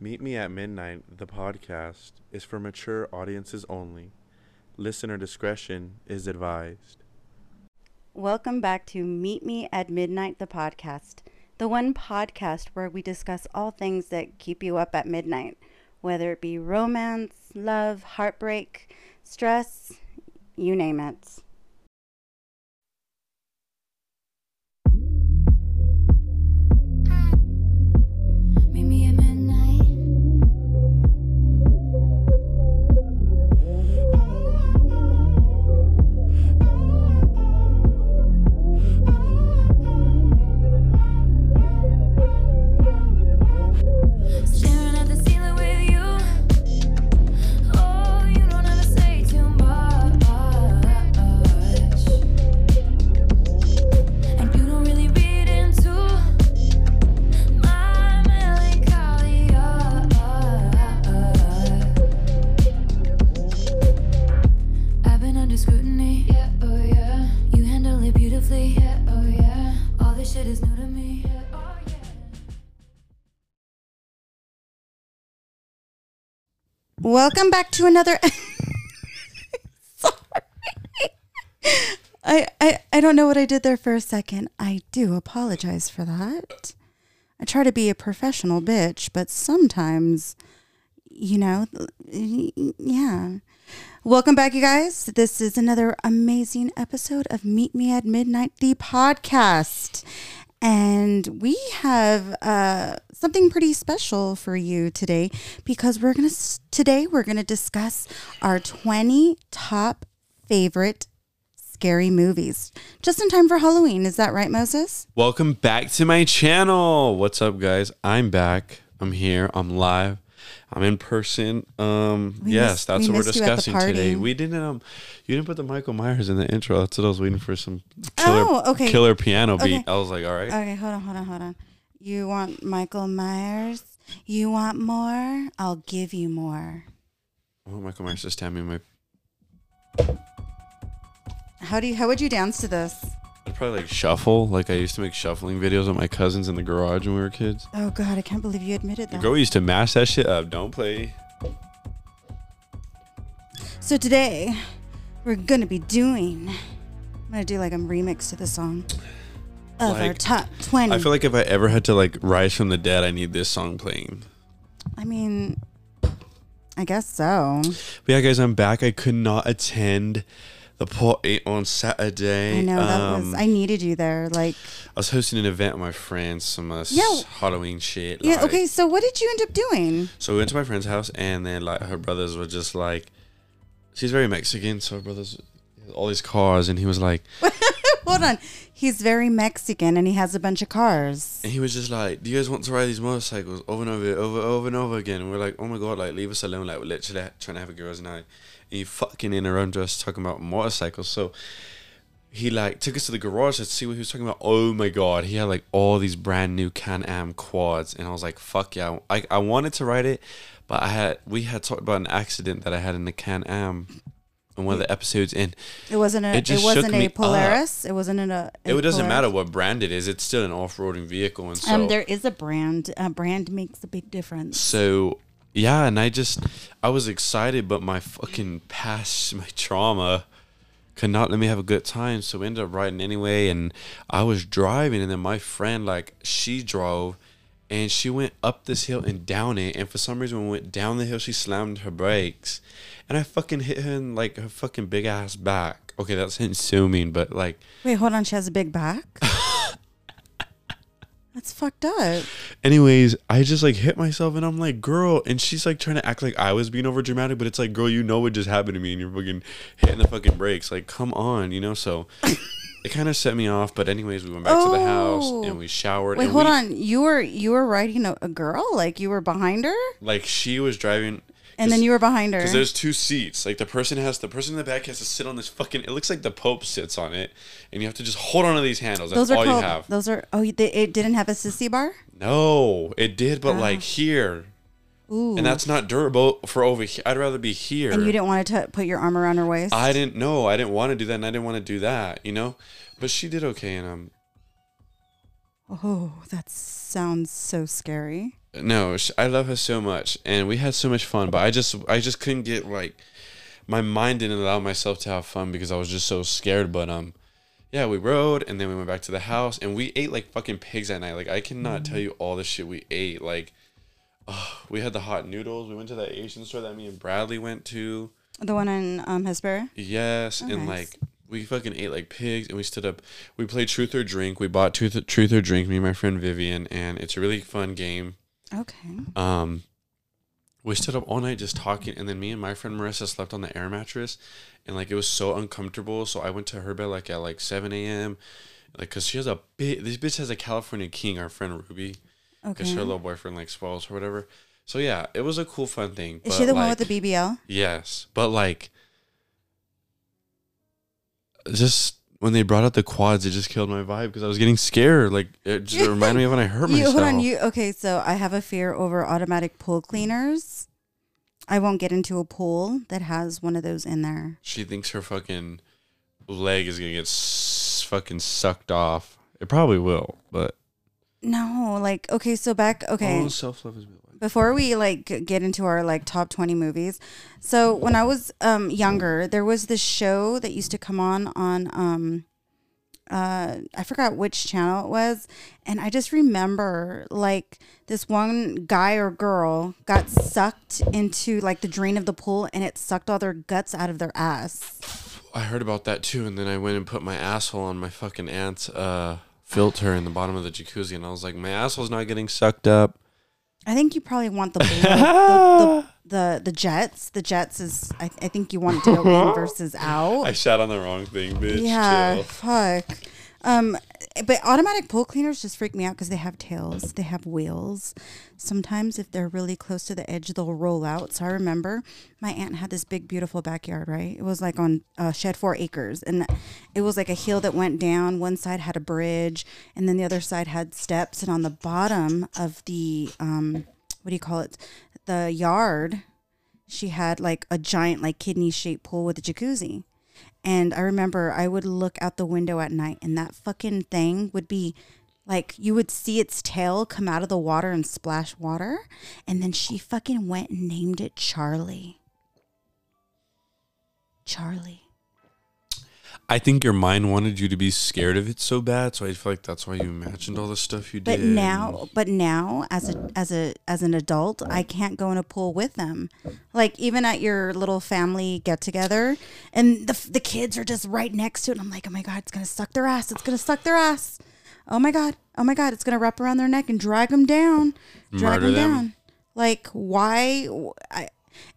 Meet Me at Midnight, the podcast, is for mature audiences only. Listener discretion is advised. Welcome back to Meet Me at Midnight, the podcast, the one podcast where we discuss all things that keep you up at midnight, whether it be romance, love, heartbreak, stress, you name it. Welcome back to another. Sorry. I, I, I don't know what I did there for a second. I do apologize for that. I try to be a professional bitch, but sometimes, you know, yeah. Welcome back, you guys. This is another amazing episode of Meet Me at Midnight, the podcast. And we have uh, something pretty special for you today because we're going to, today, we're going to discuss our 20 top favorite scary movies just in time for Halloween. Is that right, Moses? Welcome back to my channel. What's up, guys? I'm back. I'm here. I'm live. I'm in person. Um, We yes, missed- that's we what we're missed you at the discussing today. We didn't um, you didn't put the Michael Myers in the intro. That's what I was waiting for. Some killer, Oh, okay. killer piano beat. Okay. I was like, all right. Okay, hold on, hold on, hold on. You want Michael Myers? You want more? I'll give you more. I want Michael Myers to stab me in my. How do you? How would you dance to this? I'd probably like shuffle. Like I used to make shuffling videos with my cousins in the garage when we were kids. Oh God, I can't believe you admitted The that. girl used to mash that shit up. Don't play. So today, we're gonna be doing. I'm gonna do like a remix to the song of our Like, top twenty. I feel like if I ever had to like rise from the dead, I need this song playing. I mean, I guess so. But yeah, guys, I'm back. I could not attend the 8 on Saturday. I know that was. Um, I needed you there. Like, I was hosting an event with my friends, some uh, Yeah. Halloween shit. yeah. like- Okay. So what did you end up doing? So we went to my friend's house, and then like her brothers were just like, she's very Mexican, so her brothers all these cars, and he was like, Hold on. He's very Mexican and he has a bunch of cars. and he was just like, "Do you guys want to ride these motorcycles over and over, over, over and over again?" And we're like, "Oh my god, like leave us alone!" Like we're literally trying to have a girls' night, you fucking interrupt us talking about motorcycles. So he like took us to the garage to see what he was talking about. Oh my god, he had like all these brand new Can Am quads, and I was like, "Fuck yeah!" I I wanted to ride it, but I had we had talked about an accident that I had in the Can Am in one of the episodes, and It wasn't a. It It, wasn't a me up. Polaris. It wasn't in a. a it doesn't Polaris. matter what brand it is; it's still an off-roading vehicle, and so Um, there is a brand. A brand makes a big difference. So yeah, and I just I was excited, but my fucking past, my trauma could not let me have a good time. So we ended up riding anyway, and I was driving, and then my friend like she drove, and she went up this hill and down it, and for some reason when we went down the hill, she slammed her brakes, and I fucking hit her in like her fucking big ass back. Okay, that's mean, but like Wait, hold on. She has a big back. That's fucked up. Anyways, I just like hit myself and I'm like, girl, and she's like trying to act like I was being over dramatic, but it's like, girl, you know what just happened to me and you're fucking hitting the fucking brakes. Like, come on, you know? So it kind of set me off. But anyways, we went back to the house Oh. and we oh. showered. Wait, and hold we- on. You were you were riding a, a girl? Like you were behind her, Like she was driving. And then you were behind her. Because there's two seats. Like the person has the person in the back has to sit on this fucking. It looks like the Pope sits on it, and you have to just hold on to these handles. That's Those are all called. you have. Those are. Oh, they, it didn't have a sissy bar. No, it did, but like here, Ooh. and that's not durable for over here. I'd rather be here. And you didn't want to put your arm around her waist. I didn't know. I didn't want to do that, and I didn't want to do that. You know, but she did okay, and um, oh, that sounds so scary. No, I love her so much, and we had so much fun. But I just, I just couldn't get like, my mind didn't allow myself to have fun because I was just so scared. But um, yeah, we rode, and then we went back to the house, and we ate like fucking pigs at night. Like I cannot tell you all the shit we ate. Like, oh, we had the hot noodles. We went to that Asian store that me and Bradley went to. The one in um, Hesperia. Yes, and nice. like we fucking ate like pigs, and we stood up. We played Truth or Drink. We bought Truth Truth or Drink. Me and my friend Vivian, and it's a really fun game. Okay. Um, we stood up all night just talking, and then me and my friend Marissa slept on the air mattress, and like it was so uncomfortable. So I went to her bed like at like seven a.m. Like, cause she has a bit. This bitch has a California King. Our friend Ruby, Okay. cause her little boyfriend like spoils or whatever. So yeah, it was a cool, fun thing. Is she the one with the BBL? Yes, but like, just when they brought out the quads, it just killed my vibe because I was getting scared. Like it just reminded me of when I hurt You myself. hold on. You okay? So I have a fear over automatic pool cleaners. I won't get into a pool that has one of those in there. she thinks her fucking leg is gonna get s- fucking sucked off. It probably will, but No, like okay. So back okay. oh, self love is real. Before we like get into our like top 20 movies so when i was um younger there was this show that used to come on on um uh i forgot which channel it was and i just remember like this one guy or girl got sucked into like the drain of the pool and it sucked all their guts out of their ass I heard about that too, and then I went and put my asshole on my fucking aunt's uh, filter in the bottom of the jacuzzi, and I was like, my asshole's not getting sucked up. I think you probably want the blue, the, the, the the jets the jets is I, I think you want it to go in versus out I shot on the wrong thing, bitch. Yeah, Chill. fuck. Um, but automatic pool cleaners just freak me out because they have tails, they have wheels. Sometimes, if they're really close to the edge, they'll roll out. So I remember my aunt had this big, beautiful backyard. Right, it was like on uh, shed four acres, and it was like a hill that went down. One side had a bridge, and then the other side had steps. And on the bottom of the um, what do you call it? The yard, she had like a giant, like kidney shaped pool with a jacuzzi. And I remember I would look out the window at night and that fucking thing would be like you would see its tail come out of the water and splash water. And then she fucking went and named it Charlie. Charlie. I think your mind wanted you to be scared of it so bad, so I feel like that's why you imagined all the stuff you But did. But now, but now, as a as a as an adult, I can't go in a pool with them. Like even at your little family get together, and the the kids are just right next to it. And I'm like, oh my god, it's gonna suck their ass. It's gonna suck their ass. Oh my god. Oh my god, it's gonna wrap around their neck and drag them down. Drag them them. down. Like why? I,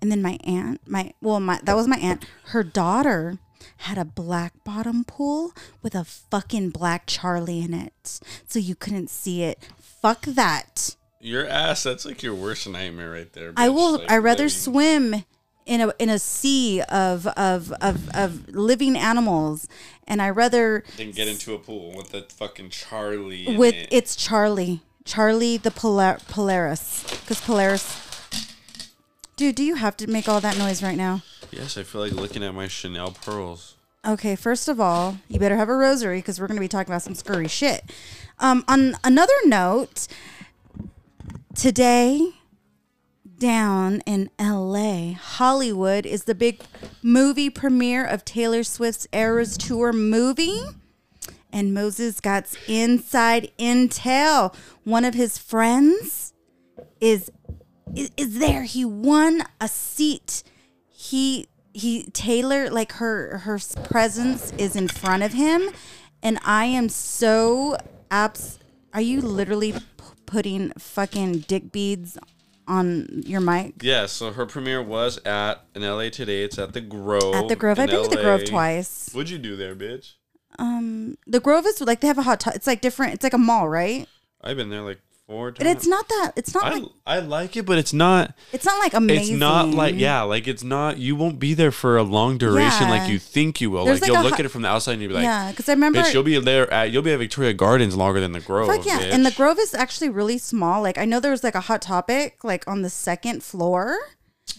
and then my aunt, my well, my that was my aunt. Her daughter had a black bottom pool with a fucking black Charlie in it, so you couldn't see it. Fuck that. your ass, that's like your worst nightmare right there. I will. Like, I rather living- swim in a in a sea of of of of living animals, and I rather than get into a pool with the fucking Charlie. with it. it's Charlie, Charlie the Polar, Polaris, because Polaris. Dude, do you have to make all that noise right now? Yes, I feel like looking at my Chanel pearls. Okay, first of all, you better have a rosary because we're going to be talking about some scurry shit. Um, on another note, today down in LA, Hollywood is the big movie premiere of Taylor Swift's Eras Tour movie. And Moses got inside intel. One of his friends is is, is there. He won a seat. He he Taylor like her her presence is in front of him, and I am so abs. Are you literally p- putting fucking dick beads on your mic? Yeah, so her premiere was at in LA today. It's at the Grove. At the Grove, I've been to the Grove twice. What'd you do there, bitch? Um, the Grove is like they have a hot. T- it's like different. It's like a mall, right? I've been there like four times. And it's not that. It's not I, like. I like it, but it's not. It's not like amazing. It's not like yeah, like it's not. You won't be there for a long duration Yeah. like you think you will. There's like, like you'll look hu- at it from the outside and you'll be like, yeah, because I remember. bitch, you'll be there at you'll be at Victoria Gardens longer than the Grove. Fuck yeah, bitch. and the Grove is actually really small. Like I know there was like a hot topic like on the second floor,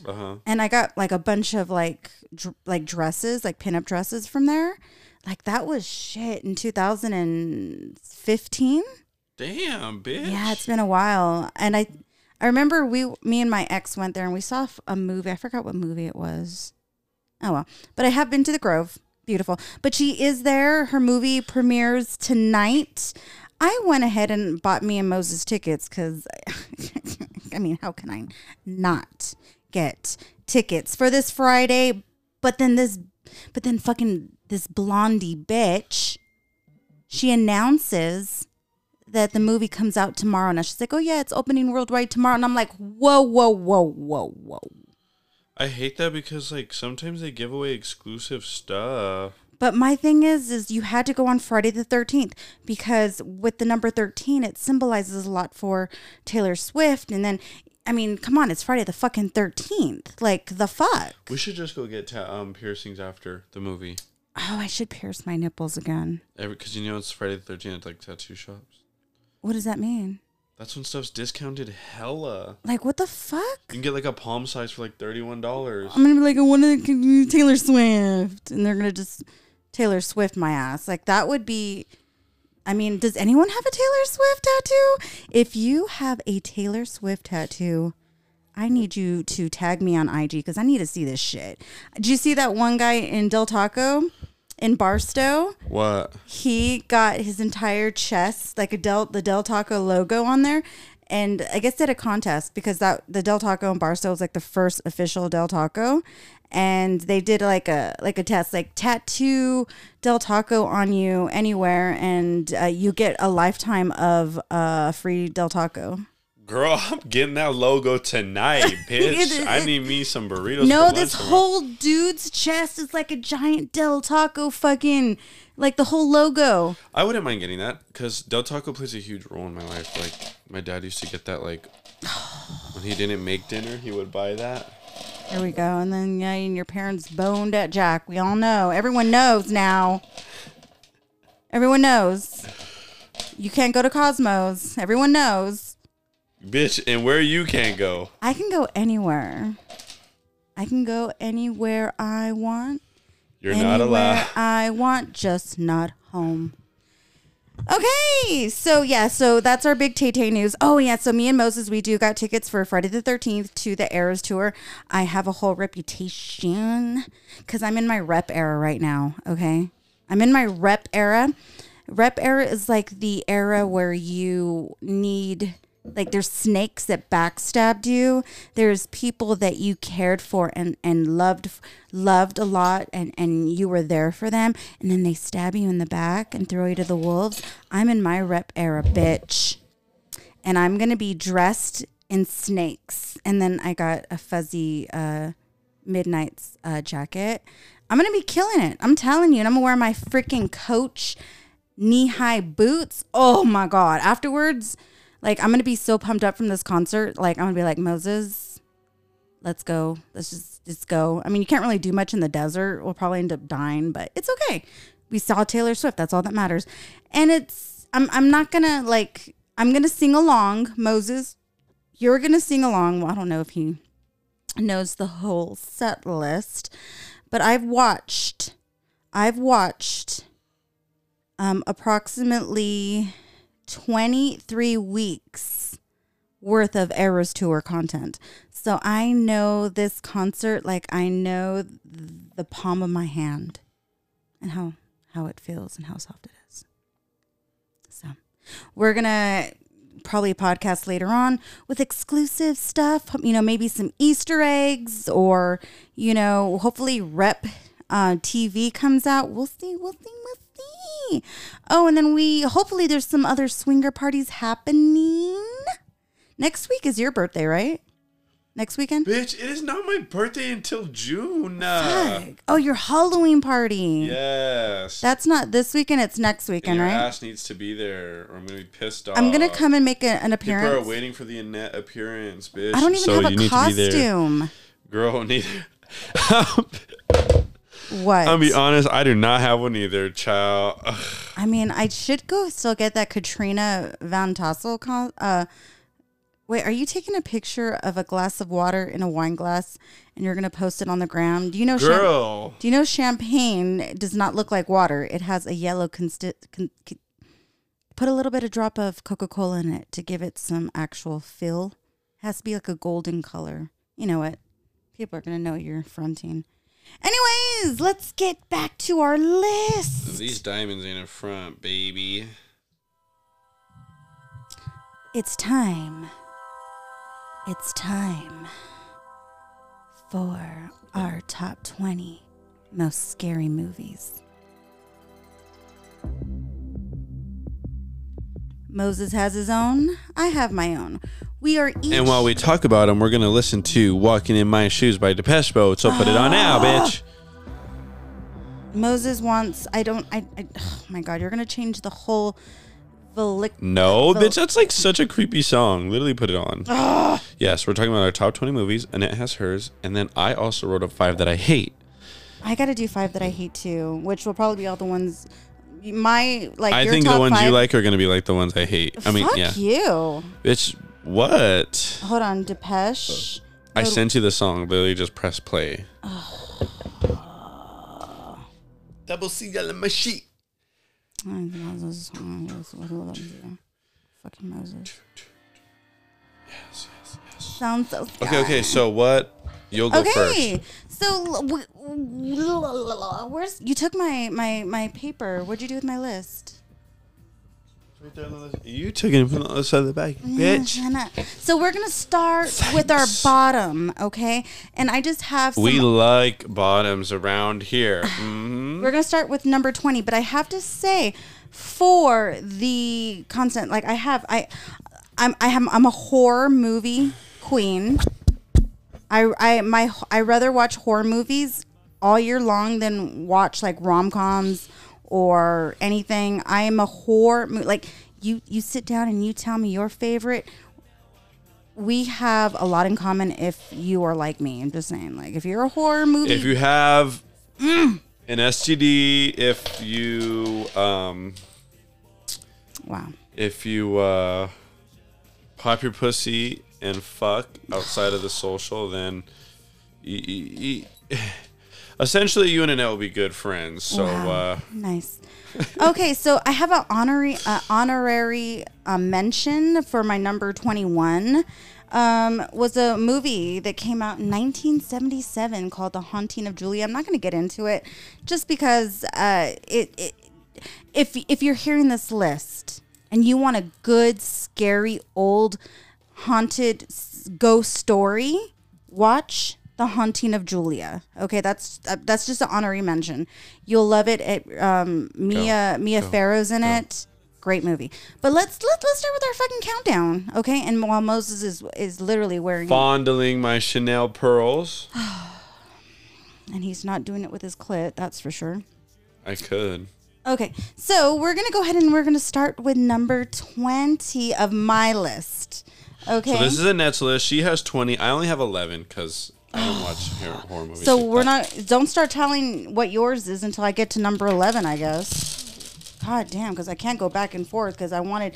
Uh-huh. and I got like a bunch of like dr- like dresses, like pinup dresses from there. Like that was shit in 2015. Damn, bitch. Yeah, it's been a while, and I I remember we, me and my ex went there and we saw a movie. I forgot what movie it was. Oh well, but I have been to the Grove. Beautiful. But she is there. Her movie premieres tonight. I went ahead and bought me and Moses tickets because, I mean, how can I not get tickets for this Friday? But then this, but then fucking this blondie bitch, she announces that the movie comes out tomorrow. Now she's like, oh yeah, it's opening worldwide tomorrow. And I'm like, whoa, whoa, whoa, whoa, whoa. I hate that because like sometimes they give away exclusive stuff. But my thing is, is you had to go on Friday the 13th because with the number 13, it symbolizes a lot for Taylor Swift. And then, I mean, come on, it's Friday the fucking 13th. Like, the fuck? We should just go get ta- um piercings after the movie. Oh, I should pierce my nipples again. Because you know it's Friday the thirteenth, like tattoo shops. What does that mean? That's when stuff's discounted hella. Like, what the fuck? You can get like a palm size for like thirty one dollars. I'm gonna be like, I want to Taylor Swift, and they're gonna just Taylor Swift my ass. Like that would be. I mean, does anyone have a Taylor Swift tattoo? If you have a Taylor Swift tattoo, I need you to tag me on IG because I need to see this shit. Did you see that one guy in Del Taco in Barstow? What? he got his entire chest like a Del the Del Taco logo on there. And I guess did a contest because that the Del Taco in Barstow was like the first official Del Taco, and they did like a like a test like tattoo Del Taco on you anywhere, and uh, you get a lifetime of uh, free Del Taco. Girl, I'm getting that logo tonight, bitch. I need me some burritos. No, this lunch whole dude's chest is like a giant Del Taco fucking like the whole logo. I wouldn't mind getting that because Del Taco plays a huge role in my life. Like my dad used to get that. Like when he didn't make dinner, he would buy that. There we go. And then yeah, and your parents boned at Jack. We all know. Everyone knows now. Everyone knows. You can't go to Cosmos. Everyone knows. Bitch, and where you can't go. I can go anywhere. I can go anywhere I want. You're not anywhere allowed. I want, just not home. Okay, so yeah, so that's our big Tay Tay news. Oh yeah, so me and Moses, we do got tickets for Friday the Thirteenth to the Eras tour. I have a whole reputation because I'm in my rep era right now. Okay, I'm in my rep era. Rep era is like the era where you need like there's snakes that backstabbed you. There's people that you cared for and and loved loved a lot and and you were there for them and then they stab you in the back and throw you to the wolves. I'm in my rep era bitch. And i'm gonna be dressed in snakes. And then i got a fuzzy uh midnight's uh jacket. I'm gonna be killing it. I'm telling you and i'm gonna wear my freaking coach knee-high boots. Oh my god. Afterwards like I'm gonna be so pumped up from this concert. Like I'm gonna be like Moses, let's go. Let's just just go. I mean, you can't really do much in the desert. We'll probably end up dying, but it's okay. We saw Taylor Swift. That's all that matters. And it's I'm I'm not gonna like I'm gonna sing along. Moses, you're gonna sing along. Well, I don't know if he knows the whole set list, but I've watched I've watched um approximately 23 weeks worth of Eras Tour content. So I know this concert like I know the palm of my hand and how how it feels and how soft it is. So we're going to probably podcast later on with exclusive stuff, you know, maybe some Easter eggs or, you know, hopefully rep uh, TV comes out. We'll see, we'll see, we'll see. Oh, and then we hopefully there's some other swinger parties happening. Next week is your birthday, right? Next weekend? Bitch, it is not my birthday until June. Uh, Fuck. Oh, your Halloween party. yes. That's not this weekend, it's next and weekend, your right? ass needs to be there, or I'm gonna be pissed off. I'm gonna come and make a, an appearance. People are waiting for the Annette appearance, bitch. I don't even so have you a need to be there. costume. Girl, neither. What? I'll be honest, I do not have one either, child. Ugh. I mean, I should go still get that Katrina Van Tassel. Con- uh, wait, are you taking a picture of a glass of water in a wine glass and you're gonna post it on the gram? Do you know? Girl. do you know champagne does not look like water? It has a yellow consti- con- con- Put a little bit of drop of Coca Cola in it to give it some actual feel has to be like a golden color. You know what? People are gonna know you're fronting. Anyways, let's get back to our list. These diamonds in the front, baby. It's time. It's time for our top 20 most scary movies. Moses has his own. I have my own. We are each. And while we talk about them, we're gonna listen to "Walking in My Shoes" by Depeche Mode. So put it on now, ah. bitch. Moses wants. I don't. I. I oh my God, you're gonna change the whole. No, Vel- bitch, that's like such a creepy song. Literally put it on. Ah. Yes, we're talking about our top 20 movies. Annette has hers. And then I also wrote up five that I hate. I gotta do five that I hate too, which will probably be all the ones. My like. I your think the ones five, you like are going to be like the ones I hate. I mean, Fuck yeah. you. Bitch, what? Hold on, Depeche. I Mode- sent you the song. Literally just press play. Double C on my sheet. Moses. Fucking Moses. Yes, yes, yes. Sounds so scary. Okay, okay. So what? You'll go Okay, first. So where's you took my my my paper? What'd you do with my list? You took it from the other side of the bag, bitch. Yeah, Hannah. So we're gonna start with our bottom, okay? And I just have some. We like bottoms around here. hmm we're gonna start with number twenty, but I have to say, for the content, like I have, I, I'm I am I'm a horror movie queen. I I my I rather watch horror movies all year long than watch like rom coms or anything. I am a horror mo- like you you sit down and you tell me your favorite. We have a lot in common if you are like me. I'm just saying, like if you're a horror movie, If you have an STD, if you um, wow. if you uh, pop your pussy and fuck outside of the social, then y- y- y- essentially you and Annette will be good friends. So Wow. uh, Nice. Okay, so I have an honorary uh, honorary uh, mention for my number twenty one. Um, was a movie that came out in 1977 called The Haunting of Julia. I'm not going to get into it, just because uh, it, it. If if you're hearing this list and you want a good, scary, old, haunted ghost story, watch The Haunting of Julia. Okay, that's uh, that's just an honorary mention. You'll love it. It um, Mia Mia Go. Farrow's in Go. it. Great movie. But let's let, let's start with our fucking countdown, okay? And while Moses is is literally wearing fondling my Chanel pearls, and he's not doing it with his clit, that's for sure. I could. Okay, so we're gonna go ahead and we're gonna start with number twenty of my list. Okay. So this is Annette's list. She has 20. I only have 11 because I don't watch horror movies. So like we're that. not. Don't start telling what yours is until I get to number eleven. I guess. God damn, because I can't go back and forth because I wanted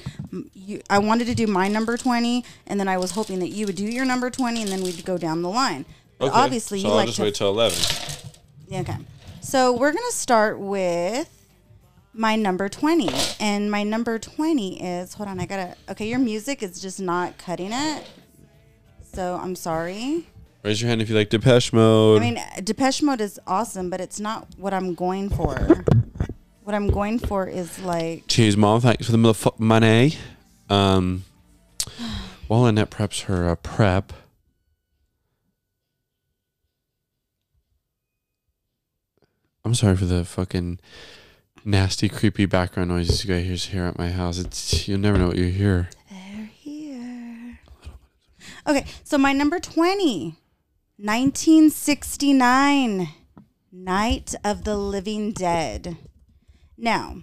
you. I wanted to do my number twenty, and then I was hoping that you would do your number twenty, and then we'd go down the line. But Okay, obviously, so you I'll like just to. wait till 11. Yeah, Okay. So we're gonna start with my number twenty, and my number twenty is. Hold on, I gotta. Okay, your music is just not cutting it. So I'm sorry. Raise your hand if you like Depeche Mode. I mean, Depeche Mode is awesome, but it's not what I'm going for. What I'm going for is like, Cheers, mom. Thanks for the motherfucking money. Um, while Annette preps her uh, prep, I'm sorry for the fucking nasty, creepy background noises you guys hear at my house. It's you'll never know what you hear. they're here. Okay, so my number 20, 1969, Night of the Living Dead. Now,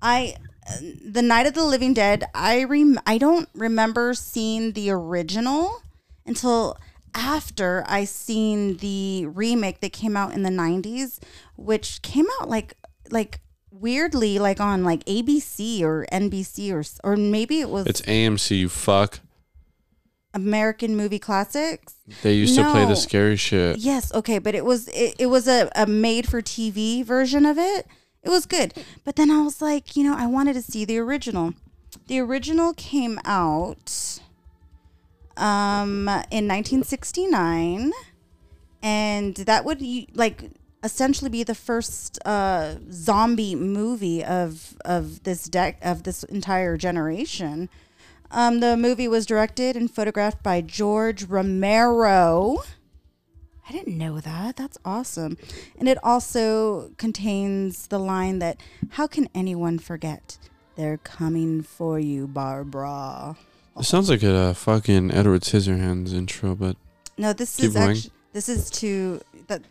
I the Night of the Living Dead, I rem- I don't remember seeing the original until after I seen the remake that came out in the 90s, which came out like like weirdly like on like ABC or NBC or or maybe it was It's AMC, you fuck. American Movie Classics. They used to play the scary shit. Yes, okay, but it was it, it was a, a made for TV version of it. It was good. But then I was like, you know, I wanted to see the original. The original came out um, in 1969, and that would like essentially be the first uh, zombie movie of of this deck of this entire generation. Um, the movie was directed and photographed by George Romero. I didn't know that. That's awesome. And it also contains the line that, How can anyone forget? They're coming for you, Barbara. It sounds like a uh, fucking Edward Scissorhands intro, but No, this is going. actually this is to that.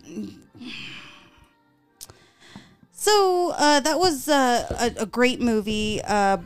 So uh, that was uh, a, a great movie. Uh,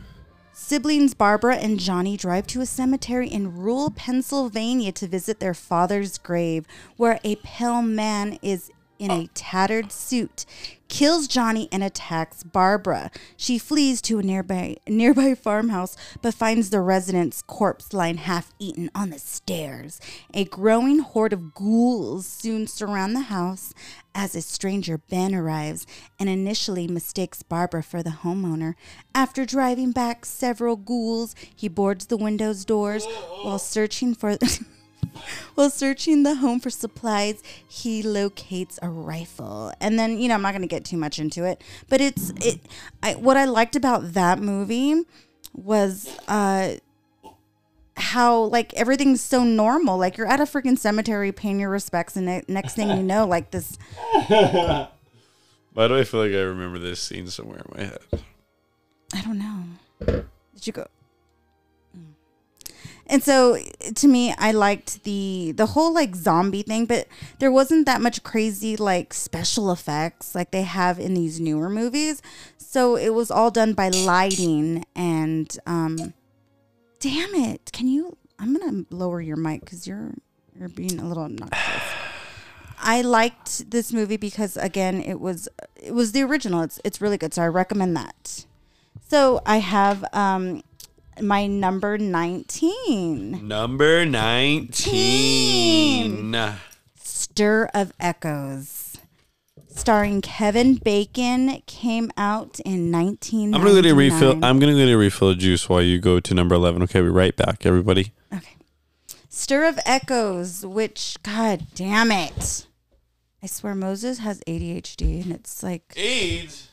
siblings Barbara and Johnny drive to a cemetery in rural Pennsylvania to visit their father's grave, where a pale man is in a tattered suit kills Johnny and attacks Barbara. She flees to a nearby nearby farmhouse but finds the resident's corpse lying half eaten on the stairs. A growing horde of ghouls soon surround the house as a stranger Ben arrives and initially mistakes Barbara for the homeowner. After driving back several ghouls, he boards the window's doors while searching for While searching the home for supplies, he locates a rifle. And then, you know, I'm not going to get too much into it, but it's it I what I liked about that movie was uh how like everything's so normal. Like you're at a freaking cemetery paying your respects and ne- next thing you know like this why do I feel like I remember this scene somewhere in my head? I don't know. Did you go? And so to me, I liked the the whole like zombie thing, but there wasn't that much crazy like special effects like they have in these newer movies. So it was all done by lighting and um damn it. Can you I'm going to lower your mic cuz you're you're being a little obnoxious. I liked this movie because again, it was it was the original. It's it's really good. So I recommend that. So I have um my number 19, Number 19. Stir of Echoes. Starring Kevin Bacon came out in 19. I'm gonna get a refill. I'm gonna go to refill of juice while you go to number 11. Okay, we'll be right back, everybody. Okay. Stir of Echoes, which god damn it. I swear Moses has ADHD and it's like AIDS.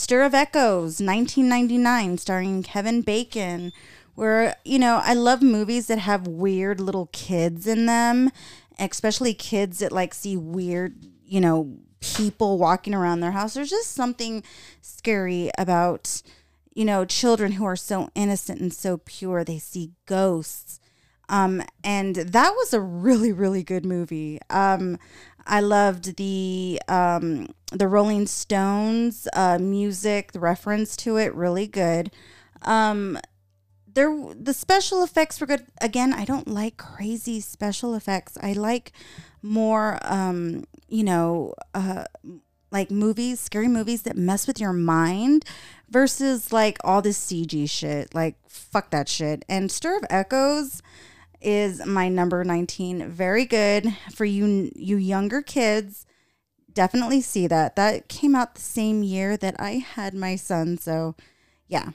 Stir of Echoes, 1999, starring Kevin Bacon. Where, you know, I love movies that have weird little kids in them, especially kids that like see weird, you know, people walking around their house. There's just something scary about, you know, children who are so innocent and so pure. They see ghosts. Um, and that was a really, really good movie. Um, I loved the um, the Rolling Stones uh, music, the reference to it, really good. Um, there, the special effects were good. Again, I don't like crazy special effects. I like more, um, you know, uh, like movies, scary movies that mess with your mind versus like all this CG shit. Like, fuck that shit. And Stir of Echoes is my number 19. Very good for you you younger kids. Definitely see that. That came out the same year that I had my son, so yeah.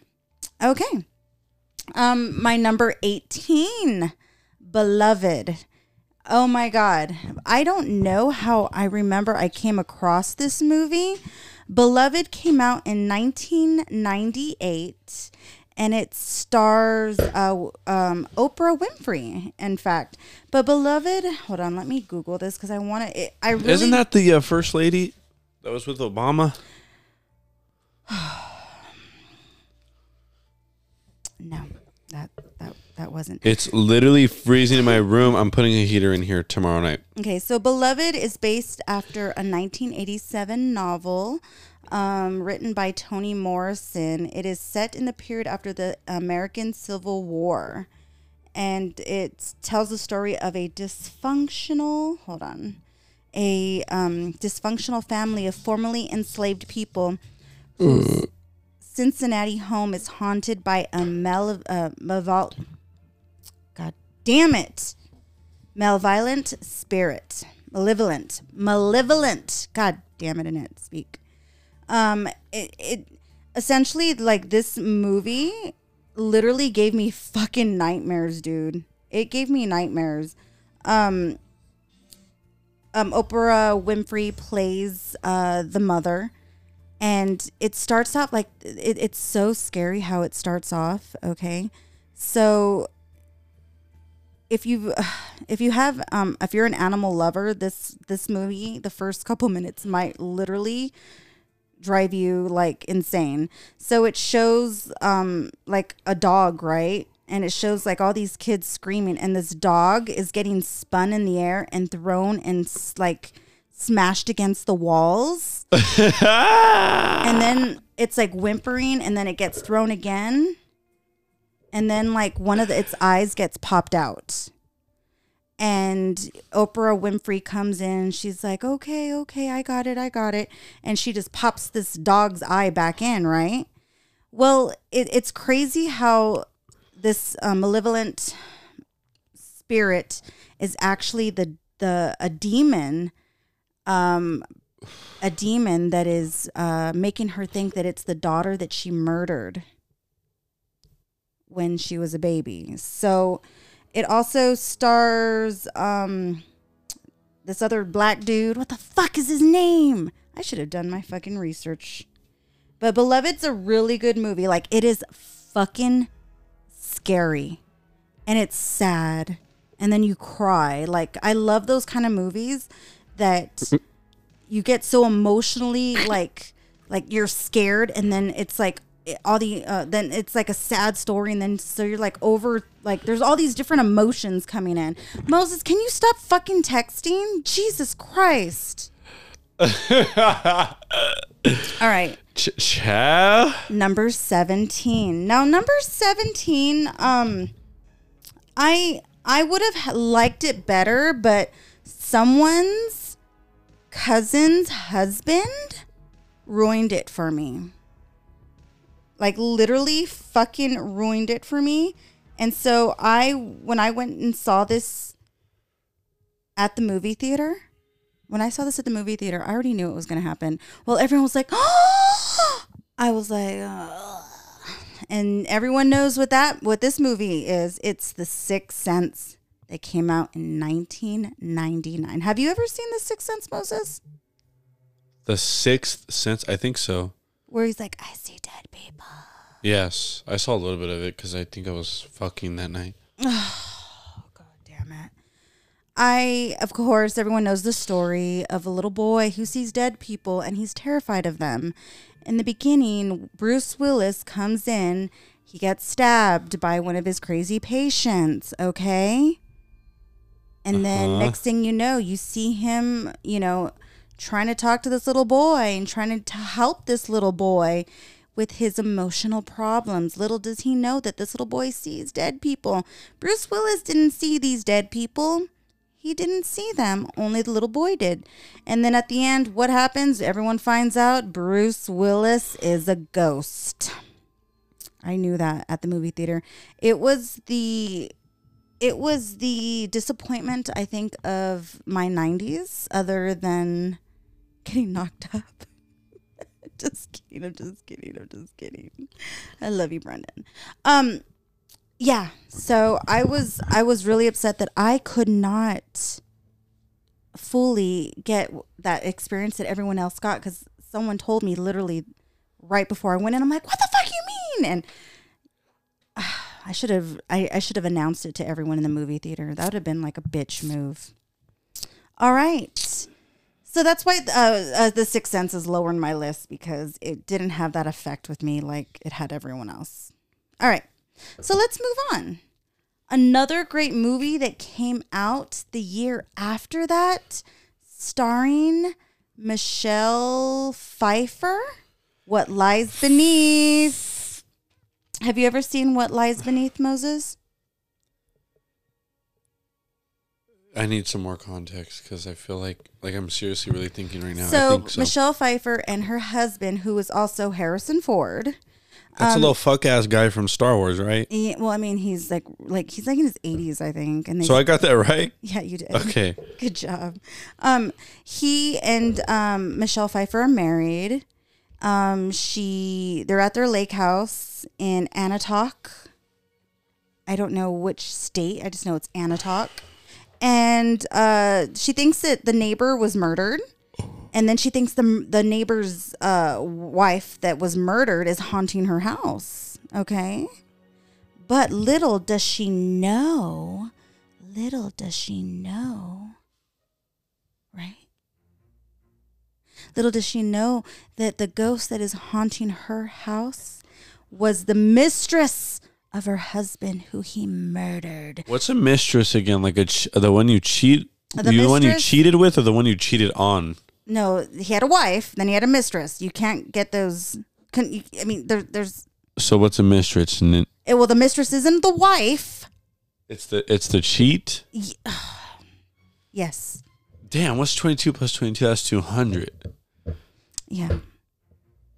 Okay. Um my number 18, Beloved. Oh my god. I don't know how I remember I came across this movie. Beloved came out in 1998 and it stars uh, um, Oprah Winfrey, in fact. But Beloved, hold on, let me Google this because I want to. I really Isn't that the uh, first lady that was with Obama? no, that that that wasn't. It's literally freezing in my room. I'm putting a heater in here tomorrow night. Okay, so Beloved is based after a 1987 novel um, written by Toni Morrison. It is set in the period after the American Civil War. And it tells the story of a dysfunctional, hold on, a um, dysfunctional family of formerly enslaved people whose Cincinnati home is haunted by a male, uh, God damn it, malevolent spirit, malevolent, malevolent. God damn it, Annette, speak. Um, it, it essentially like this movie literally gave me fucking nightmares, dude. It gave me nightmares. Um, um, Oprah Winfrey plays uh, the mother, and it starts off like it, it's so scary how it starts off. Okay, so if you if you have um if you're an animal lover this this movie the first couple minutes might literally drive you like insane. So it shows um like a dog right? And it shows like all these kids screaming and this dog is getting spun in the air and thrown and s- like smashed against the walls. And then it's like whimpering and then it gets thrown again. And then like one of the, its eyes gets popped out and oprah winfrey comes in she's like okay okay i got it i got it and she just pops this dog's eye back in right well it, it's crazy how this uh, malevolent spirit is actually the the a demon um a demon that is uh making her think that it's the daughter that she murdered when she was a baby. So it also stars um this other black dude. What the fuck is his name? I should have done my fucking research. But Beloved's a really good movie. Like it is fucking scary. And it's sad. And then you cry. Like I love those kind of movies that you get so emotionally like like you're scared and then it's like it- all the uh, then it's like a sad story and then so you're like over like there's all these different emotions coming in. Moses can you stop fucking texting? Jesus christ. All right. Ch- number 17 now number 17 um i i would have liked it better but someone's cousin's husband ruined it for me like literally fucking ruined it for me and so i when i went and saw this at the movie theater when I saw this at the movie theater, I already knew it was going to happen. Well, everyone was like, "Oh!" I was like, "Ugh." and everyone knows what that what this movie is. It's The Sixth Sense that came out in 1999. Have you ever seen The Sixth Sense, Moses? The Sixth Sense? I think so. Where he's like, I see dead people. Yes. I saw a little bit of it because I think I was fucking that night. Oh, God damn it. I, of course, everyone knows the story of a little boy who sees dead people and he's terrified of them. In the beginning, Bruce Willis comes in, he gets stabbed by one of his crazy patients, okay? And then Uh-huh. next thing you know, you see him, you know, trying to talk to this little boy and trying to help this little boy with his emotional problems. Little does he know that this little boy sees dead people. Bruce Willis didn't see these dead people. He didn't see them. Only the little boy did. And then at the end, what happens? Everyone finds out Bruce Willis is a ghost. I knew that at the movie theater. It was the it was the disappointment I think of my 90s other than getting knocked up. just kidding. I'm just kidding. I'm just kidding. I love you, Brendan. Um yeah, so I was I was really upset that I could not fully get that experience that everyone else got cuz someone told me literally right before I went in I'm like, "What the fuck you mean?" and I should have I, I should have announced it to everyone in the movie theater. That would have been like a bitch move. All right. So that's why uh, uh, the Sixth Sense is lower in my list because it didn't have that effect with me like it had everyone else. All right. So let's move on. Another great movie that came out the year after that, starring Michelle Pfeiffer. What Lies Beneath. Have you ever seen What Lies Beneath, Moses? I need some more context because I feel like like I'm seriously really thinking right now. I so, think so. Michelle Pfeiffer and her husband, who is also Harrison Ford. That's a little fuck ass guy from Star Wars, right? He, well, I mean, he's like like he's like in his eighties, I think. And they, So I got that right. yeah, you did. Okay. Good job. Um, he and um, Michelle Pfeiffer are married. Um, she they're at their lake house in Anatok. I don't know which state. I just know it's Anatok. And uh, she thinks that the neighbor was murdered. And then she thinks the the neighbor's uh, wife that was murdered is haunting her house. Okay. But little does she know, little does she know, right? Little does she know that the ghost that is haunting her house was the mistress of her husband who he murdered. What's a mistress again? Like a ch- the one you cheat, The the one you cheated with, or the one you cheated on? No, he had a wife, then he had a mistress. You can't get those. Can, you, I mean, there, there's. So what's a mistress? It- eh, Well, the mistress isn't the wife. it's the it's the cheat. Yes. Damn, what's twenty two plus twenty two? That's two hundred. Yeah.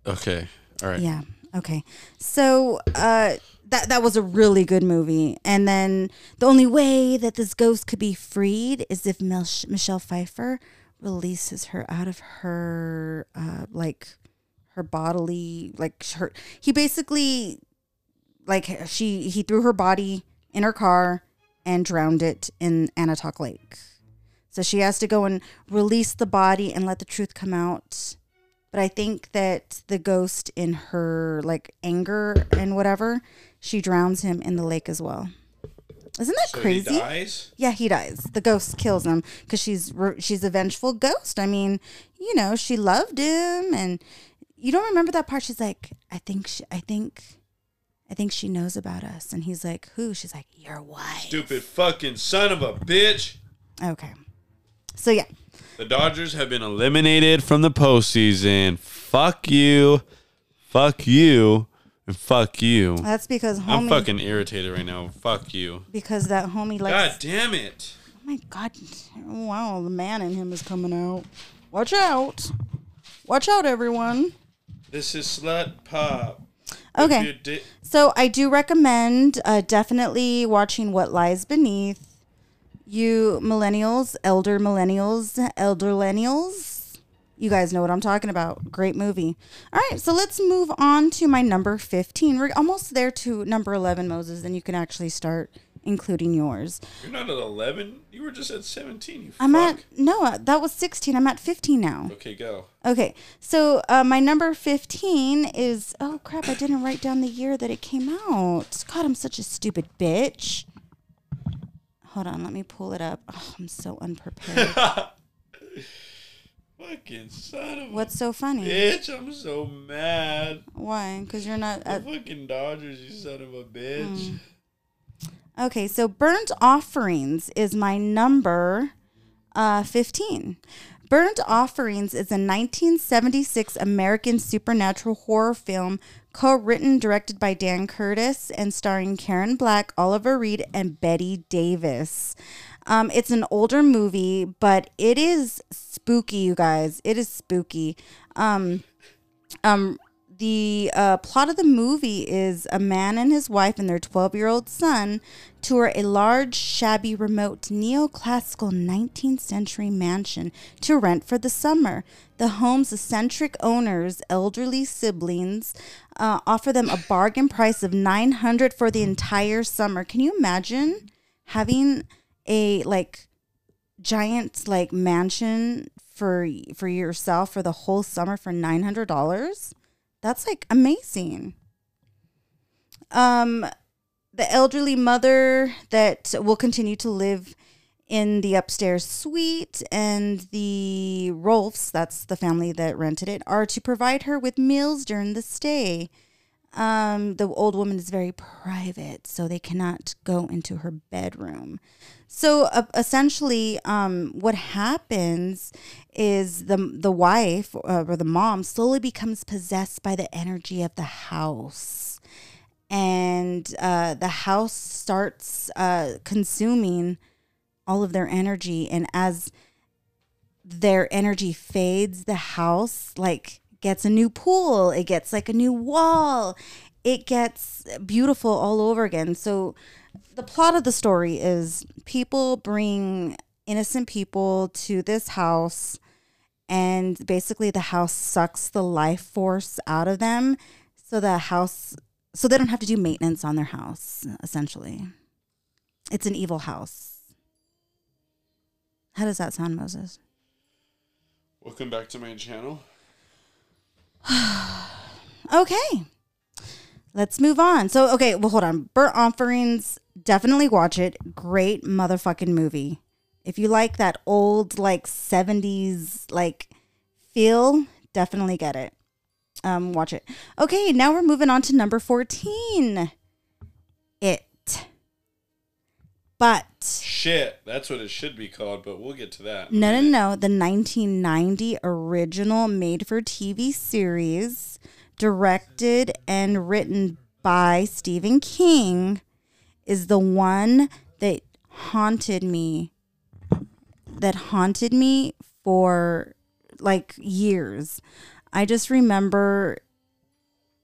Okay, all right. Yeah. Okay. So uh, that that was a really good movie. And then the only way that this ghost could be freed is if Mel- Michelle Pfeiffer releases her out of her uh, like her bodily like her. He basically like she he threw her body in her car and drowned it in Anatok Lake. So she has to go and release the body and let the truth come out. But I think that the ghost in her like anger and whatever, she drowns him in the lake as well. Isn't that So crazy? he dies. Yeah, he dies. The ghost kills him because she's she's a vengeful ghost. I mean, you know, she loved him, and you don't remember that part. She's like, I think, she, I think, I think she knows about us, and he's like, who? She's like, your wife. Stupid fucking son of a bitch. Okay, so yeah, The Dodgers have been eliminated from the postseason. Fuck you. Fuck you. And fuck you. that's because homie. I'm fucking irritated right now. Fuck you. because that homie likes. God damn it. Oh my god! Wow, the man in him is coming out. Watch out! Watch out, everyone. This is slut pop. Okay. Di- So I do recommend uh, definitely watching What Lies Beneath. You millennials, elder millennials, elder millennials, you guys know what I'm talking about. Great movie. All right, so let's move on to my number 15. We're almost there to number 11, Moses, and you can actually start including yours. You're not at 11. You were just at 17. You I'm fuck. at, no, uh, that was 16. I'm at 15 now. Okay, go. Okay, so uh, my number 15 is, oh crap, I didn't write down the year that it came out. God, I'm such a stupid bitch. Hold on, let me pull it up. Oh, I'm so unprepared. Fucking son of What's so funny? bitch. I'm so mad. Why? Because you're not. The At, fucking Dodgers, you son of a bitch. okay, so Burnt Offerings is my number uh, 15. Burnt Offerings is a 1976 American supernatural horror film co-written, directed by Dan Curtis, and starring Karen Black, Oliver Reed, and Bette Davis. Um, it's an older movie, but it is spooky, you guys. It is spooky. Um, um, the uh, plot of the movie is a man and his wife and their 12 year old son tour a large, shabby, remote, neoclassical 19th century mansion to rent for the summer. The home's eccentric owners, elderly siblings, uh, offer them a bargain price of 900 for the entire summer. Can you imagine having a like giant like mansion for for yourself for the whole summer for nine hundred dollars. That's like amazing. Um, the elderly mother that will continue to live in the upstairs suite, and the Rolfs, that's the family that rented it, are to provide her with meals during the stay. Um, the old woman is very private, so they cannot go into her bedroom. So uh, essentially, um, what happens is the the wife uh, or the mom slowly becomes possessed by the energy of the house, and uh, the house starts uh, consuming all of their energy. And as their energy fades, the house like gets a new pool. It gets like a new wall. It gets beautiful all over again. So the plot of the story is people bring innocent people to this house and basically the house sucks the life force out of them, so the house, so they don't have to do maintenance on their house. Essentially, it's an evil house. How does that sound, Moses? Welcome back to my channel. Okay. Let's move on. So, okay, well, hold on. Burnt Offerings, definitely watch it. Great motherfucking movie. If you like that old, like, 70s, like, feel, definitely get it. Um, watch it. Okay, now we're moving on to number 14. It. But. Shit, that's what it should be called, but we'll get to that. No, no, no. The 1990 original made for TV series, directed and written by Stephen King, is the one that haunted me. That haunted me for like years. I just remember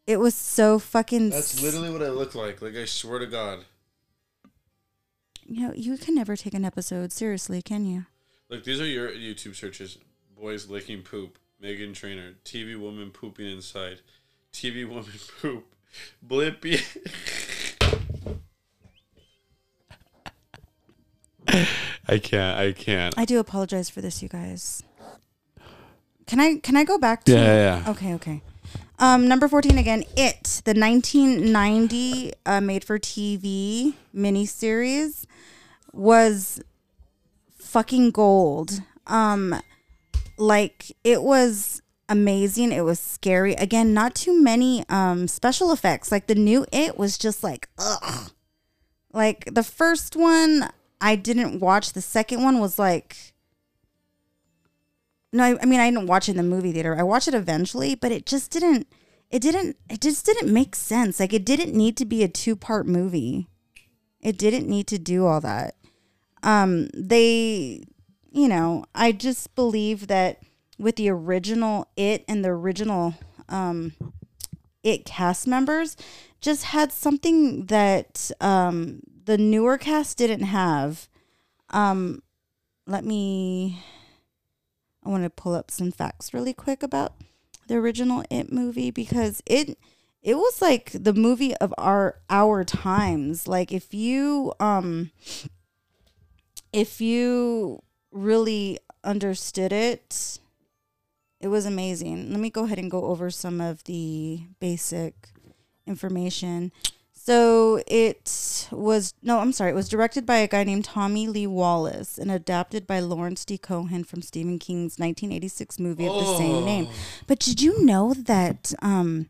it was so fucking. That's literally what I look like. Like I swear to God. You know, you can never take an episode seriously, can you? Look, these are your YouTube searches: boys licking poop, Meghan Trainor, TV woman pooping inside, TV woman poop, Blippi. I can't. I can't. I do apologize for this, you guys. Can I can I go back to Yeah, yeah, yeah. Okay, okay. Um, number fourteen again. It the nineteen ninety uh, made for TV miniseries was fucking gold. Um, like it was amazing. It was scary. Again, not too many um special effects. Like the new It was just like ugh. Like the first one, I didn't watch. The second one was like no, I, I mean I didn't watch it in the movie theater. I watched it eventually, but it just didn't. It didn't. It just didn't make sense. Like it didn't need to be a two part movie. It didn't need to do all that. Um, they, you know, I just believe that with the original it and the original um, it cast members, just had something that um the newer cast didn't have. Um, let me I want to pull up some facts really quick about the original It movie because it it was like the movie of our our times. Like if you um if you really understood it, it was amazing. Let me go ahead and go over some of the basic information. So it was no, I'm sorry. It was directed by a guy named Tommy Lee Wallace and adapted by Lawrence D. Cohen from Stephen King's 1986 movie of the same name. But did you know that? Um,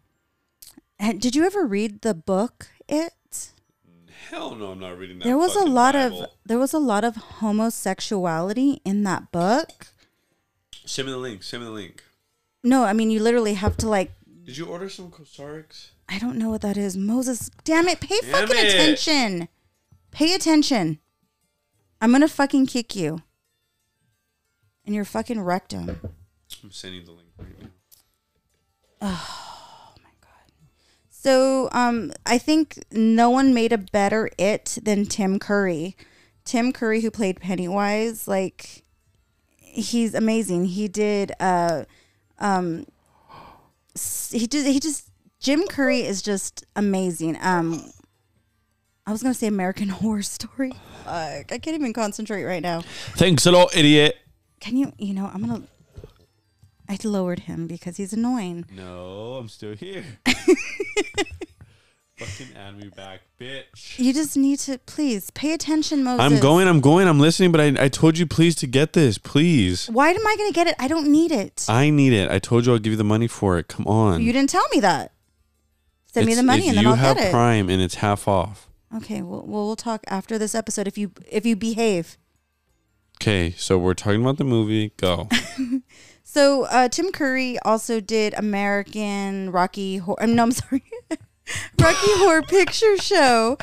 did you ever read the book? It Hell no, I'm not reading that. there was a lot of there was a lot of homosexuality in that book. Send me the link. Send me the link. No, I mean you literally have to like Did you order some Cosarix? I don't know what that is. Moses, damn it, pay Damn fucking it. attention. Pay attention. I'm gonna fucking kick you. And your fucking rectum. I'm sending the link right now. So, um, I think no one made a better it than Tim Curry. Tim Curry, who played Pennywise, like he's amazing. He did uh um he did he just Jim Curry is just amazing. Um I was gonna say American Horror Story. Fuck, I can't even concentrate right now. Thanks a lot, idiot. Can you you know, I'm gonna I lowered him because he's annoying. No, I'm still here. Fucking add me back, bitch. You just need to please pay attention, Moses. I'm going, I'm going, I'm listening, but I, I told you please to get this, please. Why am I going to get it? I don't need it. I need it. I told you I'll give you the money for it. Come on. you didn't tell me that. Send me It's- the money and then you I'll have get it. Prime and it's half off. Okay, well, well, we'll talk after this episode if you if you behave. Okay, so we're talking about the movie. Go. So uh, Tim Curry also did American Rocky Horror. Um, no, I'm sorry, Rocky Horror Picture Show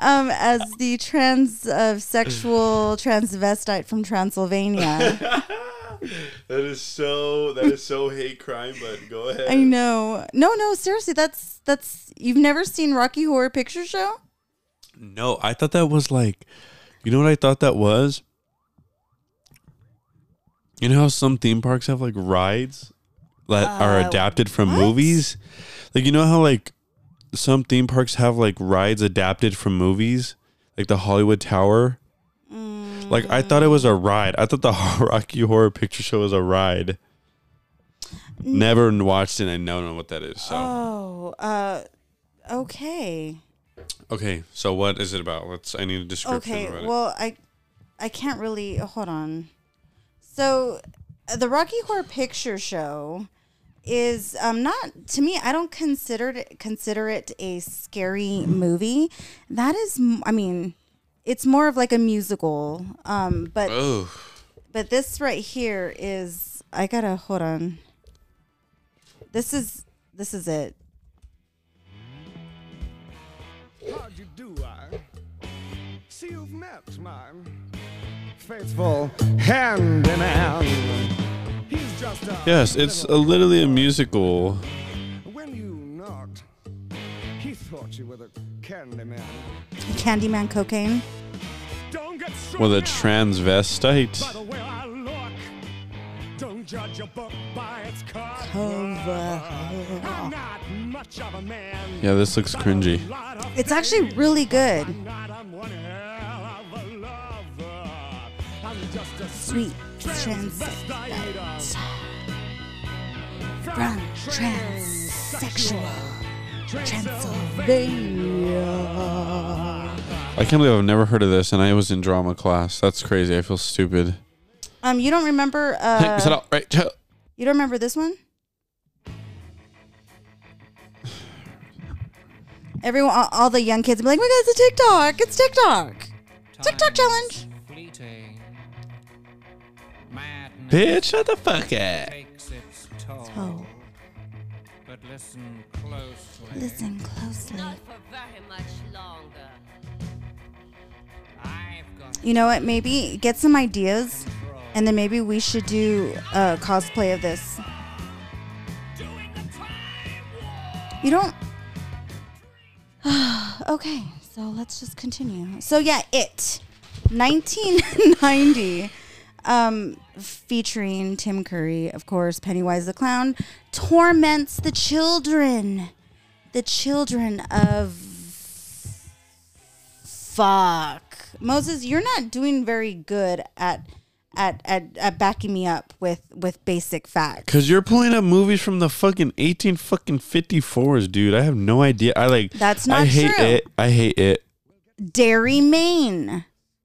um, as the trans uh, sexual transvestite from Transylvania. that is so that is so hate crime, but go ahead. I know. No, no, seriously, that's that's you've never seen Rocky Horror Picture Show? No, I thought that was like you know what I thought that was? You know how some theme parks have like rides that are Uh, adapted from what? movies? Like you know how like some theme parks have like rides adapted from movies? Like the Hollywood Tower? Like I thought it was a ride. I thought the Rocky Horror Picture Show was a ride. Never watched it I don't know what that is. So Oh, uh, okay. Okay, so what is it about? Let's I need a description Okay, well, I I can't really hold on. So, uh, the Rocky Horror Picture Show is um not to me. I don't consider it consider it a scary movie. That is, I mean, it's more of like a musical. Um, but Oh. but this right here is I gotta hold on. This is this is it. How'd you do, I? See, you've met my faithful handyman. He's just a Yes, it's a, literally a musical. When you knocked, he thought you were the candy man. Candyman cocaine. Don't get With a struck by transvestite. the way I look. Don't judge a book by its cover. Cover. I'm not much of a man. Yeah, this looks cringy. It's actually really good. Sweet transvestite transvestite. From transsexual Transylvania. I can't believe I've never heard of this, and I was in drama class. That's crazy. I feel stupid. Um, you don't remember? Hey, sit Uh, up, right? you don't remember this one? Everyone, all, all the young kids, be like, "My God, it's a TikTok! It's TikTok! TikTok challenge!" Bitch, shut the fuck up. takes its toll. But listen closely. listen closely. Not for very much longer. I've got You know what? Maybe get some ideas, and then maybe we should do a cosplay of this. You don't. okay, so let's just continue. So yeah, it, 1990, um, featuring Tim Curry, of course, Pennywise the clown, torments the children, the children of fuck moses you're not doing very good at at at, at backing me up with with basic facts Cause you're pulling up movies from the fucking 18 fucking 54s, dude. I have no idea. I like. That's not. I hate true. it. I hate it. Derry Maine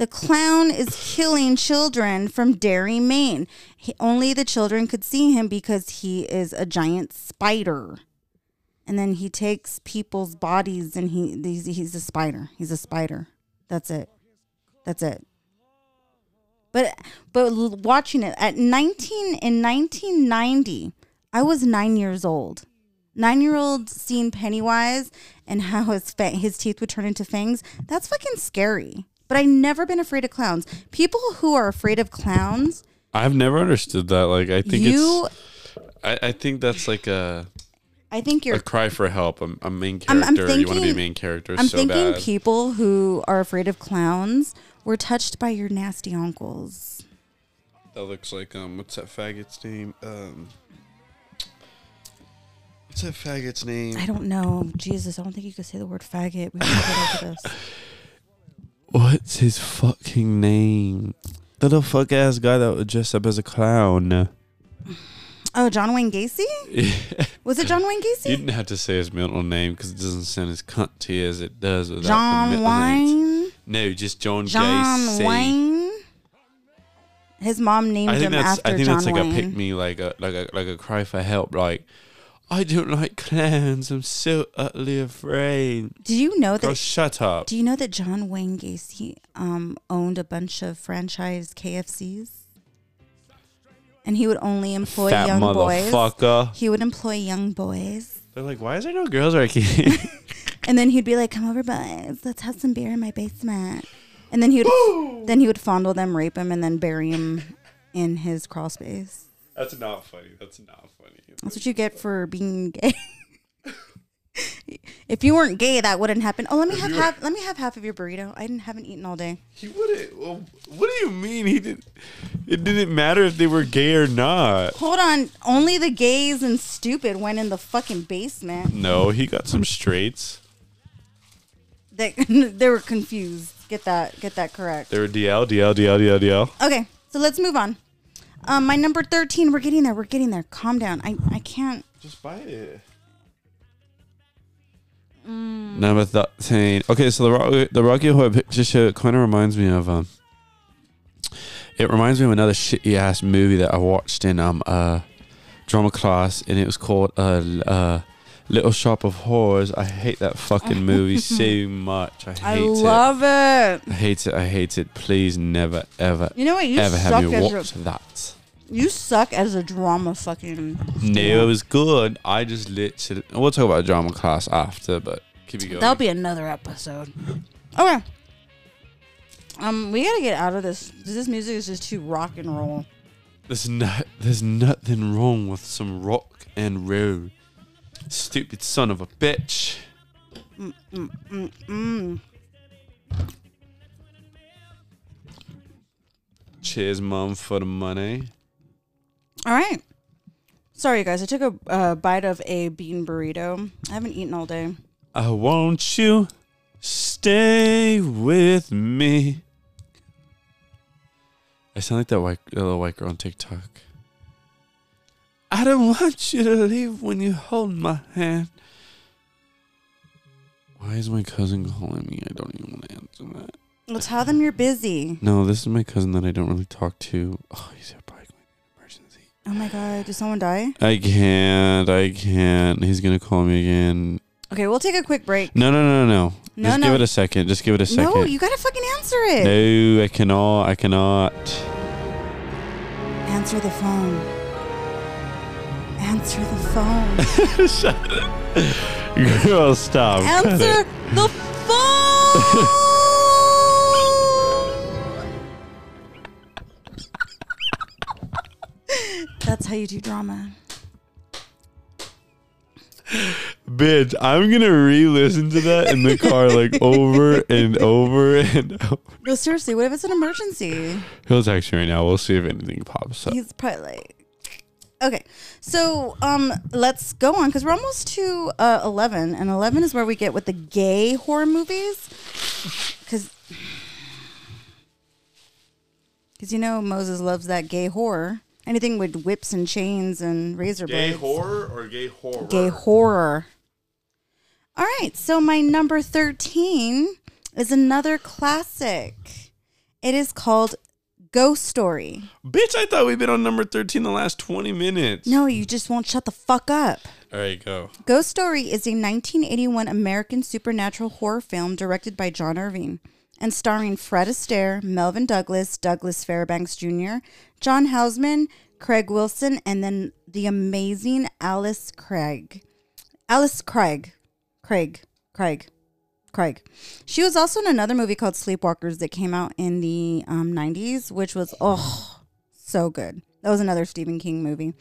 the clown is killing children from Derry, Maine. He, only the children could see him because he is a giant spider. And then he takes people's bodies and he he's, he's a spider. He's a spider. That's it. That's it. But but watching it at 19 in 1990, I was 9 years old. 9-year-old seeing Pennywise and how his fa- his teeth would turn into fangs. That's fucking scary. But I've never been afraid of clowns. People who are afraid of clowns, I've never understood that. Like, I think you it's. I, I think that's like a I think you're a cry for help. I'm a main I'm- character. I'm you want to be a main character I'm so thinking bad. people who are afraid of clowns were touched by your nasty uncles. That looks like um. What's that faggot's name? Um. What's that faggot's name? I don't know. Jesus, I don't think you could say the word faggot. We have to get over this. What's his fucking name? The little fuck ass guy that would dress up as a clown. Oh, John Wayne Gacy? Was it John Wayne Gacy? You didn't have to say his middle name because it doesn't sound as cunty as it does without the John names. Wayne? No, just John, John Gacy. John Wayne? His mom named I think him that's after I think John that's like Wayne. a pick me like a like a like a cry for help like I don't like clowns. I'm so utterly afraid. Do you know Girl, that shut up. Do you know that John Wayne Gacy um, owned a bunch of franchise KFCs? And he would only employ Fat young boys. He would employ young boys. They're like, why is there no girls working? And then he'd be like, "Come over, boys. Let's have some beer in my basement." And then he would then he would fondle them, rape them, and then bury him in his crawl space. That's not funny. That's not funny. That's what you get for being gay. if you weren't gay, that wouldn't happen. Oh, let me have half. Let me have half of your burrito. I didn't haven't eaten all day. He wouldn't. Well, what do you mean? He didn't. It didn't matter if they were gay or not. Hold on. Only the gays and stupid went in the fucking basement. No, he got some straights. They they were confused. Get that get that correct. They were DL, DL, DL, DL, DL. Okay, so let's move on. Um, my number thirteen. We're getting there. We're getting there. Calm down. I I can't. Just buy it. Number thirteen. Okay, so the Rocky, the Rocky Horror Picture Show kind of reminds me of um. It reminds me of another shitty ass movie that I watched in um uh drama class, and it was called uh uh Little Shop of Horrors. I hate that fucking movie so much. I hate I it. I love it. I hate it. I hate it. Please never ever You know what? You ever suck have me as watch a, that. you suck as a drama fucking. No, it was good. I just literally. We'll talk about drama class after, but keep it going. That'll be another episode. Okay. Um, we gotta get out of this. This music is just too rock and roll. There's not. There's nothing wrong with some rock and roll. Stupid son of a bitch. Mm. Cheers, mom, for the money. All right. Sorry, guys. I took a uh, bite of a bean burrito. I haven't eaten all day. I want you stay with me. I sound like that white little white girl on TikTok. I don't want you to leave when you hold my hand. Why is my cousin calling me? I don't even want to answer that. Well, tell them you're busy. No, this is my cousin that I don't really talk to. Oh, he's probably going to emergency. Oh my god, did someone die? I can't. I can't. He's gonna call me again. Okay, we'll take a quick break. No, no, no, no. No, Just no. give it a second. Just give it a second. No, you gotta fucking answer it. No, I cannot. I cannot. Answer the phone. Answer the phone. Girl, stop. Answer the phone. That's how you do drama. Bitch, I'm gonna re-listen to that in the car like over and over and over. No, seriously, what if it's an emergency? He'll text you right now. We'll see if anything pops up. He's probably like, okay. So, um, let's go on because we're almost to uh, eleven, and eleven is where we get with the gay horror movies, because. Because you know Moses loves that gay horror. Anything with whips and chains and razor blades. Gay horror or gay horror? Gay horror. All right, so my number 13 is another classic. It is called Ghost Story. Bitch, I thought we'd been on number 13 the last 20 minutes. No, you just won't shut the fuck up. All right, go. Ghost Story is a 1981 American supernatural horror film directed by John Irving and starring Fred Astaire, Melvyn Douglas, Douglas Fairbanks Jr., John Houseman, Craig Wilson, and then the amazing Alice Craig. Alice Craig. Craig. Craig. Craig. She was also in another movie called Sleepwalkers that came out in the um, 90s, which was, oh, so good. That was another Stephen King movie.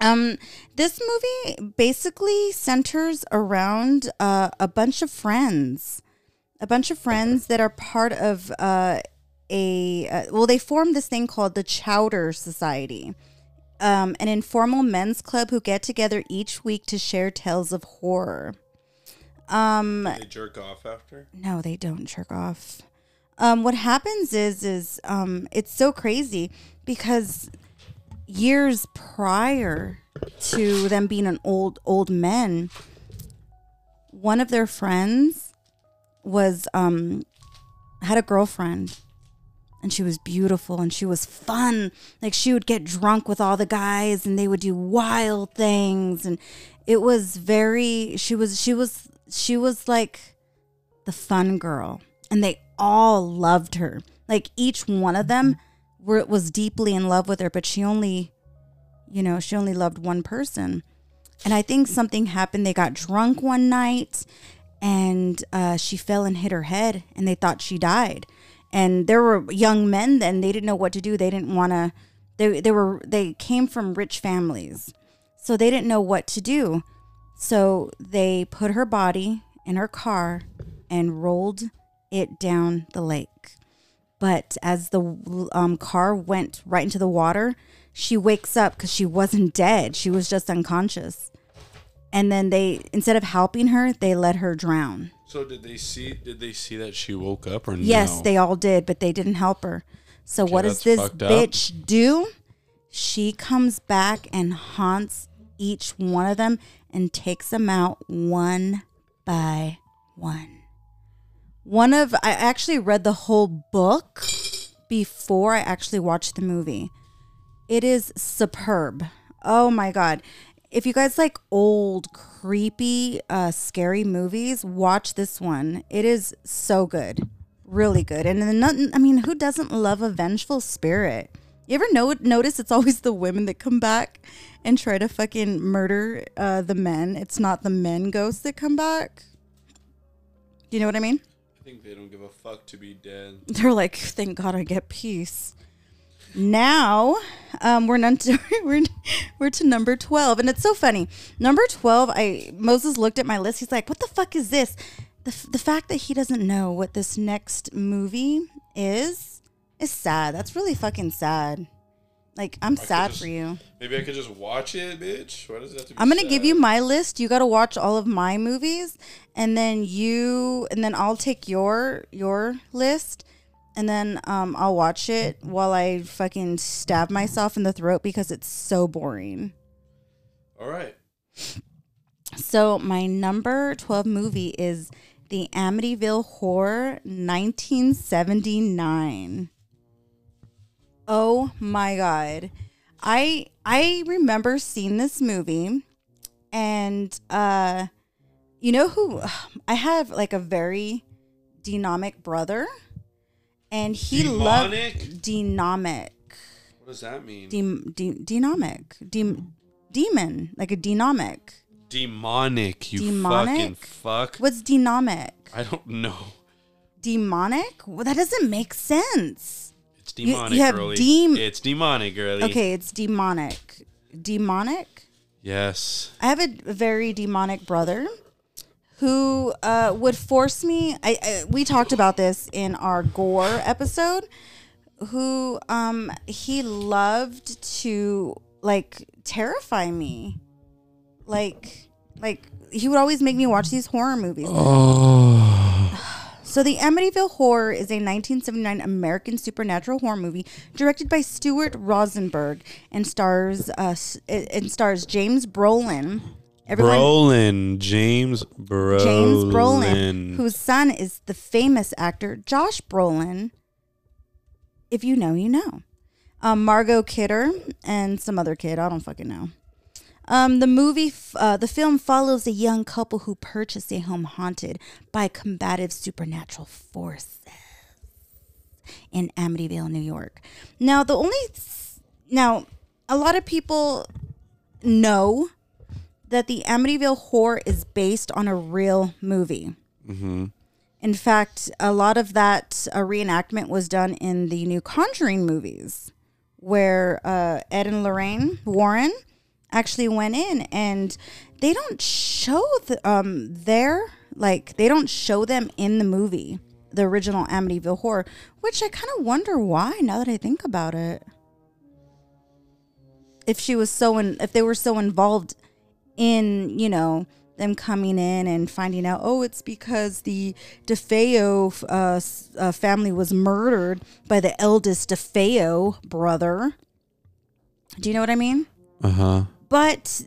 Um, this movie basically centers around uh, a bunch of friends, a bunch of friends that are part of uh, a uh, well, they formed this thing called the Chowder Society, um, an informal men's club who get together each week to share tales of horror. Um, They jerk off after? no, they don't jerk off. Um, what happens is, is um, it's so crazy because years prior to them being an old old men, one of their friends was um, had a girlfriend, and she was beautiful and she was fun. Like she would get drunk with all the guys, and they would do wild things, and it was very. She was she was she was like the fun girl and they all loved her. Like each one of them were was deeply in love with her but she only you know she only loved one person. And i think something happened. They got drunk one night and uh, she fell and hit her head and they thought she died. And there were young men then. They didn't know what to do. They didn't want to they, they were they came from rich families. So they didn't know what to do So they put her body in her car and rolled it down the lake. But as the um, car went right into the water, she wakes up because she wasn't dead. She was just unconscious. And then they, instead of helping her, they let her drown. So did they see? Did they see that she woke up or Yes, no? they all did, but they didn't help her. So Okay, what does this fucked up. bitch do? She comes back and haunts each one of them and takes them out one by one. One of I actually read the whole book before I actually watched the movie. It is superb. Oh my god. If you guys like old, creepy, uh, scary movies, watch this one. It is so good. Really good. And I mean, who doesn't love a vengeful spirit? You ever notice it's always the women that come back and try to fucking murder uh, the men? It's not the men ghosts that come back. Do you know what I mean? I think they don't give a fuck to be dead. they're like, thank God I get peace. Now, um, we're none to, we're we're to number twelve, and it's so funny. Number twelve, I Moses looked at my list. He's like, "What the fuck is this?" The the fact that he doesn't know what this next movie is is sad. That's really fucking sad. Like, I'm could sad just- for you. Maybe I could just watch it, bitch. Why does it have to be I'm gonna give you my list. You got to watch all of my movies, and then you, and then I'll take your your list, and then um, I'll watch it while I fucking stab myself in the throat because it's so boring. All right. So my number twelve movie is the Amityville Horror, 1979. Oh my god. I I remember seeing this movie and uh you know who I have like a very dynamic brother and he loved Demonic? dynamic What does that mean? Dem, de, dynamic dem, demon like a dynamic Demonic. You Demonic? fucking fuck. what's dynamic I don't know. demonic well that doesn't make sense It's you demonic, have girly. dem- it's demonic, girly. okay it's demonic demonic Yes. I have a very demonic brother who uh, would force me. I, I we talked about this in our gore episode. Who um he loved to like terrify me, like like he would always make me watch these horror movies. So, The Amityville Horror is a 1979 American supernatural horror movie directed by Stuart Rosenberg and stars uh, it stars James Brolin. Everyone, Brolin. James Brolin. James Brolin, whose son is the famous actor Josh Brolin. If you know, you know. Um, Margot Kidder and some other kid. I don't fucking know. Um, the movie, f- uh, the film follows a young couple who purchase a home haunted by combative supernatural forces in Amityville, New York. Now, the only now a lot of people know that the Amityville Horror is based on a real movie. In fact, a lot of that uh, reenactment was done in the new Conjuring movies, where uh, Ed and Lorraine Warren actually went in, and they don't show the, um like they don't show them in the movie, the original Amityville Horror, which I kind of wonder why. Now that I think about it, if she was so in, if they were so involved in you know them coming in and finding out oh it's because the DeFeo uh, uh, family was murdered by the eldest DeFeo brother. Do you know what I mean? Uh huh. But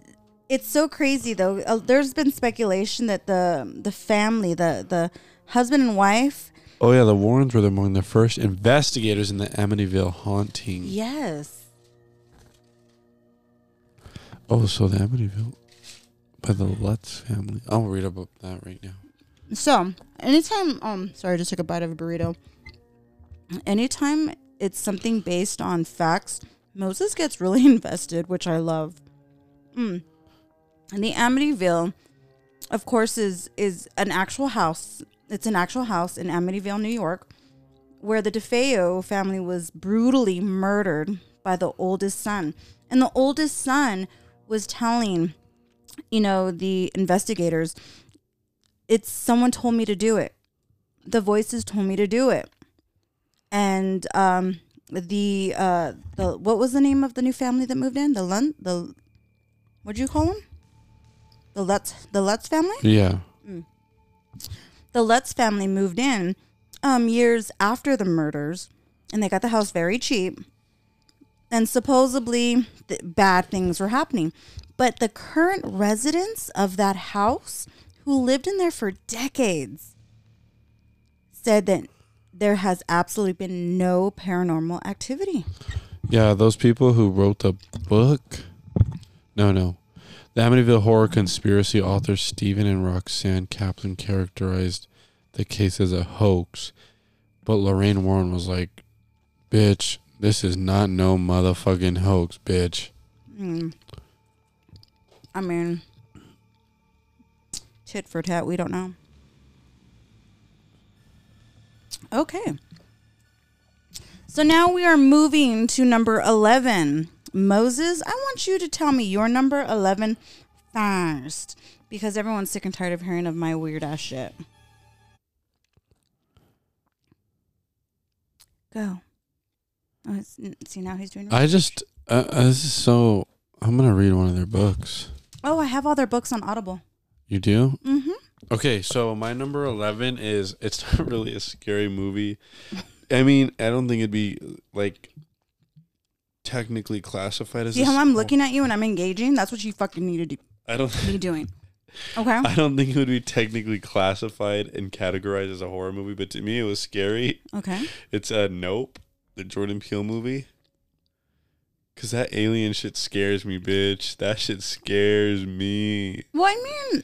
it's so crazy though. Uh, there's been speculation that the the family, the the husband and wife, Oh yeah, the Warrens were among the first investigators in the Amityville haunting. yes, Oh, so the Amityville by the Lutz family. I'll read about that right now. So anytime, um, sorry, I just took a bite of a burrito. Anytime it's something based on facts, Moses gets really invested, which I love. Mm. And the Amityville, of course, is is an actual house. It's an actual house in Amityville, New York, where the DeFeo family was brutally murdered by the oldest son, and the oldest son was telling you know, the investigators, it's someone told me to do it. The voices told me to do it. And um the uh the what was the name of the new family that moved in? The Lund the what'd you call them? The Lutz the Lutz family? Yeah. the Lutz family moved in um, years after the murders, and they got the house very cheap. And supposedly, th- bad things were happening. But the current residents of that house, who lived in there for decades, said that there has absolutely been no paranormal activity. Yeah, those people who wrote the book. No, no. The Amityville Horror Conspiracy author Stephen and Roxanne Kaplan characterized the case as a hoax, but Lorraine Warren was like, "Bitch, this is not no motherfucking hoax, bitch." Hmm. I mean, tit for tat, we don't know. Okay. So now we are moving to number 11. Moses, I want you to tell me your number 11 first because everyone's sick and tired of hearing of my weird ass shit. Go. Oh, see, now he's doing I just uh, uh, this is so. I'm gonna read one of their books. Oh, I have all their books on Audible. You do? Mm-hmm. Okay, so my number 11 is it's not really a scary movie. I mean, I don't think it'd be like technically classified as See a how I'm looking at you and I'm engaging? That's what you fucking need to do, I don't be doing. Okay. I don't think it would be technically classified and categorized as a horror movie, but to me it was scary. Okay. It's a Nope, the Jordan Peele movie. Cause that alien shit scares me, bitch. That shit scares me. Well, I mean,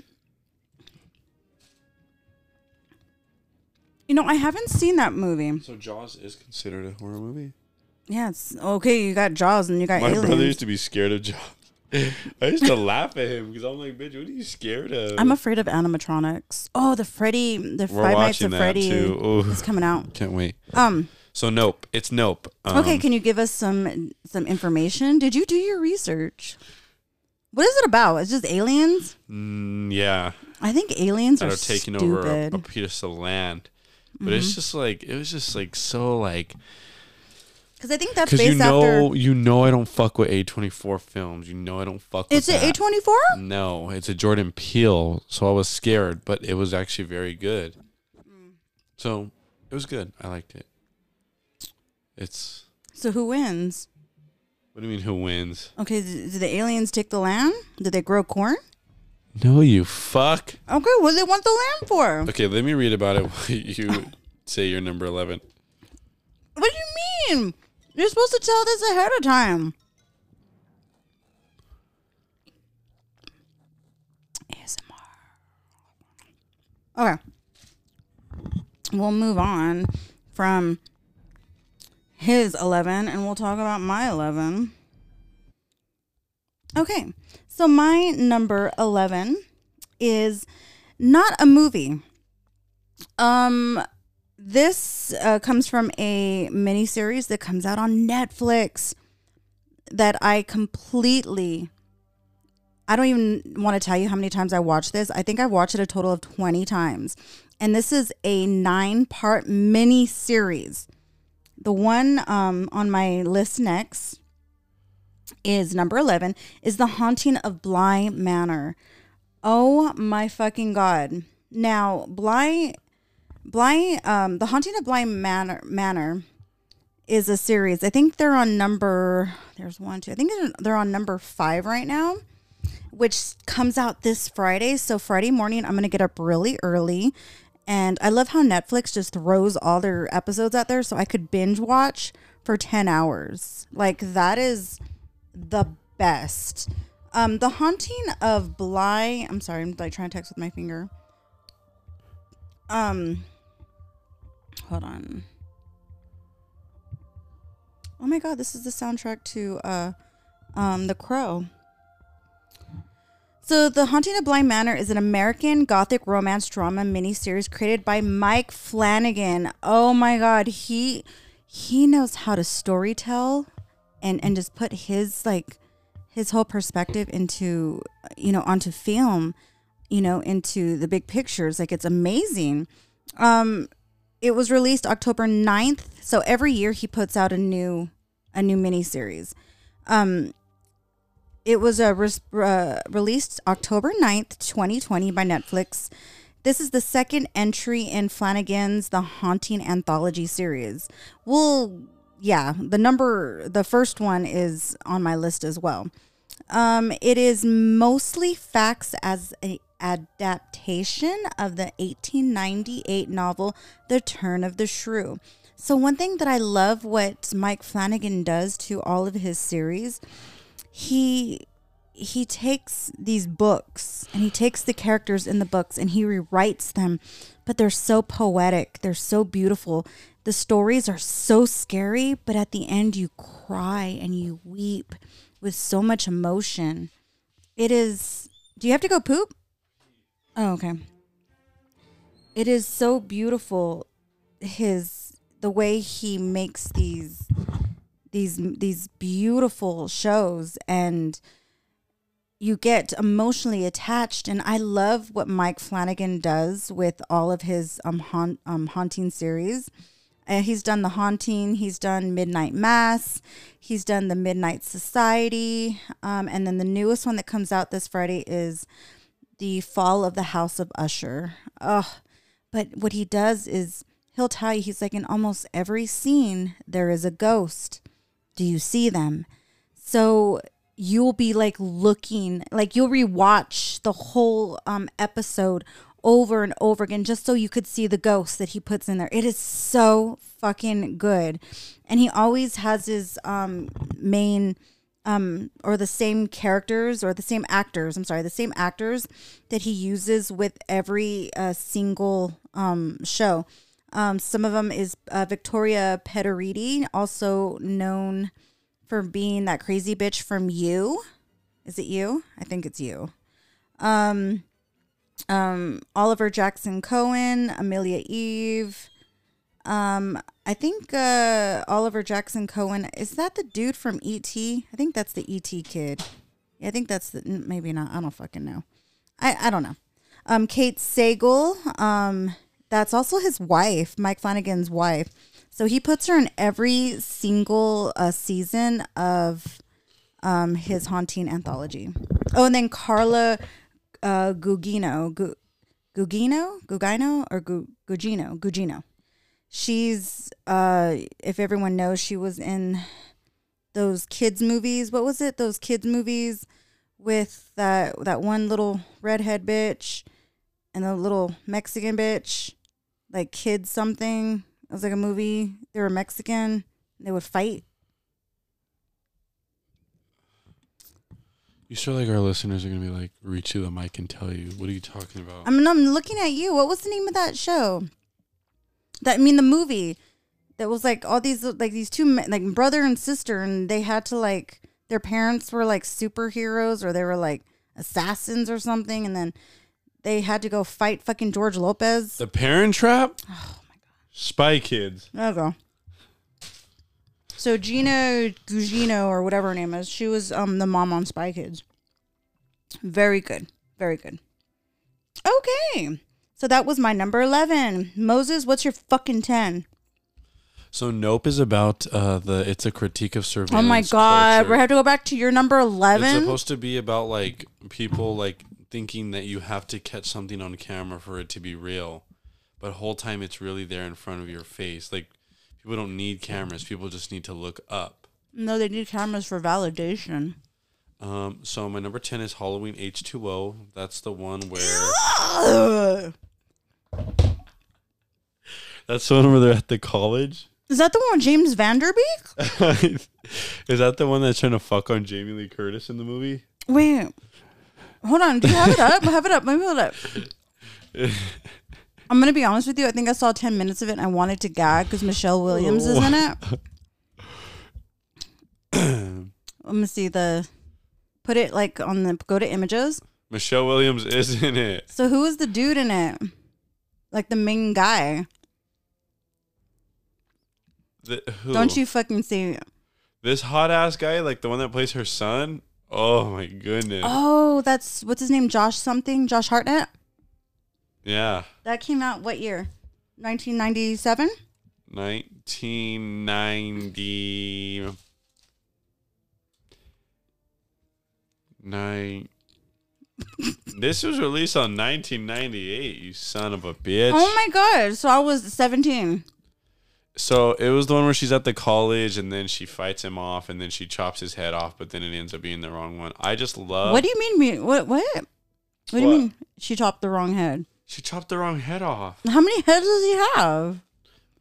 you know, I haven't seen that movie. So Jaws is considered a horror movie. Yeah, it's okay. You got Jaws and you got My aliens. brother used to be scared of Jaws. I used to laugh at him because I'm like, bitch, what are you scared of? I'm afraid of animatronics. Oh, the Freddy, the We're Five Nights of Freddy too. Is coming out. can't wait. Um. So Nope, it's Nope. Um, Okay, can you give us some some information? Did you do your research? What is it about? It's just aliens. mm, yeah, I think aliens that are, are taking stupid. over a, a piece of land. But it's Mhm. just like it was just like so like Because I think that's based you know after. you know I don't fuck with A24 films. You know I don't fuck. Is with it that. A twenty four? No, it's a Jordan Peele. So I was scared, but it was actually very good. Mm. So it was good. I liked it. It's So who wins? what do you mean? Who wins? Okay, did the aliens take the lamb? Did they grow corn? No, you fuck. Okay, what do they want the lamb for? Okay, let me read about it while you say your number 11. What do you mean? You're supposed to tell this ahead of time. ASMR. Okay. We'll move on from his 11 and we'll talk about my 11. Okay. So my number 11 is not a movie. Um this uh, comes from a miniseries that comes out on Netflix that I completely I don't even want to tell you how many times I watched this. I think I've watched it a total of 20 times. And this is a nine part mini series. The one um, on my list next is number 11 is The Haunting of Bly Manor. Oh my fucking God. Now, Bly Bly, um, The Haunting of Bly Manor, Manor is a series. I think they're on number, there's one, two, I think they're, on number five right now, which comes out this Friday. So Friday morning, I'm to get up really early. And I love how Netflix just throws all their episodes out there so I could binge watch for 10 hours. Like, that is the best. Um, the Haunting of Bly, I'm sorry, I'm like trying to text with my finger. Um, hold on. Oh my god, this is the soundtrack to uh, um, The Crow. So, The Haunting of Bly Manor is an American gothic romance drama miniseries created by Mike Flanagan. Oh my god, he he knows how to storytell and and just put his like his whole perspective into you know onto film, you know into the big pictures. Like it's amazing. Um, it was released October 9th. So every year he puts out a new a new miniseries. Um, it was a res- uh, released October 9th, 2020 by Netflix. This is the second entry in Flanagan's The Haunting Anthology series. Well, yeah, the number, the first one is on my list as well. Um, it is mostly facts as a adaptation of the 1898 novel The Turn of the Screw. So one thing that I love what Mike Flanagan does to all of his series, he he takes these books and he takes the characters in the books and he rewrites them, but they're so poetic, they're so beautiful. The stories are so scary, but at the end you cry and you weep with so much emotion. It is Do you have to go poop? Oh, okay. It is so beautiful his the way he makes these these these beautiful shows and you get emotionally attached and i love what mike flanagan does with all of his um, haunt, um haunting series uh, he's done the haunting he's done midnight mass he's done the midnight society um, and then the newest one that comes out this friday is the fall of the house of usher. Ugh. but what he does is he'll tell you he's like in almost every scene there is a ghost. Do you see them? So you'll be like looking like you'll rewatch the whole um episode over and over again just so you could see the ghosts that he puts in there. It is so fucking good. And he always has his um main um or the same characters or the same actors i'm sorry the same actors that he uses with every uh, single um show um some of them is uh, victoria Pedretti, also known for being that crazy bitch from you. Is it you? I think it's you. Um, um, Oliver Jackson Cohen, Amelia Eve. Um, I think uh, Oliver Jackson Cohen is that the dude from ET? I think that's the ET kid. Yeah, I think that's the maybe not. I don't fucking know. I I don't know. Um, Kate Siegel. Um, that's also his wife, Mike Flanagan's wife. So he puts her in every single uh, season of um, his haunting anthology. Oh, and then Carla uh, Gugino, Gu- Gugino, Gugino, or Gu- Gugino, Gugino. She's, uh, if everyone knows, she was in those kids movies. What was it? Those kids movies with that that one little redhead bitch and the little Mexican bitch, like kids something. It was like a movie. They were Mexican. They would fight. You sure like our listeners are gonna be like reach to the mic and tell you what are you talking about? I mean, I'm looking at you. What was the name of that show? That I mean, the movie that was like all these like these two men, like brother and sister, and they had to like their parents were like superheroes or they were like assassins or something, and then they had to go fight fucking George Lopez. the Parent Trap. Oh my god. Spy Kids. There go. So Gina Gugino or whatever her name is, she was um the mom on Spy Kids. Very good. Very good. Okay. So that was my number 11. Moses, what's your fucking 10? So Nope is about uh the it's a critique of surveillance. Oh my god, we have to go back to your number eleven. It's supposed to be about like people like thinking that you have to catch something on camera for it to be real, but whole time it's really there in front of your face. Like people don't need cameras; people just need to look up. no, they need cameras for validation. Um, so my number ten is Halloween H two O. That's the one where. That's the one where they're at the college. Is that the one with James Van Der Beek? is that the one that's trying to fuck on Jamie Lee Curtis in the movie? Wait. Hold on. Do you have it up? have it up. Let me hold it up. I'm gonna be honest with you. I think I saw 10 minutes of it and I wanted to gag because Michelle Williams is in it. Let me see the. Put it like on the. Go to images. Michelle Williams is in it. So who is the dude in it? Like the main guy. The, who? Don't you fucking see? This hot ass guy, like the one that plays her son. Oh my goodness. Oh, that's what's his name? Josh something? Josh Hartnett? Yeah. That came out what year? 1997? 1990. Nine. This was released on 1998. You son of a bitch. Oh my god. So I was 17. So it was the one where she's at the college and then she fights him off and then she chops his head off, but then it ends up being the wrong one. I just love. what do you mean? me- What? What? What do you What? mean? She chopped the wrong head. She chopped the wrong head off. How many heads does he have?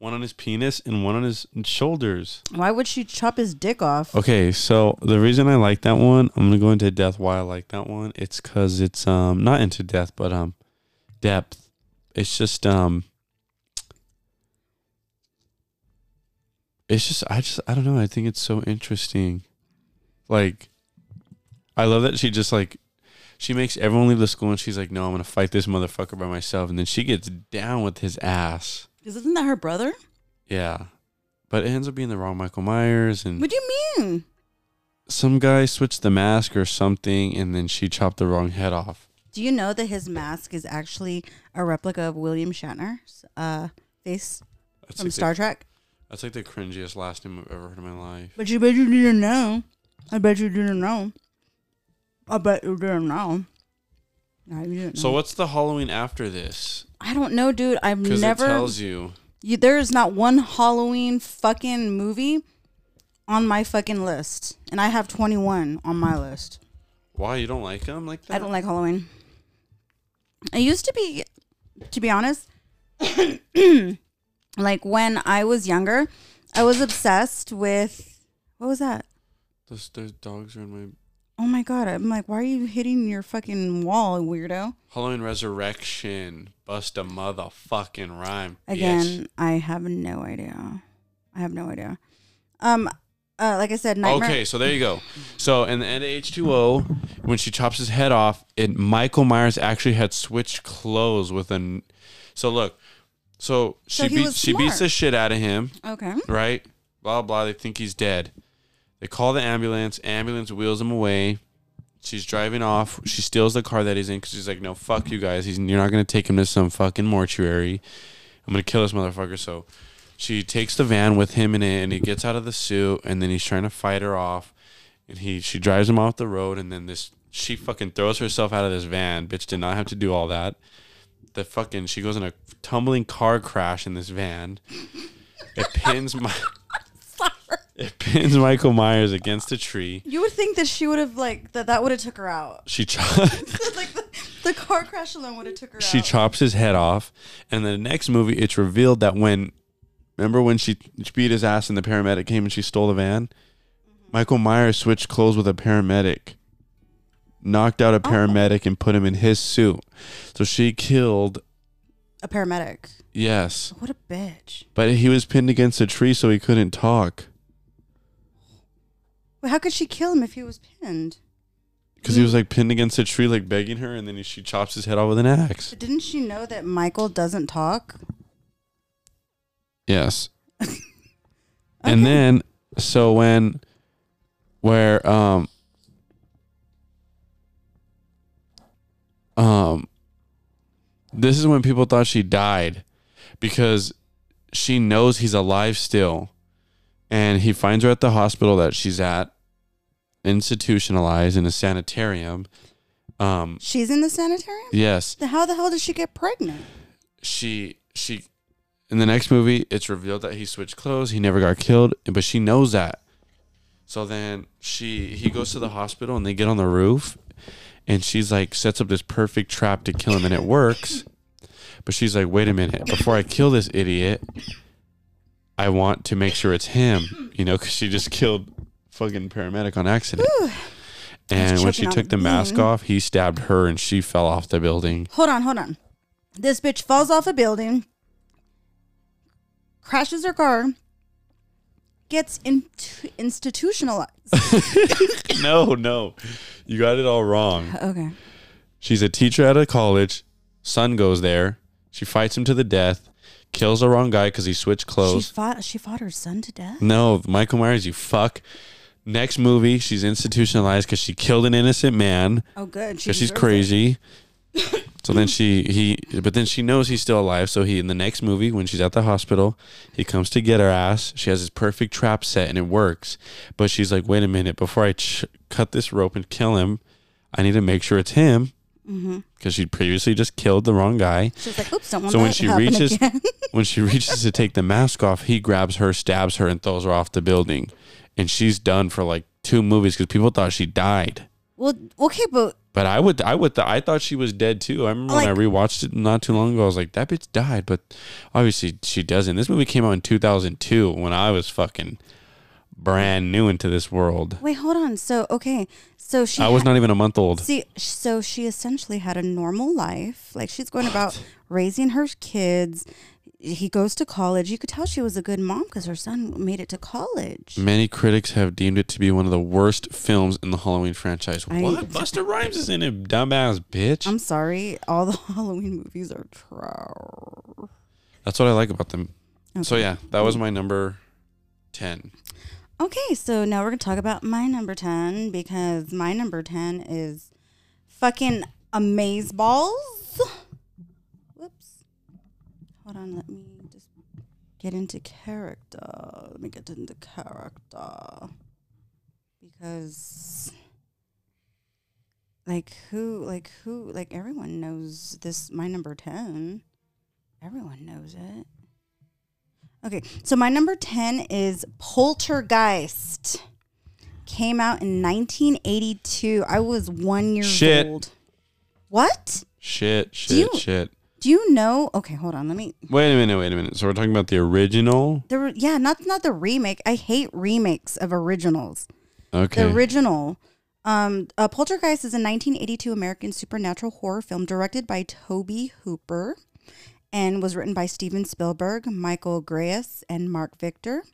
One on his penis and one on his shoulders. Why would she chop his dick off? Okay, so the reason I like that one, I'm gonna go into depth why I like that one. It's cause it's um not into depth, but um depth. It's just um it's just I just I don't know, I think it's so interesting. Like I love that she just like she makes everyone leave the school and she's like, No, I'm gonna fight this motherfucker by myself and then she gets down with his ass. Because isn't that her brother? Yeah. But it ends up being the wrong Michael Myers and What do you mean? some guy switched the mask or something and then she chopped the wrong head off. Do you know that his mask is actually a replica of William Shatner's uh, face That's from like Star the, Trek? That's like the cringiest last name I've ever heard in my life. But you bet you didn't know. I bet you didn't know. I bet you didn't know. Didn't know. So what's the Halloween after this? I don't know, dude. I've Because never. it tells you. you, there is not one Halloween fucking movie on my fucking list, and I have twenty one on my list. Why you don't like them like that? I don't like Halloween. I used to be, to be honest, like when I was younger, I was obsessed with what was that? Those, those dogs are in my Oh my god! I'm like, why are you hitting your fucking wall, weirdo? Halloween Resurrection. Bust a motherfucking rhyme. bitch. Again, I have no idea. I have no idea. Um, uh, like I said, Nightmare. Okay, so there you go. So in the end of H two O, when she chops his head off, it Michael Myers actually had switched clothes with an. So look, so So she he beats she beats the shit out of him. Okay. right? Blah blah. They think he's dead. They call the ambulance. Ambulance wheels him away. She's driving off. She steals the car that he's in because she's like, "No, fuck you guys. He's you're not gonna take him to some fucking mortuary. I'm gonna kill this motherfucker." So she takes the van with him in it, and he gets out of the suit, and then he's trying to fight her off, and he she drives him off the road, and then this she fucking throws herself out of this van. Bitch did not have to do all that. The fucking she goes in a tumbling car crash in this van. It pins my. It pins Michael Myers against a tree. You would think that she would have like that. That would have took her out. She cho- like the, the car crash alone would have took her out. she out. chops his head off, and then the next movie, it's revealed that when, remember when she beat his ass and the paramedic came and she stole the van, mm-hmm. Michael Myers switched clothes with a paramedic, knocked out a oh. paramedic and put him in his suit. So she killed. a paramedic. Yes, What a bitch. but he was pinned against a tree, so he couldn't talk Wait, how could she kill him if he was pinned? because he was like pinned against a tree, like begging her, and then he, she chops his head off with an axe. But didn't she know that Michael doesn't talk? Yes. And then so when where um um this is when people thought she died because she knows he's alive still. And he finds her at the hospital that she's at institutionalized in a sanitarium. Um She's in the sanitarium. yes, Then how the hell did she get pregnant? she she in the next movie it's revealed that he switched clothes he never got killed but she knows that so then she he goes to the hospital and they get on the roof and she's like sets up this perfect trap to kill him and it works but she's like wait a minute before i kill this idiot i want to make sure it's him you know because she just killed fucking paramedic on accident and when she took the mask mm. off he stabbed her and she fell off the building Hold on, hold on. This bitch falls off a building, crashes her car, gets into institutionalized. no, no. You got it all wrong. okay. She's a teacher at a college. Son goes there. She fights him to the death. Kills the wrong guy because he switched clothes. She fought she fought her son to death? no, Michael Myers, you fuck. Next movie, she's institutionalized because she killed an innocent man Oh, good. because she's crazy. so then she he, but then she knows he's still alive. So he in the next movie when she's at the hospital, he comes to get her ass. She has this perfect trap set and it works. But she's like, wait a minute, before I ch- cut this rope and kill him, I need to make sure it's him Mm-hmm. because she'd previously just killed the wrong guy. She's like, oops, don't want So that when she reaches when she reaches to take the mask off, he grabs her, stabs her, and throws her off the building. And she's done for like two movies because people thought she died. well, okay, but But I would, I would, I thought she was dead too. I remember when I Like- rewatched it not too long ago. I was like, that bitch died, but obviously she doesn't. This movie came out in 2002 when I was fucking brand new into this world. wait, hold on. So okay, so she I was ha- not even a month old. See, so she essentially had a normal life. Like she's going about raising her kids. He goes to college. You could tell she was a good mom because her son made it to college. Many critics have deemed it to be one of the worst films in the Halloween franchise. I- what? Busta Rhymes is in it, dumbass bitch. I'm sorry, all the Halloween movies are trash. That's what I like about them. So yeah, that was my number ten. Okay, so now we're gonna talk about my number ten because my number ten is fucking amaze balls. Whoops. Hold on, let me just get into character. Let me get into character because, like, who, like, who, like, everyone knows this. My number ten. Everyone knows it. Okay, so my number 10 is Poltergeist. Came out in 1982. I was one year Shit. old. What? Shit, shit, you- shit. Do you know? Okay, hold on. Let me. Wait a minute, wait a minute. So we're talking about the original. Were- yeah, not not the remake. I hate remakes of originals. Okay. The original. Um, uh, Poltergeist is a 1982 American supernatural horror film directed by Tobe Hooper and was written by Steven Spielberg, Michael Grais, and Mark Victor.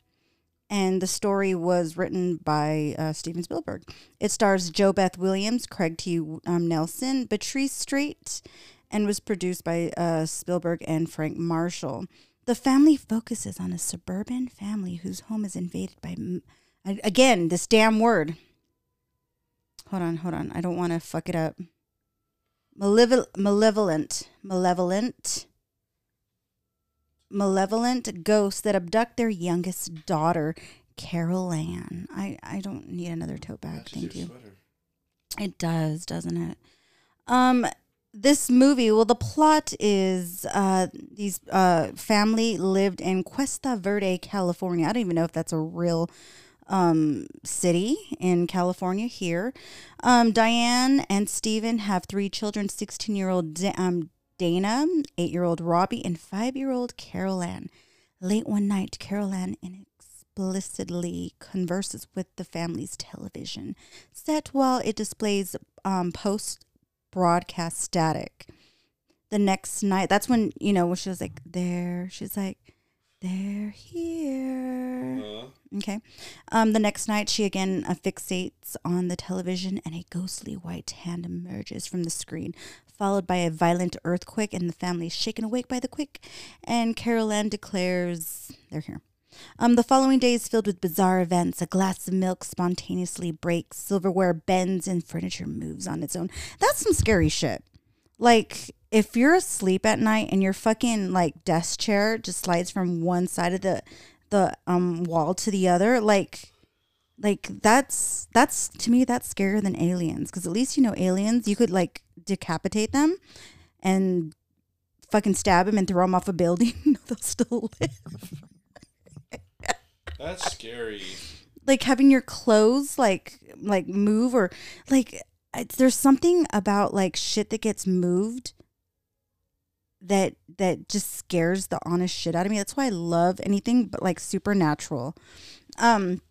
And the story was written by uh, Steven Spielberg. It stars JoBeth Williams, Craig T. Um, Nelson, Beatrice Straight, and was produced by uh, Spielberg and Frank Marshall. The family focuses on a suburban family whose home is invaded by, m- again, this damn word. Hold on, hold on. I don't want to fuck it up. Malevol- malevolent, malevolent, malevolent ghosts that abduct their youngest daughter, Carol Ann. I, I don't need another tote bag. Thank you. It does, doesn't it? Um, this movie, well, the plot is uh, these uh, family lived in Cuesta Verde, California. I don't even know if that's a real um, city in California here. Um, Diane and Stephen have three children 16 year old um, Dana, 8 year old Robbie, and 5 year old Carol Ann. Late one night, Carol Ann inexplicitly converses with the family's television set while it displays um, post broadcast static. The next night, that's when, you know, when she was like, there, she's like, they're here. Okay. Um, the next night, she again uh, fixates on the television, and a ghostly white hand emerges from the screen, followed by a violent earthquake, and the family is shaken awake by the quake. And Carol Ann declares they're here. Um, the following day is filled with bizarre events. A glass of milk spontaneously breaks, silverware bends, and furniture moves on its own. That's some scary shit. Like, if you're asleep at night and your fucking like desk chair just slides from one side of the the um wall to the other, like like that's that's to me that's scarier than aliens because at least you know aliens you could like decapitate them and fucking stab them and throw them off a building they'll still live That's scary. like having your clothes like like move or like it's, there's something about like shit that gets moved that that just scares the honest shit out of me. That's why I love anything but like supernatural. Um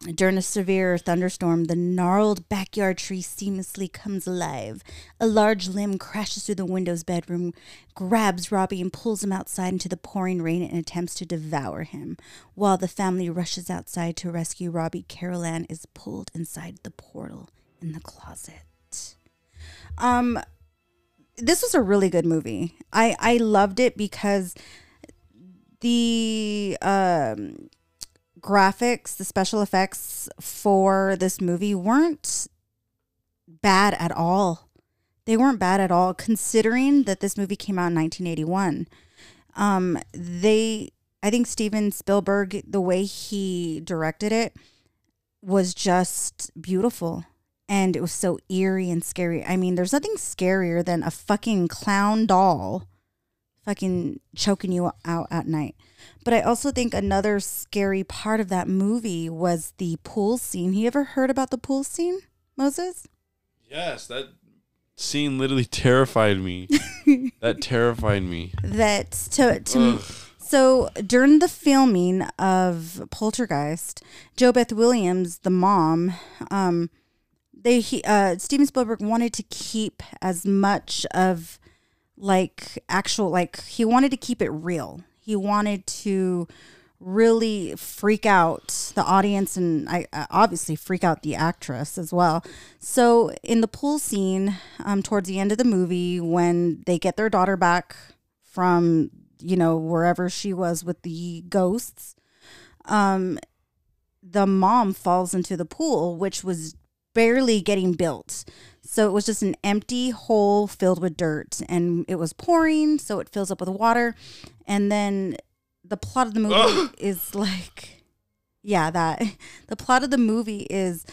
during a severe thunderstorm, the gnarled backyard tree seamlessly comes alive. A large limb crashes through the window's bedroom, grabs Robbie, and pulls him outside into the pouring rain and attempts to devour him. While the family rushes outside to rescue Robbie, Carol Ann is pulled inside the portal in the closet. Um, this was a really good movie. I I loved it because the um graphics, the special effects for this movie weren't bad at all. They weren't bad at all, considering that this movie came out in 1981. Um, they, I think Steven Spielberg, the way he directed it, was just beautiful. And it was so eerie and scary. I mean, there's nothing scarier than a fucking clown doll fucking choking you out at night. But I also think another scary part of that movie was the pool scene. You ever heard about the pool scene, Moses? Yes, that scene literally terrified me. that terrified me. That to to Ugh. So during the filming of Poltergeist, JoBeth Williams, the mom, um, they he, uh, Steven Spielberg wanted to keep as much of like actual like he wanted to keep it real. He wanted to really freak out the audience and I uh, obviously freak out the actress as well. So in the pool scene, um, towards the end of the movie, when they get their daughter back from you know wherever she was with the ghosts, um, the mom falls into the pool, which was barely getting built. So it was just an empty hole filled with dirt and it was pouring, so it fills up with water. And then the plot of the movie Ugh. is like yeah, that the plot of the movie is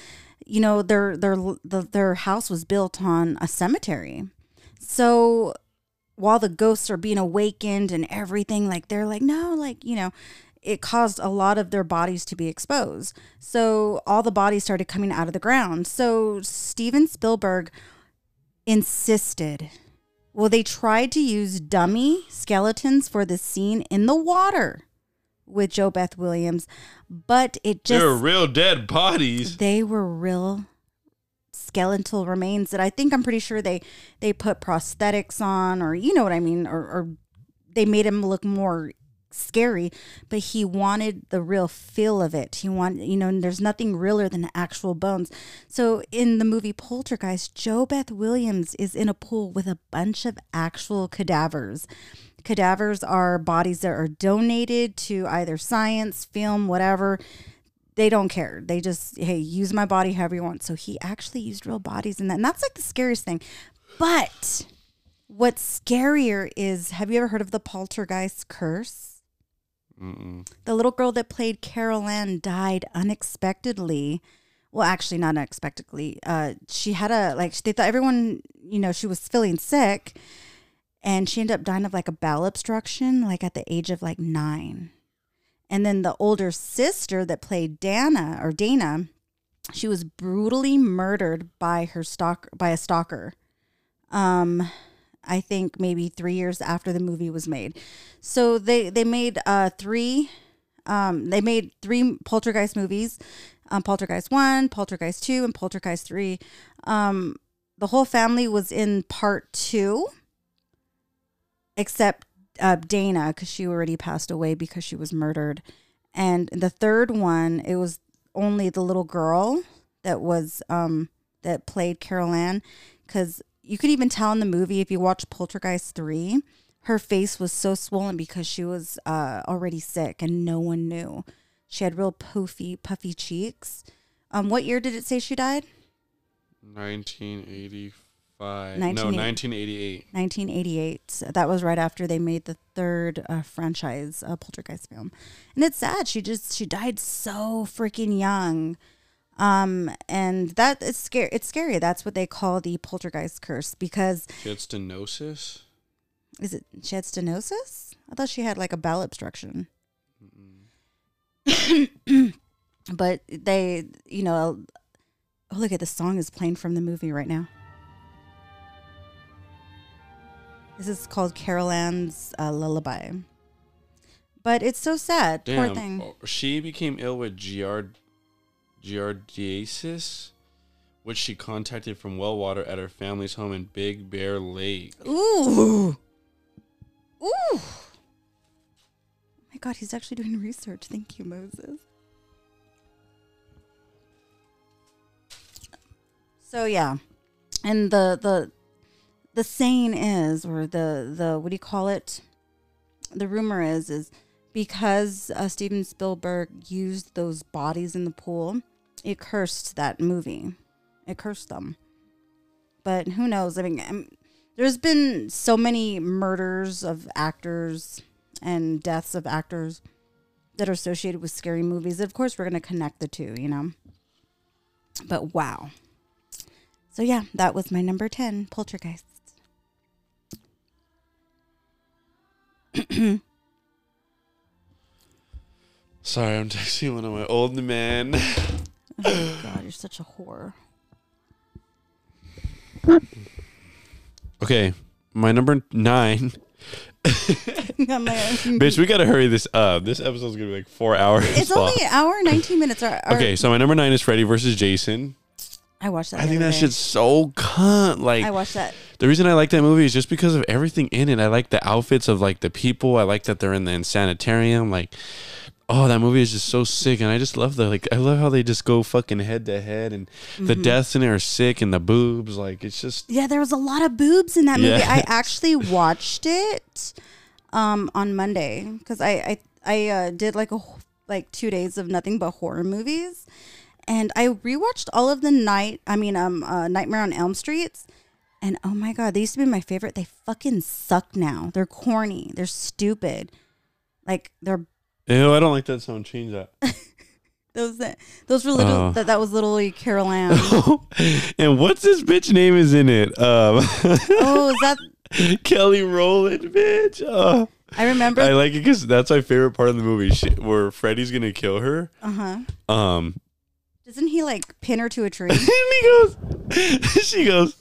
you know their their the, their house was built on a cemetery. So while the ghosts are being awakened and everything like they're like no like you know it caused a lot of their bodies to be exposed. So all the bodies started coming out of the ground. So Steven Spielberg insisted. Well, they tried to use dummy skeletons for the scene in the water with JoBeth Williams, but it just They're real dead bodies. they were real skeletal remains that I think I'm pretty sure they they put prosthetics on or you know what I mean or, or they made him look more scary but he wanted the real feel of it he wanted you know and there's nothing realer than actual bones so in the movie poltergeist jobeth williams is in a pool with a bunch of actual cadavers cadavers are bodies that are donated to either science film whatever they don't care. They just, hey, use my body however you want. So he actually used real bodies in that. And that's like the scariest thing. But what's scarier is have you ever heard of the poltergeist curse? Mm-mm. The little girl that played Carol Ann died unexpectedly. Well, actually, not unexpectedly. Uh, she had a, like, they thought everyone, you know, she was feeling sick. And she ended up dying of like a bowel obstruction, like at the age of like nine. And then the older sister that played Dana or Dana, she was brutally murdered by her stalk by a stalker. Um, I think maybe three years after the movie was made. So they they made uh three, um they made three Poltergeist movies, um, Poltergeist one, Poltergeist two, and Poltergeist three. Um, the whole family was in part two, except uh, Dana because she already passed away because she was murdered. And the third one, it was only the little girl that was um that played Carol Ann because you could even tell in the movie if you watch Poltergeist three, her face was so swollen because she was uh already sick and no one knew. She had real puffy puffy cheeks. Um, what year did it say she died? 1985. 1980. No, 1988. 1988. That was right after they made the third uh, franchise uh, Poltergeist film, and it's sad. She just she died so freaking young, um, and that is scary. It's scary. That's what they call the Poltergeist curse because She had stenosis. is it she had stenosis? I thought she had like a bowel obstruction. but they, you know, oh look at the song is playing from the movie right now. This is called Carol Ann's uh, Lullaby. But it's so sad. Poor thing. oh, She became ill with giard- giardiasis, which she contacted from well water at her family's home in Big Bear Lake. Ooh. Ooh. Oh my God, he's actually doing research. Thank you, Moses. So yeah. And the the the saying is or the the what do you call it? The rumor is is because uh, Steven Spielberg used those bodies in the pool, it cursed that movie. It cursed them. But who knows? I mean, um, there's been so many murders of actors and deaths of actors that are associated with scary movies. Of course, we're going to connect the two, you know. But wow. So yeah, that was my number 10, Poltergeist. Sorry, I'm texting one of my old men. Oh god, you're such a whore. Okay, my number nine. Bitch, we gotta hurry this up. This episode's gonna be like four hours. it's long. only an hour, 19 minutes. Okay, so my number nine is Freddy versus Jason. I watched that. I the think other that day. shit's so cunt. Like I watched that. the reason I like that movie is just because of everything in it. I like the outfits of like the people. I like that they're in the sanitarium. Like, oh, that movie is just so sick, and I just love the like. I love how they just go fucking head to head, and the Mm-hmm. deaths in it are sick, and the boobs. Like, it's just Yeah, there was a lot of boobs in that movie. Yeah. I actually watched it um, on Monday because I I, I uh, did like a like two days of nothing but horror movies, and I rewatched all of the night. I mean, um, uh, Nightmare on Elm Streets, and oh my god, they used to be my favorite. They fucking suck now. They're corny. They're stupid. Like they're ew. I don't like that sound. Change that. those that those were little Oh. that that was literally Carol Ann. and what's this bitch name is in it? Um, oh, is that? Kelly Rowland, bitch. Oh. I remember. I like it because that's my favorite part of the movie, she, where Freddy's gonna kill her. uh huh. Um, Doesn't he like pin her to a tree? and he goes, she goes,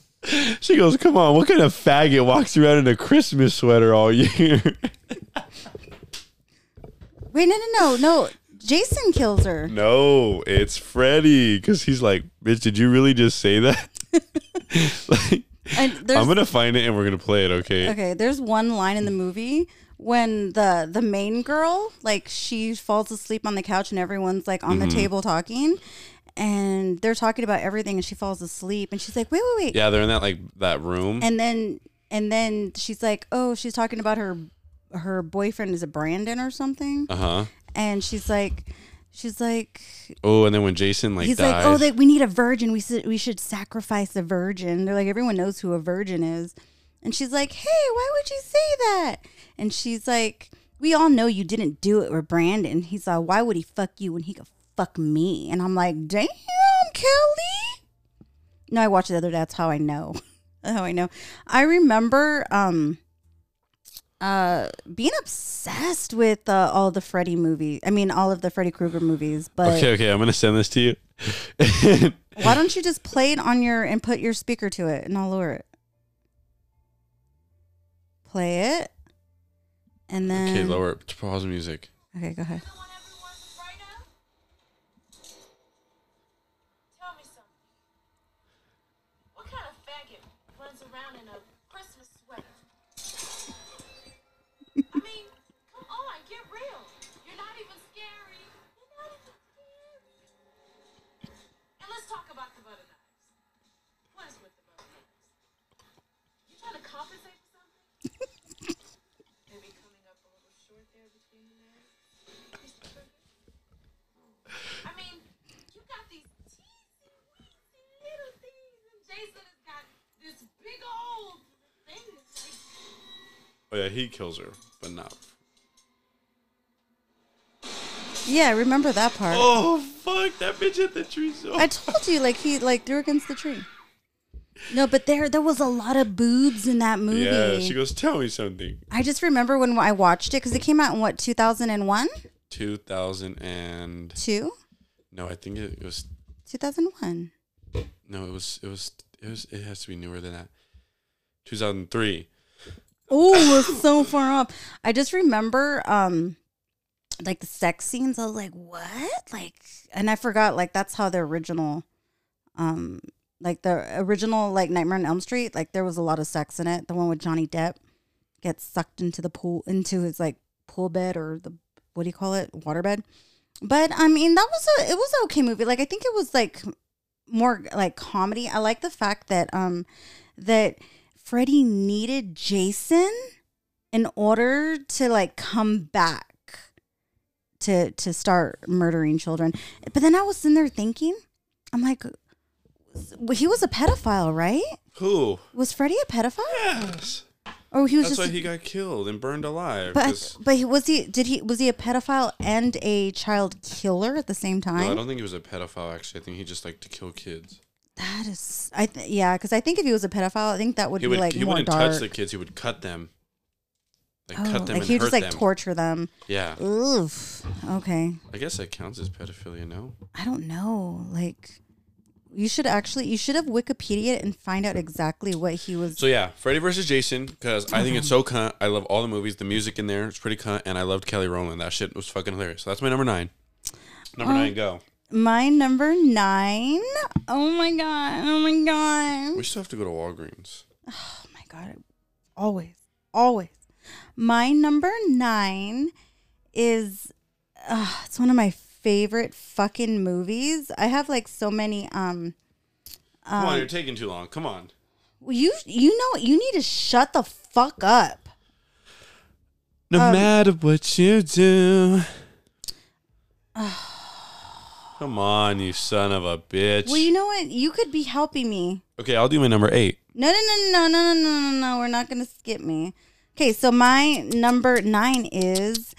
she goes, come on, what kind of faggot walks around in a Christmas sweater all year? Wait, no, no, no, no. Jason kills her. no, it's Freddy, because he's like, bitch, did you really just say that? like, I'm gonna find it and we're gonna play it, okay? okay, there's one line in the movie when the the main girl like she falls asleep on the couch and everyone's like on Mm-hmm. the table talking, and they're talking about everything and she falls asleep and she's like, wait, wait, wait, Yeah, they're in that like that room. and then and then she's like, oh, she's talking about her her boyfriend is a Brandon or something, Uh huh. and she's like. She's like, Oh, and then when Jason like he's dies, like, oh, they, we need a virgin. We should we should sacrifice a virgin. They're like, everyone knows who a virgin is, and she's like, hey, why would you say that? And she's like, we all know you didn't do it with Brandon. He's like, why would he fuck you when he could fuck me? And I'm like, damn, Kelly. No, I watched the other day. That's how I know. That's how I know. I remember um uh being obsessed with uh, all the Freddy movies. I mean, all of the Freddy Krueger movies. But okay, okay, I'm gonna send this to you. why don't you just play it on your and put your speaker to it and I'll lower it. Play it. And then okay, lower it. Pause music. Okay, go ahead. Oh yeah, he kills her, but not. Yeah, I remember that part. Oh fuck! That bitch hit the tree so. I told you, like he like threw against the tree. No, but there there was a lot of boobs in that movie. yeah, she goes, "Tell me something." I just remember when I watched it because it came out in what 2001, Two thousand and two, no, I think it was 2001. no, it was it was it was it has to be newer than that. Two thousand three. Oh, it's so far off. I just remember um like the sex scenes. I was like, what? Like, and I forgot like that's how the original um like the original like Nightmare on Elm Street. Like there was a lot of sex in it. The one with Johnny Depp gets sucked into the pool into his like pool bed or the what do you call it water bed. But I mean that was a it was an okay movie. Like I think it was like more like comedy. I like the fact that um that Freddy needed Jason in order to like come back to to start murdering children. But then I was in there thinking, I'm like, he was a pedophile, right? Who? Was Freddie a pedophile? Yes. Or he was That's just why he got killed and burned alive. But 'cause- but was he did he was he a pedophile and a child killer at the same no, I don't think he was a pedophile. Actually, I think he just liked to kill kids. That is I th- yeah, because I think if he was a pedophile, I think that would He be would. like he more wouldn't dark. touch the kids. He would cut them. Like oh, cut them like and he would just like them. torture them. yeah. Oof. Okay. I guess that counts as pedophilia. No. I don't know. Like you should actually you should have Wikipedia it and find out exactly what he was. So yeah, Freddy versus Jason because I think it's so uh-huh. cunt. I love all the movies. The music in there, it's pretty cunt, and I loved Kelly Rowland. That shit was fucking hilarious. So that's my number nine. Number Oh. nine, um, go. My number nine. Oh my god. Oh my god. We still have to go to Walgreens. Oh my god. Always. Always. My number nine is uh, it's one of my favorite fucking movies. I have like so many um Come on, you're taking too long. Come on. you you know you need to shut the fuck up. No Um, matter what you do. Come on, you son of a bitch. Well, you know what? You could be helping me. okay, I'll do my number eight. No, no, no, no, no, no, no, no, no. We're not going to skip me. Okay, so my number nine is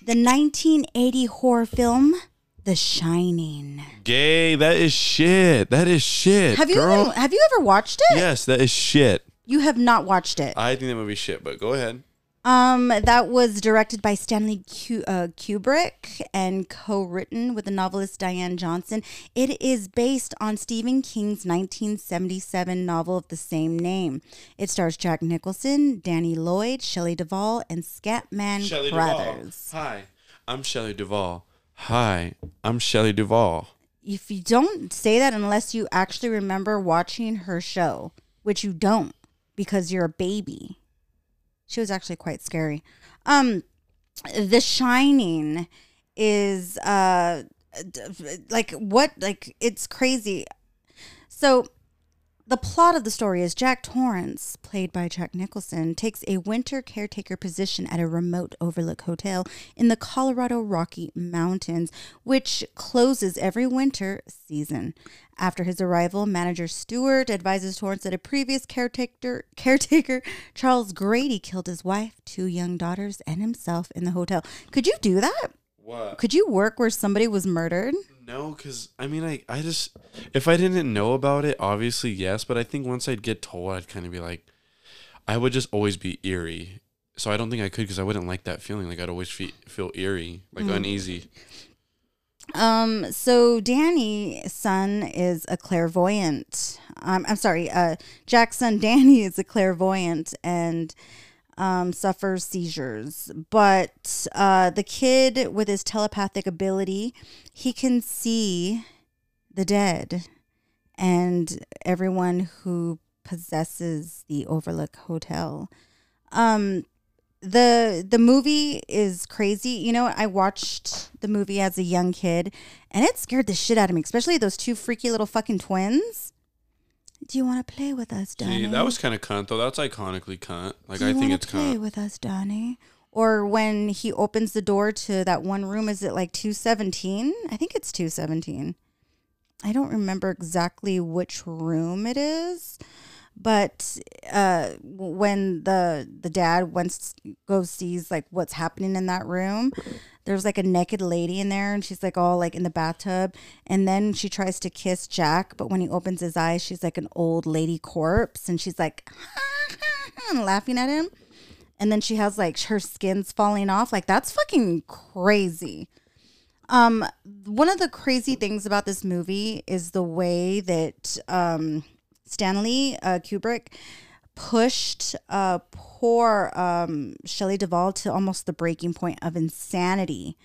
the 1980 horror film, The Shining. Gay, that is shit. That is shit. Have you girl. even, have you ever watched it? Yes, that is shit. You have not watched it. I think that movie's shit, but go ahead. Um, that was directed by Stanley Q- uh, Kubrick and co-written with the novelist Diane Johnson. It is based on Stephen King's 1977 novel of the same name. It stars Jack Nicholson, Danny Lloyd, Shelley Duvall, and Scatman Shelley Duvall. Brothers. Hi, I'm Shelley Duvall. Hi, I'm Shelley Duvall. If you don't say that unless you actually remember watching her show, which you don't because you're a baby. She was actually quite scary. Um The Shining is uh like what like it's crazy. So the plot of the story is Jack Torrance, played by Jack Nicholson, takes a winter caretaker position at a remote overlook hotel in the Colorado Rocky Mountains, which closes every winter season. After his arrival, manager Stewart advises Torrance that a previous caretaker, caretaker Charles Grady killed his wife, two young daughters, and himself in the hotel. Could you do that? What? Could you work where somebody was murdered? No, because I mean, I, I just if I didn't know about it, obviously yes, but I think once I'd get told, I'd kind of be like, I would just always be eerie. So I don't think I could because I wouldn't like that feeling. Like I'd always fe- feel eerie, like uneasy. Um, so Danny's son is a clairvoyant. Um, I'm sorry, uh, Jack's son Danny is a clairvoyant and um, suffers seizures. But uh, the kid with his telepathic ability, he can see the dead and everyone who possesses the Overlook Hotel. Um, the the movie is crazy. You know, I watched the movie as a young kid, and it scared the shit out of me, especially those two freaky little fucking twins. Do you want to play with us, Donnie? That was kind of cunt though. That's iconically cunt. Like Do I you think wanna it's play cunt. with us, Donnie. Or when he opens the door to that one room, is it like two seventeen? I think it's two seventeen. I don't remember exactly which room it is, but uh, when the the dad once goes sees like what's happening in that room, there's like a naked lady in there, and she's like all like in the bathtub, and then she tries to kiss Jack, but when he opens his eyes, she's like an old lady corpse, and she's like laughing at him, and then she has like her skin's falling off, like that's fucking crazy. Um, one of the crazy things about this movie is the way that um, Stanley uh, Kubrick pushed uh, poor um, Shelley Duvall to almost the breaking point of insanity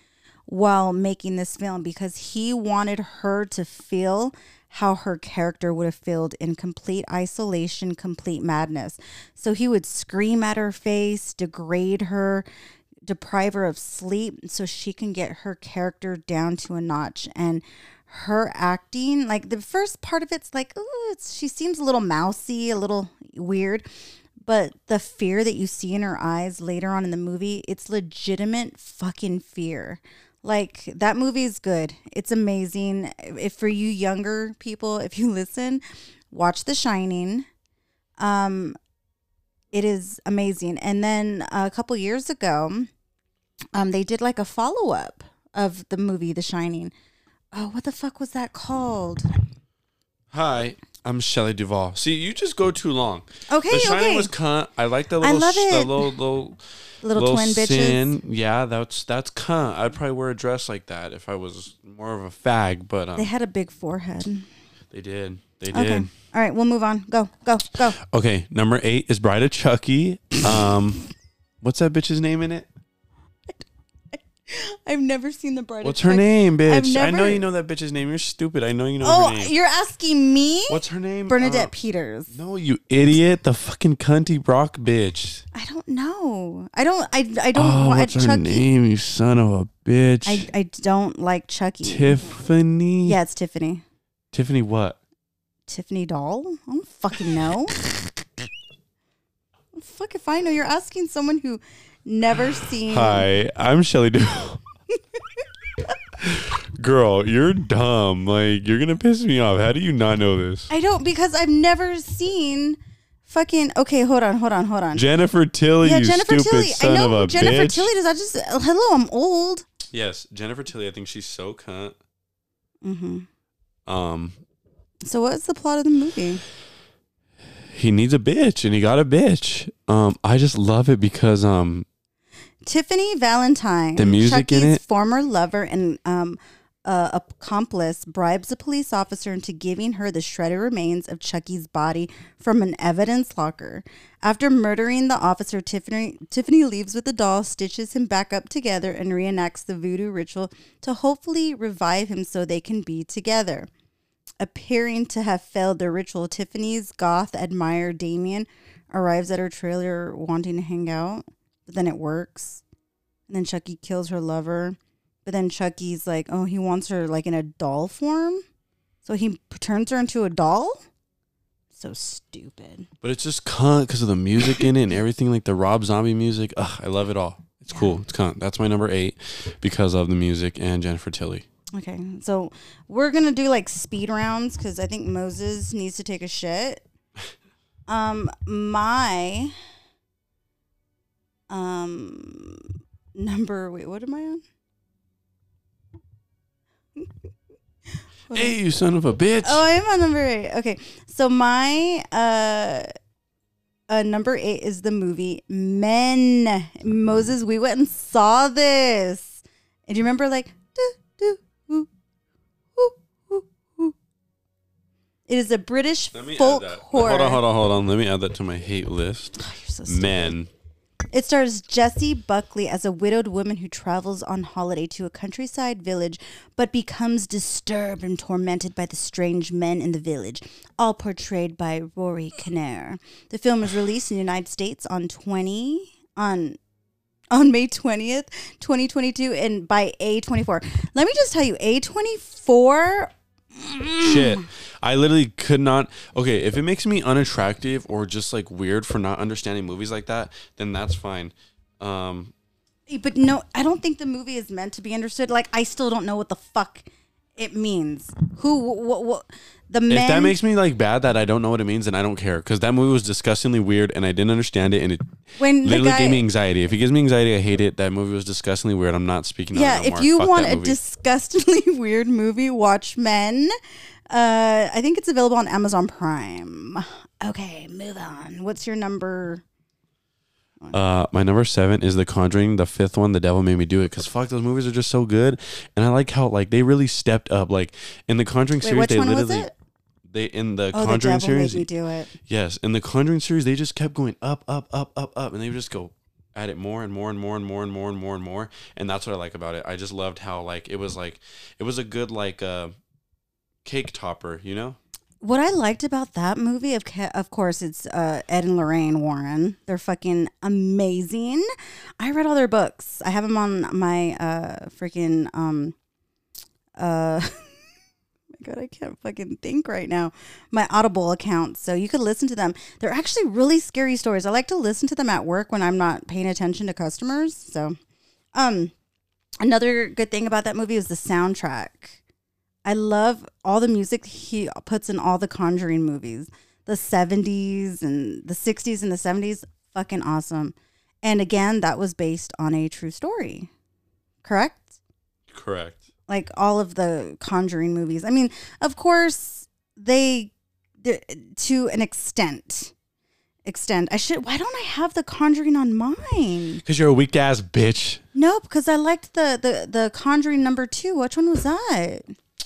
while making this film because he wanted her to feel how her character would have felt in complete isolation, complete madness. So he would scream at her face, degrade her, deprive her of sleep so she can get her character down to a notch and her acting like the first part of it's like oh it's she seems a little mousy a little weird but the fear that you see in her eyes later on in the movie it's legitimate fucking fear Like that movie is good. It's amazing. If for you younger people, if you listen, watch The Shining. Um, it is amazing. And then a couple years ago, um, they did like a follow up of the movie The Shining. Oh, what the fuck was that called? Hi, I'm Shelley Duvall. See, you just go too long. Okay, the Shining okay. was cunt. I like the I little, love sh- the it. little, little, Little, twin bitches. Yeah, that's that's cunt. I'd probably wear a dress like that if I was more of a fag. But um, They had a big forehead. they did. They did. Okay. All right, we'll move on. Go, go, go. Okay, number eight is Bride of Chucky. Um, what's that bitch's name in it? I've never seen the Bride. What's her Chucky. name, bitch? I know you know that bitch's name. You're stupid. I know you know Oh, her name. Oh, you're asking me? What's her name? Bernadette Uh, Peters. no, you idiot. The fucking cunty Brock bitch. I don't know. I don't. I. I don't Oh, what's her Chucky. name? You son of a bitch. I. I don't like Chucky. Tiffany. Yeah, it's Tiffany. Tiffany what? Tiffany Doll. I don't fucking know. Fuck if I know. You're asking someone who never seen. Hi, I'm Shelley Duvall. Girl, you're dumb. Like you're gonna piss me off. How do you not know this? I don't because I've never seen. Fucking okay, hold on, hold on, hold on. Jennifer Tilly, yeah, you Jennifer stupid Tilly. son I know of a Jennifer bitch. Tilly does. I just hello, I'm old. Yes, Jennifer Tilly. I think she's so cunt. hmm Um, So what is the plot of the movie? he needs a bitch, and he got a bitch. Um, I just love it because um, Tiffany Valentine, The music in Chucky's it? former lover and um, uh, accomplice, bribes a police officer into giving her the shredded remains of Chucky's body from an evidence locker. After murdering the officer, Tiffany Tiffany leaves with the doll, stitches him back up together, and reenacts the voodoo ritual to hopefully revive him so they can be together. Appearing to have failed the ritual, Tiffany's goth admirer Damien arrives at her trailer wanting to hang out, but then it works. And then Chucky kills her lover. But then Chucky's like, oh, he wants her like in a doll form. So he turns her into a doll? So stupid. but it's just cunt because of the music in it and everything, like the Rob Zombie music. Ugh, I love it all. It's cool. It's cunt. That's my number eight because of the music and Jennifer Tilly. Okay, so we're gonna do like speed rounds because I think Moses needs to take a shit. Um, my um number. Wait, what am I on? Hey, you son of a bitch! Oh, I am on number eight. Okay, so my uh, uh number eight is the movie Men. Moses, we went and saw this. And do you remember like do do. It is a British folk horror. Hold on, hold on, hold on. Let me add that to my hate list. You're so. Men. It stars Jessie Buckley as a widowed woman who travels on holiday to a countryside village but becomes disturbed and tormented by the strange men in the village, all portrayed by Rory Kinnear. The film was released in the United States on 20 on on May 20th, 2022 and by A24. Let me just tell you A24 Shit. I literally could not. Okay, if it makes me unattractive or just like weird for not understanding movies like that, then that's fine. Um, But no, I don't think the movie is meant to be understood. Like, I still don't know what the fuck it means. Who, what, what, the men. if that makes me like bad that I don't know what it means, and I don't care because that movie was disgustingly weird and I didn't understand it and it when literally guy, gave me anxiety. If it gives me anxiety, I hate it. That movie was disgustingly weird. I'm not speaking. yeah, if you Fuck want a movie. disgustingly weird movie, watch Men. Uh, I think it's available on Amazon Prime. Okay, move on. What's your number? Uh, my number seven is The Conjuring, the fifth one. The Devil Made Me Do It because fuck, those movies are just so good, and I like how like they really stepped up. Like in the Conjuring Wait, series, they literally it? They in the Oh, the Conjuring made series. me do it. Yes, in the Conjuring series, they just kept going up, up, up, up, up, and they would just go at it more and more and more and more and more and more and more. And that's what I like about it. I just loved how like it was like it was a good like uh cake topper, you know? What I liked about that movie, of of course, it's uh, Ed and Lorraine Warren. They're fucking amazing. I read all their books. I have them on my uh, freaking um, uh, my God, I can't fucking think right now. My Audible account, so you could listen to them. They're actually really scary stories. I like to listen to them at work when I'm not paying attention to customers. So, um, another good thing about that movie is the soundtrack. I love all the music he puts in all the Conjuring movies, the 70s and the 60s and the 70s. Fucking awesome. And again, that was based on a true story, correct? Correct. Like all of the Conjuring movies. I mean, of course, they, they- to an extent, extent. I should. Why don't I have the Conjuring on mine? Because you're a weak ass bitch. No, because I liked the the the Conjuring number two. Which one was that?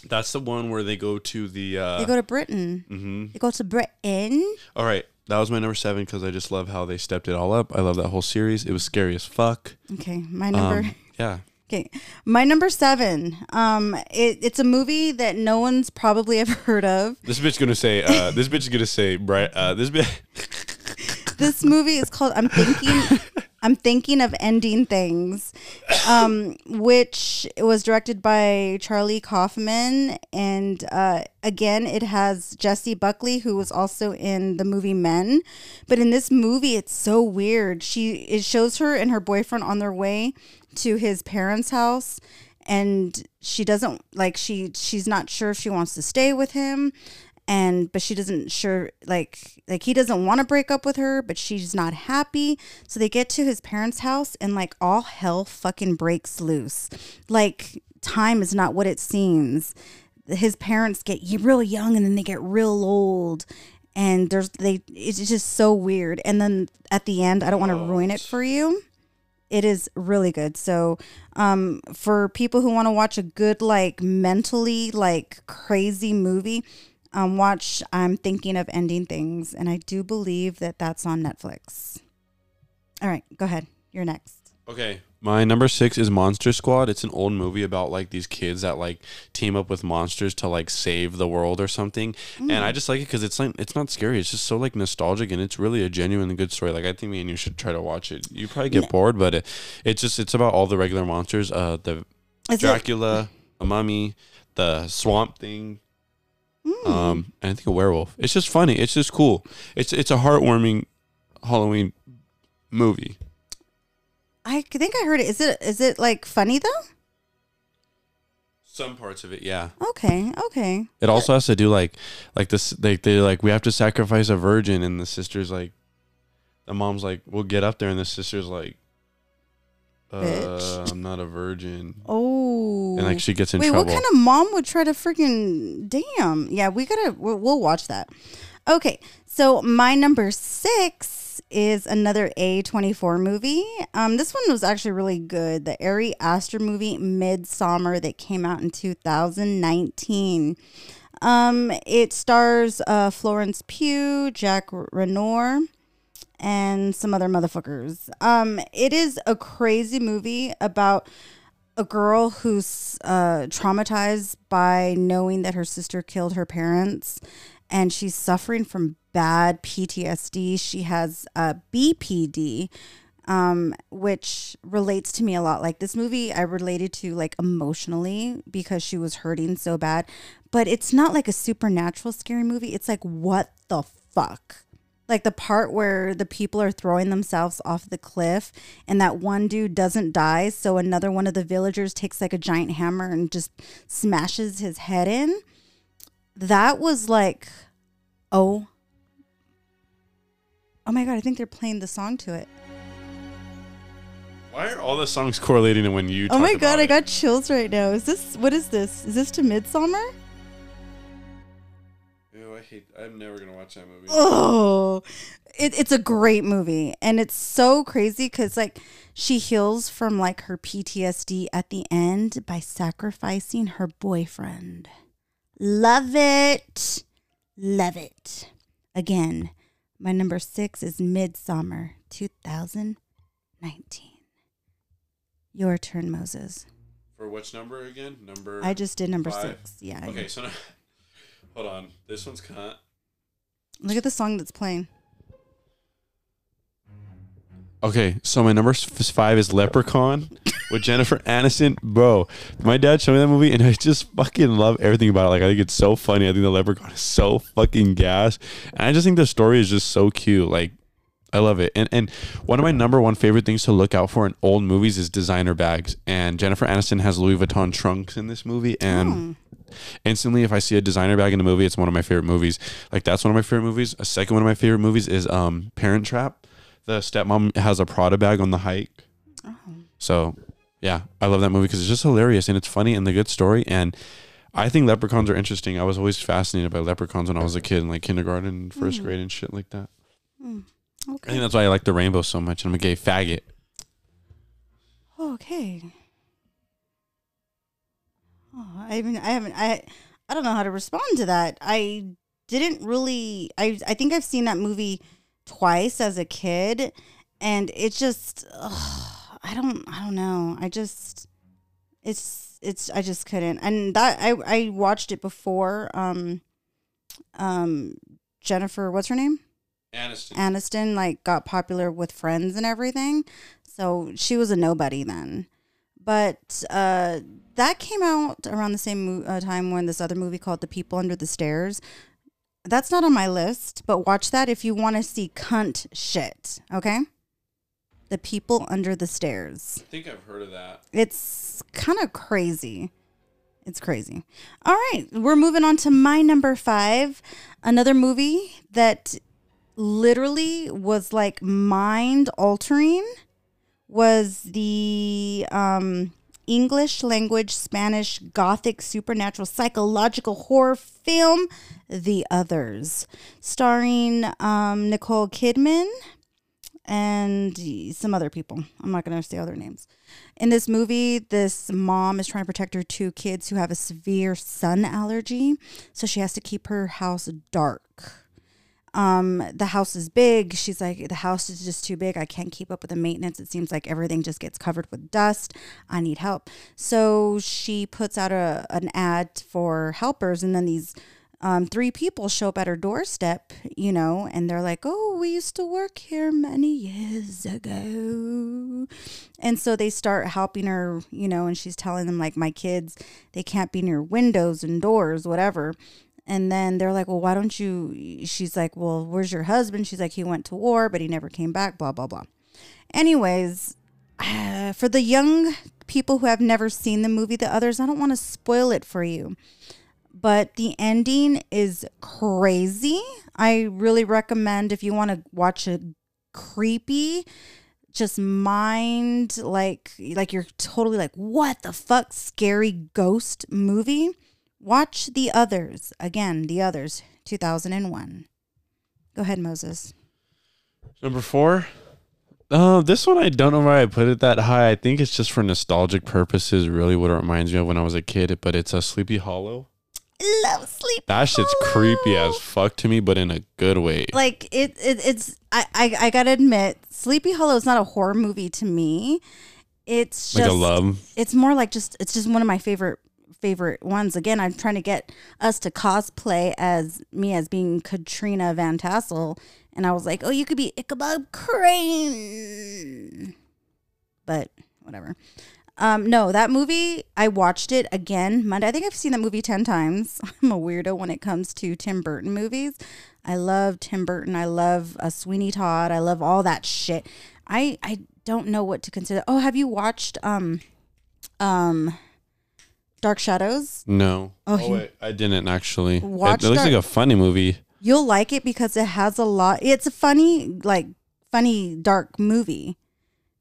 That's the one where they go to the. Uh, they go to Britain. Mm-hmm. They go to Britain. All right, that was my number seven because I just love how they stepped it all up. I love that whole series. It was scary as fuck. Okay, my number. Um, yeah. Okay, my number seven. Um, it, it's a movie that no one's probably ever heard of. This bitch gonna say. Uh, this bitch is gonna say. Bright. Uh, this bitch. This movie is called "I'm Thinking." I'm thinking of ending things, um, which was directed by Charlie Kaufman, and uh, again, it has Jessie Buckley, who was also in the movie Men. But in this movie, it's so weird. She it shows her and her boyfriend on their way to his parents' house, and she doesn't like she she's not sure if she wants to stay with him and but she doesn't sure like like he doesn't want to break up with her but she's not happy. So they get to his parents house and like all hell fucking breaks loose. Like time is not what it seems. His parents get real young and then they get real old and there's they it's just so weird. And then at the end i don't want to oh, ruin it for you it is really good. So, um, for people who want to watch a good, like mentally like crazy movie, um, watch I'm thinking of ending things, and I do believe that that's on Netflix. All right, go ahead. You're next. Okay. My number six is Monster Squad. It's an old movie about like these kids that like team up with monsters to like save the world or something. And I just like it because it's like it's not scary. It's just so like nostalgic and it's really a genuine good story. Like I think me and you should try to watch it. You probably get bored, but it, it's just it's about all the regular monsters. Uh, the Is it- Dracula, a mummy, the swamp thing, Mm. um, and I think a werewolf. It's just funny. It's just cool. It's it's a heartwarming Halloween movie. I think I heard it. Is it is it like funny though? Some parts of it, yeah. Okay, okay. It also has to do like like this. They they like we have to sacrifice a virgin, and the sister's like, the mom's like, we'll get up there, and the sister's like, uh, Bitch. I'm not a virgin, Oh, and like she gets in trouble. Wait, trouble. what kind of mom would try to freaking damn? Yeah, we gotta we'll, we'll watch that. Okay, so my number six is another A24 movie. Um, this one was actually really good. The Ari Aster movie Midsommar that came out in 2019. Um, it stars uh, Florence Pugh, Jack Reynor, and some other motherfuckers. Um, it is a crazy movie about a girl who's uh, traumatized by knowing that her sister killed her parents and she's suffering from bad PTSD. She has a BPD, um, which relates to me a lot. Like this movie, I related to like emotionally because she was hurting so bad. But it's not like a supernatural scary movie. It's like, what the fuck? Like the part where the people are throwing themselves off the cliff and that one dude doesn't die. So another one of the villagers takes like a giant hammer and just smashes his head in. That was like, oh, oh my God, I think they're playing the song to it. Why are all the songs correlating to when you? Oh my God, I it? got chills right now. Is this, what is this? Is this to Midsommar? Ew, I hate. I'm never gonna watch that movie. Oh, it, it's a great movie. And it's so crazy because, like, she heals from, like, her PTSD at the end by sacrificing her boyfriend. Love it. Love it. Again, my number six is Midsommar 2019. Your turn, Moses. For which number again? Number. I just did number five? six. Yeah. Okay, so now, hold on. This one's cut. Look at the song that's playing. Okay, so my number five is Leprechaun with Jennifer Aniston. Bro, my dad showed me that movie, and I just fucking love everything about it. Like, I think it's so funny. I think the Leprechaun is so fucking gas, and I just think the story is just so cute. Like, I love it. And and one of my number one favorite things to look out for in old movies is designer bags. And Jennifer Aniston has Louis Vuitton trunks in this movie. And instantly, if I see a designer bag in a movie, it's one of my favorite movies. Like that's one of my favorite movies. A second one of my favorite movies is um Parent Trap. The stepmom has a Prada bag on the hike. Oh. So yeah, I love that movie because it's just hilarious and it's funny and the good story. And I think leprechauns are interesting. I was always fascinated by leprechauns when I was a kid in like kindergarten, first mm. grade, and shit like that. Mm. I Okay. think that's why I like the rainbow so much. I'm a gay faggot. Okay. Oh, I mean, I haven't. I I don't know how to respond to that. I didn't really. I I think I've seen that movie twice as a kid, and it just. ugh, I don't. I don't know. I just. It's it's. I just couldn't. And that I I watched it before. Um. Um. Jennifer, what's her name? Aniston. Aniston like got popular with friends and everything. So she was a nobody then. But uh, that came out around the same mo- uh, time when this other movie called The People Under the Stairs. That's not on my list, but watch that if you want to see cunt shit. Okay, The People Under the Stairs. I think I've heard of that. It's kind of crazy. It's crazy. All right, we're moving on to my number five. Another movie that literally was like mind altering was the um, English language Spanish Gothic supernatural psychological horror film, The Others, starring um, Nicole Kidman and some other people. I'm not going to say other names. In this movie, this mom is trying to protect her two kids who have a severe sun allergy, so she has to keep her house dark. Um, the house is big. She's like, the house is just too big. I can't keep up with the maintenance. It seems like everything just gets covered with dust. I need help. So she puts out a an ad for helpers, and then these um, three people show up at her doorstep, you know, and they're like, "Oh, we used to work here many years ago," and so they start helping her, you know, and she's telling them like, "My kids, they can't be near windows and doors, whatever." And then they're like, "Well, why don't you?" She's like, "Well, where's your husband?" She's like, "He went to war, but he never came back." Blah blah blah. Anyways, uh, for the young people who have never seen the movie The Others, I don't want to spoil it for you but the ending is crazy. I really recommend if you want to watch a creepy, just mind like like you're totally like what the fuck scary ghost movie. Watch The Others again. The Others, two thousand and one. Go ahead, Moses. Number four. Uh, this one I don't know why I put it that high. I think it's just for nostalgic purposes. Really, what it reminds me of when I was a kid. But it's a Sleepy Hollow. Love sleep. That shit's creepy as fuck to me, but in a good way. like it, it it's I, I I gotta admit, Sleepy Hollow is not a horror movie to me. It's Like just a love. It's more like just it's just one of my favorite favorite ones. Again, I'm trying to get us to cosplay as me as being Katrina Van Tassel, and I was like, oh, you could be Ichabod Crane, but whatever. Um, no, that movie, I watched it again Monday. I think I've seen that movie 10 times. I'm a weirdo when it comes to Tim Burton movies. I love Tim Burton. I love uh, Sweeney Todd. I love all that shit. I, I don't know what to consider. Oh, have you watched um um Dark Shadows? No. Oh, Oh, you- wait, I didn't actually. It, Watch it it looks that- like a funny movie. You'll like it because it has a lot. It's a funny, like funny dark movie.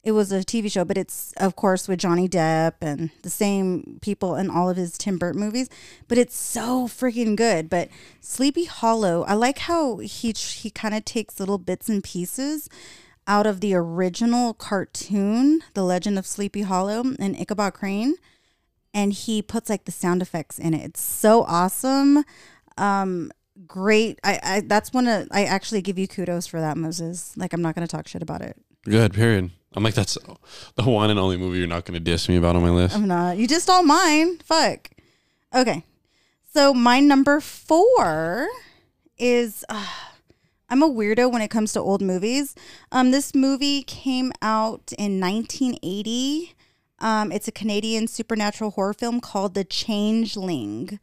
It was a TV show, but it's of course with Johnny Depp and the same people in all of his Tim Burton movies. But it's so freaking good. But Sleepy Hollow, I like how he he kind of takes little bits and pieces out of the original cartoon, The Legend of Sleepy Hollow, and Ichabod Crane, and he puts like the sound effects in it. It's so awesome. Um, great. I, I that's one of I actually give you kudos for that, Moses. Like I'm not gonna talk shit about it. Good, period. I'm like, that's the one and only movie you're not to diss me about on my list. I'm not. You just all mine. Fuck. Okay. So my number four is uh, I'm a weirdo when it comes to old movies. Um, this movie came out in 1980. Um, it's a Canadian supernatural horror film called The Changeling.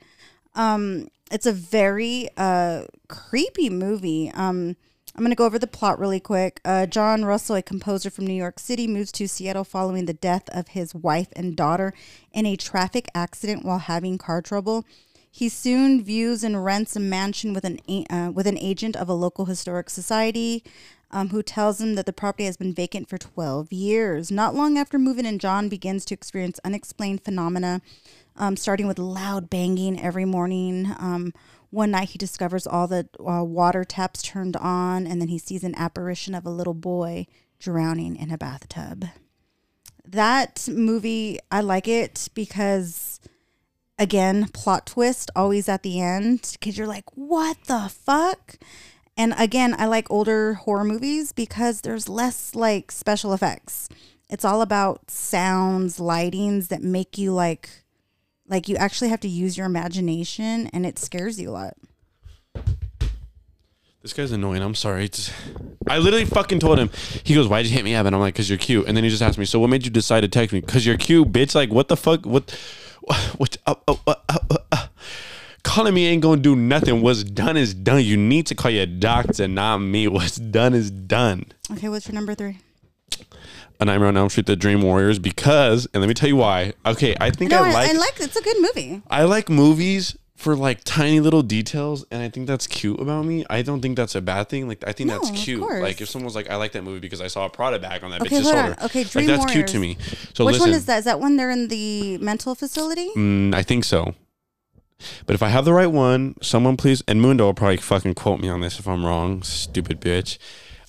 Um, it's a very uh, creepy movie. Um, I'm going to go over the plot really quick. Uh, John Russell, a composer from New York City, moves to Seattle following the death of his wife and daughter in a traffic accident while having car trouble. He soon views and rents a mansion with an uh, with an agent of a local historic society, um, who tells him that the property has been vacant for 12 years. Not long after moving in, John begins to experience unexplained phenomena, um, starting with loud banging every morning. Um, one night, he discovers all the uh, water taps turned on, and then he sees an apparition of a little boy drowning in a bathtub. That movie, I like it because again, plot twist always at the end because you're like, what the fuck? And again, I like older horror movies because there's less like special effects. It's all about sounds, lightings that make you like, like you actually have to use your imagination and it scares you a lot. This guy's annoying. I'm sorry. It's, I literally fucking told him. He goes, "Why'd you hit me up?" And I'm like, "Cause you're cute." And then he just asked me, "So what made you decide to text me?" Cause you're cute, bitch. Like, what the fuck? What? What? Uh, uh, uh. Calling me ain't gonna do nothing. What's done is done. You need to call your doctor, not me. What's done is done. Okay, what's your number three? A Nightmare on Elm Street: The Dream Warriors. Because, and let me tell you why. Okay, I think No, I I, like I like it's a good movie. I like movies for like tiny little details, and I think that's cute about me. I don't think that's a bad thing. Like I think No, that's cute. Like if someone was like, "I like that movie because I saw a Prada bag on that Okay, bitch's shoulder," on. Okay, like Dream that's cute to me. So Which listen, one is that? Is that when they're in the mental facility? Mm, I think so. But if I have the right one, someone please, and Mundo will probably fucking quote me on this if I'm wrong. Stupid bitch.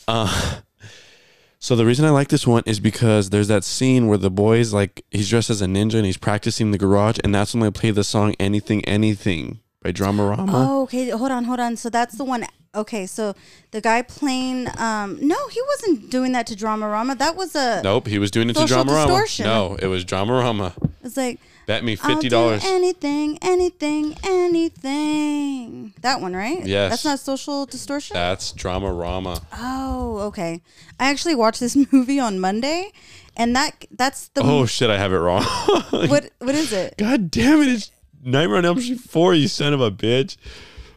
Uh, so the reason I like this one is because there's that scene where the boy's like he's dressed as a ninja and he's practicing the garage, and that's when they play the song "Anything Anything" by Dramarama. Oh, okay. Hold on, hold on. So that's the one. Okay, so the guy playing. Um, no, he wasn't doing that to Dramarama. That was a. Nope, he was doing it to Dramarama. distortion. No, it was Dramarama. It's like Bet me I'll fifty do dollars. anything, anything, anything. That one, right? Yes. That's not social distortion. That's Dramarama. oh, okay. I actually watched this movie on Monday, and that that's the. Oh shit, I have it wrong. what what is it? God damn it! It's Nightmare on Elm Street four. You son of a bitch.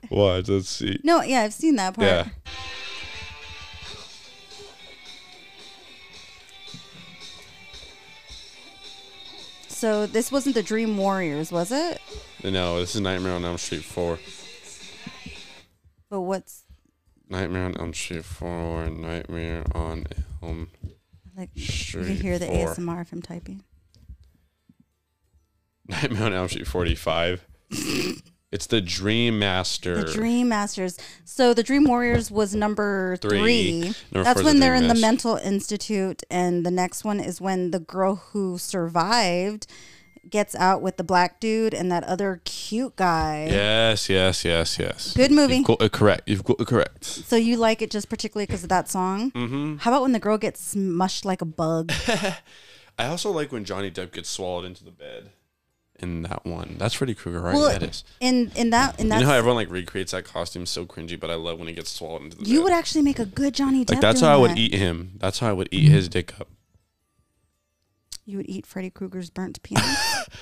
Watch. Let's see. No, yeah, I've seen that part. Yeah. So this wasn't the Dream Warriors, was it? No, this is Nightmare on Elm Street four. But what's Nightmare on Elm Street four. Nightmare on Elm. like? You can hear the four. ASMR from typing. Nightmare on Elm Street forty five. it's the Dream Master. The Dream Masters. So the Dream Warriors was number Three. three. Number That's when the they're in the mental institute, and the next one is when the girl who survived gets out with the black dude and that other cute guy. Yes, yes, yes, yes. Good movie. You've got it correct. You've got it correct. So you like it just particularly because of that song? Mm-hmm. How about when the girl gets smushed like a bug? I also like when Johnny Depp gets swallowed into the bed. In that one, that's Freddy Krueger, right? well, that is. in in that in that. You know how everyone like recreates that costume so cringy, but I love when he gets swallowed into the you bed. would actually make a good Johnny Depp. like that's how I would that. eat him. That's how I would eat his dick up. You would eat Freddy Krueger's burnt penis.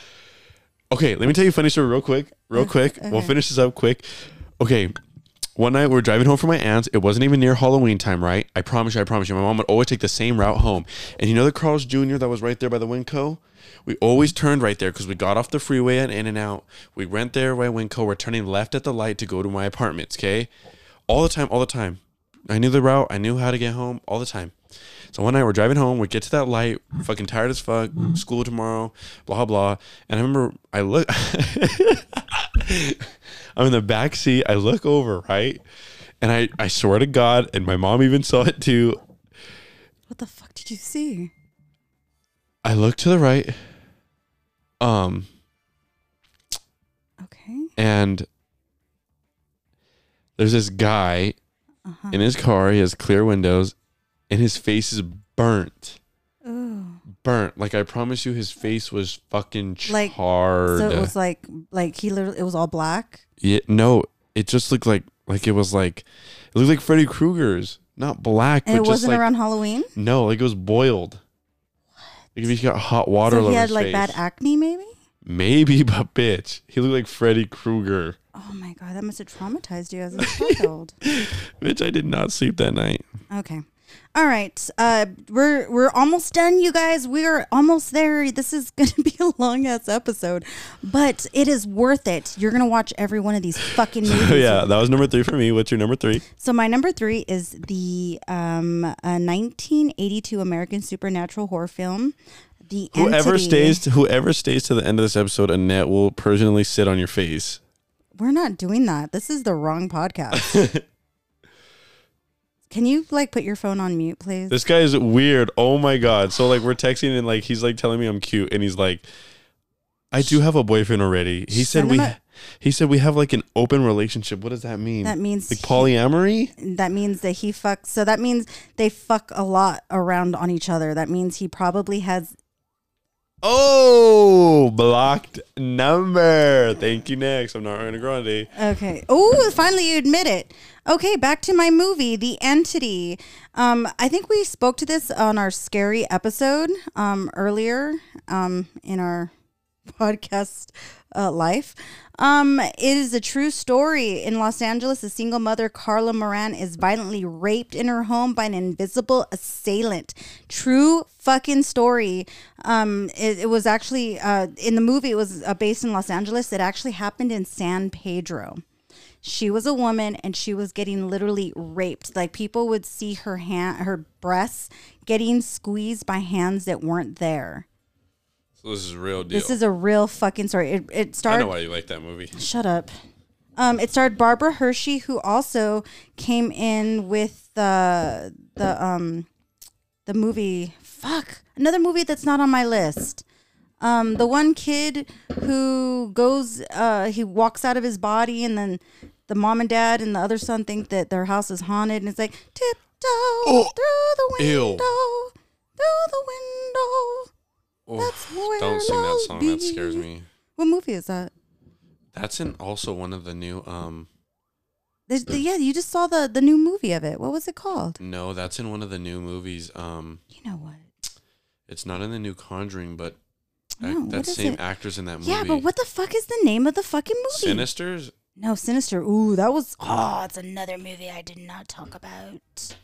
Okay, let me tell you a funny story real quick. Real Okay, quick. We'll finish this up quick. Okay. One night we were driving home from my aunt's. It wasn't even near Halloween time, right? I promise you, I promise you. My mom would always take the same route home. And you know the Carl's Jr. that was right there by the Winco? We always turned right there because we got off the freeway and in and out. We went there by Winco. We're turning left at the light to go to my apartments, okay? All the time, all the time. I knew the route. I knew how to get home all the time. So one night we're driving home, we get to that light, fucking tired as fuck, school tomorrow, blah blah. And I remember I look I'm in the back seat, I look over, right? And I, I swear to God, and my mom even saw it too. what the fuck did you see? I look to the right, um, Okay. and there's this guy Uh-huh. in his car. He has clear windows, and his face is burnt. Ooh. Burnt. Like I promise you, his face was fucking Like, charred. So it was like like he literally it was all black. Yeah, no, it just looked like like it was like it looked like Freddy Krueger's, not black, And it wasn't like around Halloween. no, like it was boiled. Like if you got hot water so all he over had his like face. bad acne, maybe. Maybe, but bitch, he looked like Freddy Krueger. Oh my god, that must have traumatized you as a child. Bitch, I did not sleep that night. Okay. All right. Uh we're we're almost done, you guys. We're almost there. This is gonna be a long ass episode. But it is worth it. You're gonna watch every one of these fucking movies. yeah, that was number three for me. What's your number three? So my number three is the um uh, 1982 American supernatural horror film. The Whoever Entity. stays, to, whoever stays to the end of this episode, Annette will personally sit on your face. We're not doing that. This is the wrong podcast. Can you like put your phone on mute, please? This guy is weird. Oh my god. So like we're texting and like he's like telling me I'm cute and he's like I do have a boyfriend already. He said we a- he said we have like an open relationship. What does that mean? That means like he- polyamory? that means that he fucks. So that means they fuck a lot around on each other. That means he probably has. Oh, blocked number. Thank you next. I'm not Ariana Grande. Okay. Oh, finally you admit it. Okay, back to my movie, The Entity. Um, I think we spoke to this on our scary episode um, earlier um, in our podcast uh, life. Um, it is a true story. In Los Angeles, a single mother, Carla Moran, is violently raped in her home by an invisible assailant. True fucking story. Um, it, it was actually uh, in the movie. It was uh, based in Los Angeles. It actually happened in San Pedro. She was a woman and she was getting literally raped. Like people would see her hand, her breasts getting squeezed by hands that weren't there. So this is a real deal. This is a real fucking story. It, it I started. know why you like that movie. Shut up. Um, it starred Barbara Hershey, who also came in with the the um the movie. Fuck, another movie that's not on my list. Um, the one kid who goes, uh, he walks out of his body, and then the mom and dad and the other son think that their house is haunted, and it's like tiptoe through the ew. window, through the window. That's where Don't sing that song. That scares me. What movie is that? That's in also one of the new um There's, yeah, you just saw the the new movie of it. What was it called? no, that's in one of the new movies. Um You know what? it's not in the new Conjuring, but No, ac- what that same it? actors in that movie. Yeah, but what the fuck is the name of the fucking movie? Sinisters? No, Sinister. Ooh, that was. Oh, it's another movie I did not talk about.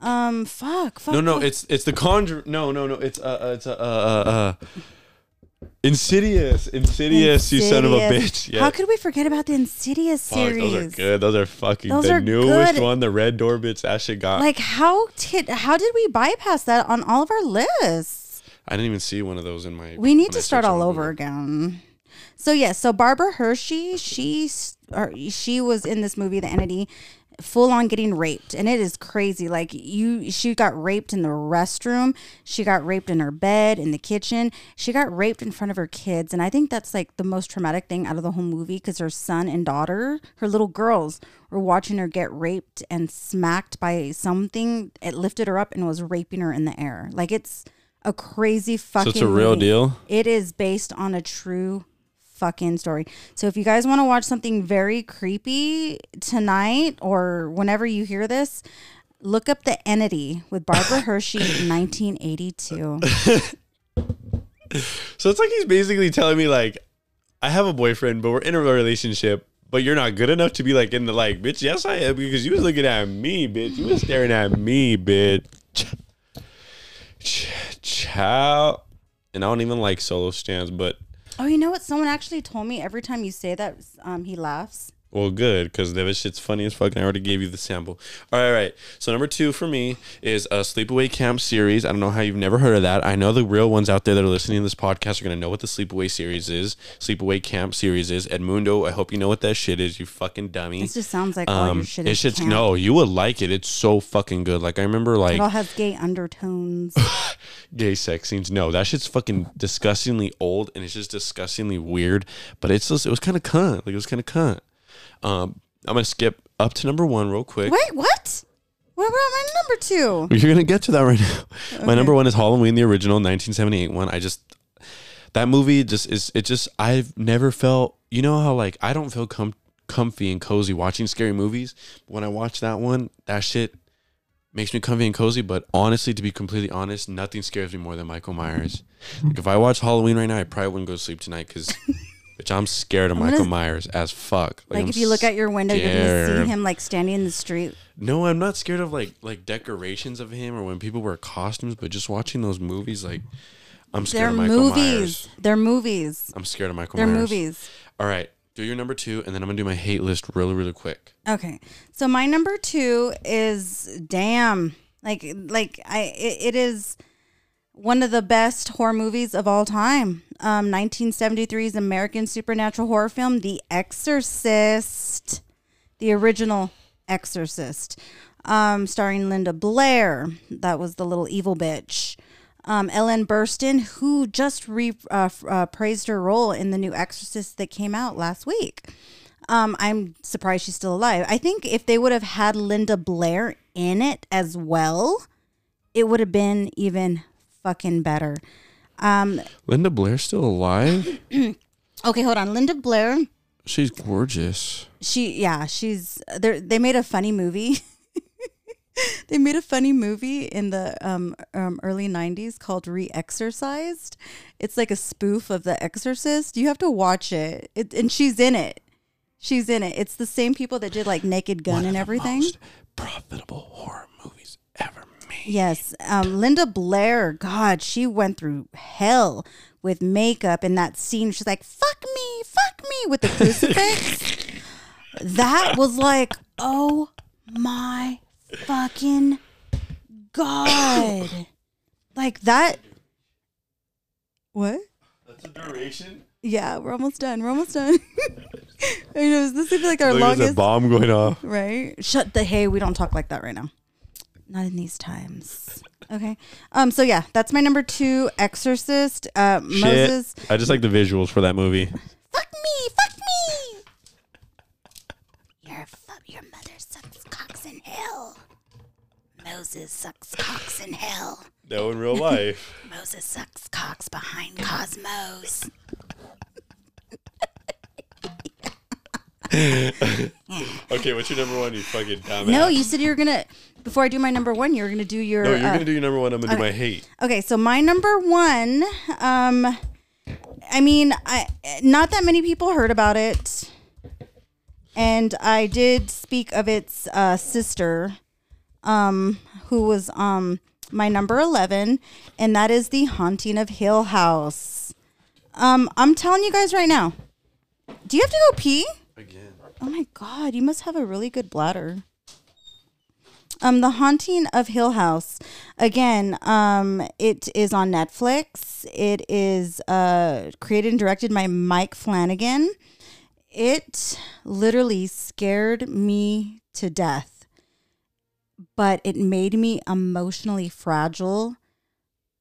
Um, fuck, fuck. No, no, fuck. it's it's the Conjure. No, no, no, it's uh, uh it's uh, uh, uh Insidious, Insidious, you son of a bitch. Yeah. How could we forget about the Insidious Fuck, series? those are good. Those are fucking Those the are newest good. one, the red door bits. That shit got. Like how did how did we bypass that on all of our lists? I didn't even see one of those in my. We need to start all over again. So yeah, so Barbara Hershey, she she was in this movie, The Entity, full on getting raped, and it is crazy. Like you, she got raped in the restroom, she got raped in her bed, in the kitchen, she got raped in front of her kids, and I think that's like the most traumatic thing out of the whole movie because her son and daughter, her little girls, were watching her get raped and smacked by something. It lifted her up and was raping her in the air. Like it's a crazy fucking. So it's a real movie. deal. It is based on a true fucking story. So if you guys want to watch something very creepy tonight or whenever you hear this, look up The Entity with Barbara Hershey, 1982. So it's like he's basically telling me like, I have a boyfriend, but we're in a relationship. But you're not good enough to be like in the like, bitch. Yes, I am because you was looking at me, bitch. You was staring at me, bitch. Ch- Chow. And I don't even like solo stands, but Oh, you know what? Someone actually told me every time you say that, um, he laughs. Well, good because that shit's funny as fuck. And I already gave you the sample. All right, all right. So number two for me is a Sleepaway Camp series. I don't know how you've never heard of that. I know the real ones out there that are listening to this podcast are gonna know what the Sleepaway series is. Sleepaway Camp series is Edmundo. I hope you know what that shit is. You fucking dummy. It just sounds like all your um, shit is it's camp. no. You would like it. It's so fucking good. Like I remember like It all has gay undertones. gay sex scenes. No, that shit's fucking disgustingly old and it's just disgustingly weird. But it's just it was kind of cunt. Like it was kind of cunt. Um, I'm gonna skip up to number one real quick. Wait, what? What about my number two? You're gonna get to that right now. My number one is Halloween, the original 1978 one. I just that movie just is. It just I've never felt. You know how like I don't feel com- comfy and cozy watching scary movies. When I watch that one, that shit makes me comfy and cozy. But honestly, to be completely honest, nothing scares me more than Michael Myers. Like if I watch Halloween right now, I probably wouldn't go to sleep tonight because. Which I'm scared of I'm gonna- Michael Myers as fuck. Like, I'm if you look at your window, you're gonna see him like standing in the street. No, I'm not scared of like like decorations of him or when people wear costumes, but just watching those movies, like I'm scared They're of Michael movies. Myers. They're movies. I'm scared of Michael Myers. They're Myers. movies. All right, do your number two, and then I'm gonna do my hate list really, really quick. Okay. So my number two is damn. Like like I it, it is one of the best horror movies of all time. Um 1973's American supernatural horror film The Exorcist. The original Exorcist. Um starring Linda Blair. That was the little evil bitch. Um, Ellen Burstyn, who just re, uh, uh, praised her role in the new Exorcist that came out last week. Um, I'm surprised she's still alive. I think if they would have had Linda Blair in it as well, it would have been even fucking better. Um, Linda Blair still alive. okay, hold on. Linda Blair, She's gorgeous. she yeah, she's they they made a funny movie. they made a funny movie in the um, um, early 90s called Re-Exorcised. It's like a spoof of The Exorcist. You have to watch it. it and she's in it. She's in it. It's the same people that did like Naked Gun One of and the everything. most profitable horror movies ever made. Yes. Um, Linda Blair, God, she went through hell with makeup in that scene. She's like, fuck me, fuck me with the crucifix. that was like, oh my fucking God. like that. What? That's a duration. Yeah, we're almost done. We're almost done. I know, this is like our Look, there's a longest. bomb going off. Right? Shut the hey, we don't talk like that right now. Not in these times. Okay. Um, so yeah, that's my number two, Exorcist. Uh Moses. I just like the visuals for that movie. Fuck me, fuck me. Your fu- your mother sucks cocks in hell. Moses sucks cocks in hell. No, in real life. Moses sucks cocks behind Cosmos. okay, what's your number one? You fucking dumbass. No, you said you were gonna before I do my number one, you're gonna do your No, you're uh, gonna do your number one. I'm gonna do my hate. Okay, so my number one, um, I mean, I not that many people heard about it, and I did speak of its uh, sister, um, who was um my number eleven, and that is the Haunting of Hill House. Um, I'm telling you guys right now. Do you have to go pee? Again. Oh my god, you must have a really good bladder. Um, The Haunting of Hill House. Again, um, it is on Netflix. It is uh created and directed by Mike Flanagan. It literally scared me to death, but it made me emotionally fragile.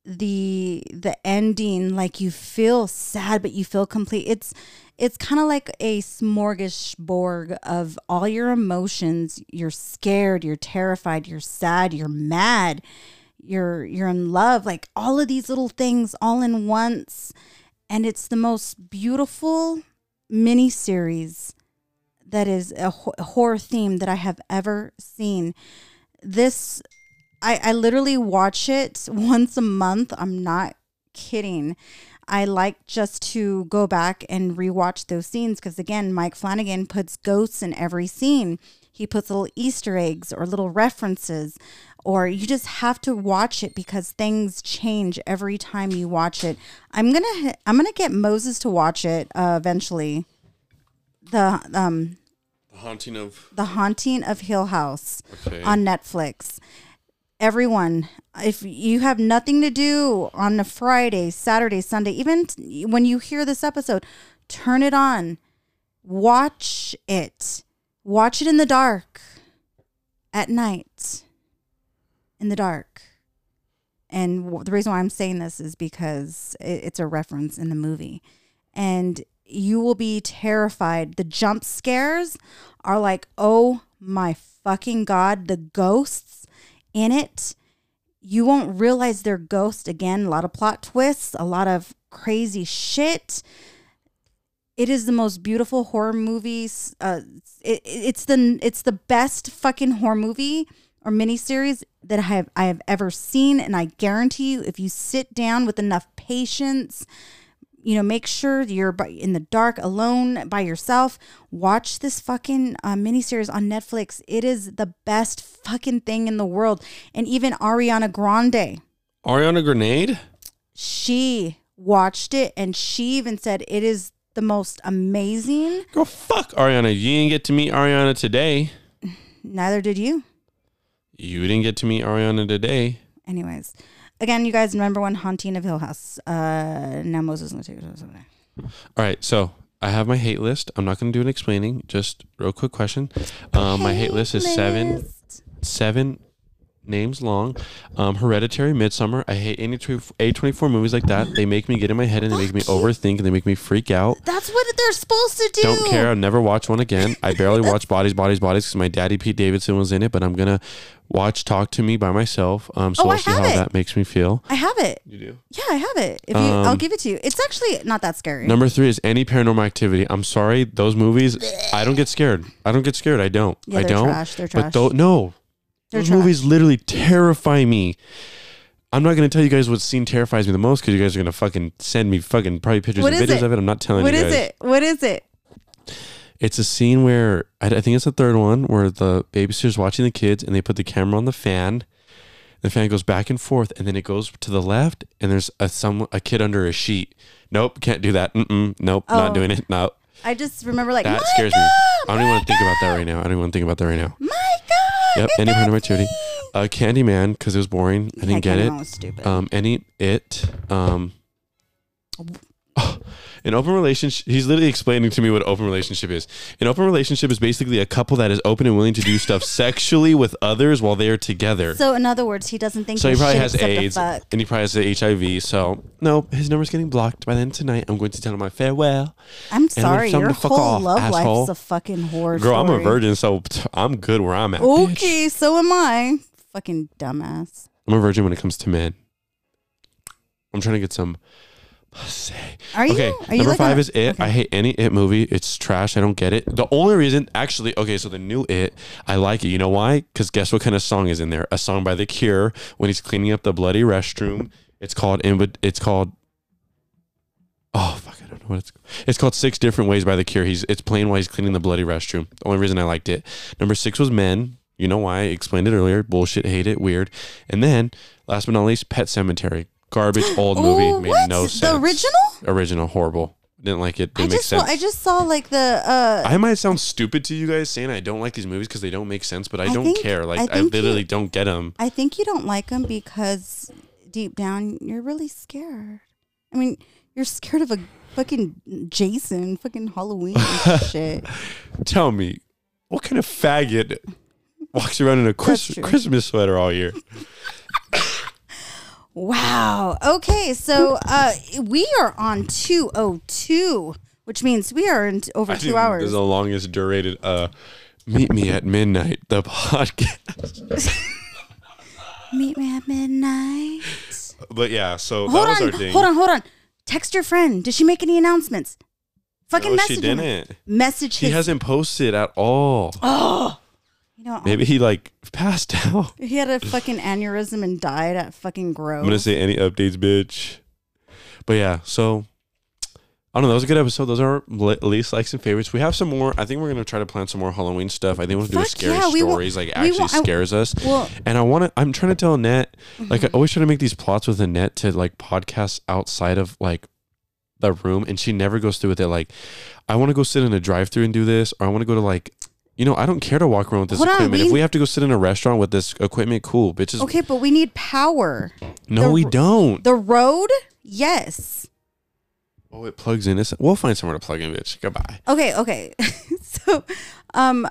The the ending, like you feel sad, but you feel complete. It's it's kind of like a smorgasbord of all your emotions. You're scared, you're terrified, you're sad, you're mad, you're you're in love, like all of these little things all in once. And it's the most beautiful mini series that is a, ho- a horror theme that I have ever seen. This I, I literally watch it once a month. I'm not kidding. I like just to go back and rewatch those scenes because, again, Mike Flanagan puts ghosts in every scene. He puts little Easter eggs or little references, or you just have to watch it because things change every time you watch it. I'm gonna I'm gonna get Moses to watch it uh, eventually. The um The haunting of. the Haunting of Hill House Okay. on Netflix. Everyone, if you have nothing to do on a Friday, Saturday, Sunday, even when you hear this episode, turn it on. Watch it. Watch it in the dark at night. In the dark. And the reason why I'm saying this is because it's a reference in the movie. And you will be terrified. The jump scares are like, oh my fucking God, the ghosts in it. You won't realize they're ghosts again. A lot of plot twists, a lot of crazy shit. It is the most beautiful horror movie. Uh, it, it's the it's the best fucking horror movie or miniseries that I have I have ever seen, and I guarantee you, if you sit down with enough patience, you know, make sure you're in the dark, alone by yourself. Watch this fucking uh, miniseries on Netflix. It is the best fucking thing in the world. And even Ariana Grande, Ariana Grenade? she watched it, and she even said it is the most amazing. Girl, fuck Ariana. You didn't get to meet Ariana today. Neither did you. You didn't get to meet Ariana today. Anyways, again, you guys remember when Haunting of Hill House? Uh, now Moses is gonna take it. All right, so I have my hate list. I'm not going to do an explaining. Just real quick question. Um, my hate list is seven seven names long. Um, Hereditary, Midsommar. I hate any A twenty four movies like that. They make me get in my head and they make me overthink and they make me freak out. That's what they're supposed to do. Don't care. I'll never watch one again. I barely watch Bodies, Bodies, Bodies because my daddy Pete Davidson was in it. But I'm gonna watch Talk to Me by myself. Um, so Oh, I'll I see have how it. that makes me feel. I have it. You do. Yeah, I have it. If you, I'll Um, give it to you. It's actually not that scary. Number three is any paranormal activity. I'm sorry, those movies. I don't get scared. I don't get scared. I don't. Yeah, I they're don't. trash. They're But trash. though, no, They're those trash. movies literally terrify me. I'm not gonna tell you guys what scene terrifies me the most because you guys are gonna fucking send me fucking probably pictures What and is videos it? of it. I'm not telling What you is guys. it? What is it? It's a scene where I, I think it's the third one where the babysitter's watching the kids and they put the camera on the fan. The fan goes back and forth and then it goes to the left and there's a some a kid under a sheet. Nope, can't do that. Mm-mm, nope, Oh. not doing it. No, I just remember like that scares me. I don't even want to think about that right now. I don't even want to think about that right now. My God. Yep, any paranormal that activity. scene. Uh, Candyman because it was boring. I didn't get Candyman it. was stupid. Um, any it. Um, an open relationship. He's literally explaining to me what open relationship is. An open relationship is basically a couple that is open and willing to do stuff sexually with others while they are together. So, in other words, he doesn't think So he probably has AIDS and he probably has HIV. So no, his number's getting blocked by then tonight. I'm going to tell him my farewell. I'm sorry, your whole off, love asshole. life's a fucking horror Girl, I'm a virgin, so I'm good where I'm at. bitch. Okay, so am I. Fucking dumbass. I'm a virgin when it comes to men. I'm trying to get some. Are you? Okay, Are you number like five a- is It. okay. I hate any It movie. It's trash. I don't get it. The only reason, actually, okay, so the new It, I like it. You know why? Because guess what kind of song is in there? A song by The Cure when he's cleaning up the bloody restroom. It's called It's called. Oh fuck! I don't know what it's. Called. It's called Six Different Ways by The Cure. He's it's playing while he's cleaning the bloody restroom. The only reason I liked it. Number six was Men. You know why? I explained it earlier. Bullshit. Hate it. Weird. And then last but not least, Pet Sematary. Garbage old movie. Ooh, Made what? no The sense original? original horrible didn't like it I didn't make just sense saw, I just saw like the uh I might sound stupid to you guys saying I don't like these movies because they don't make sense, but I, I don't think- care. Like I I, think you- literally don't get them. I think you don't like them because deep down you're really scared. I mean, you're scared of a fucking Jason, fucking Halloween and shit. Tell me, what kind of faggot walks around in a Chris, true. Christmas sweater all year? Wow. Okay, so uh we are on 202, which means we are in t- over I 2 think This hours. is the longest durated. Uh, meet me at midnight. The podcast. Meet me at midnight. But yeah, so Hold that was on, our thing. hold on, hold on. Text your friend. Did she make any announcements? Fucking No, message she him. didn't. Message He his. hasn't posted at all. oh, you know, Maybe he like passed out. he had a fucking aneurysm and died at fucking Grove. I'm gonna say any updates, bitch. But yeah, so I don't know. That was a good episode. Those are li- least likes and favorites. We have some more. I think we're gonna try to plan some more Halloween stuff. I think we'll do Fuck scary yeah, we stories. like actually wa- I- scares us. well, And I want to. I'm trying to tell Annette. Like Mm-hmm. I always try to make these plots with Annette to like podcast outside of like the room, and she never goes through with it. Like I want to go sit in a drive-through and do this, or I want to go to like. You know, I don't care to walk around with this Hold on, equipment. we- if we have to go sit in a restaurant with this equipment, cool, bitches. okay, but we need power. no, the- we don't. The road, yes. Oh, it plugs in. It's, we'll find somewhere to plug in, bitch. Goodbye. Okay, okay. so, um,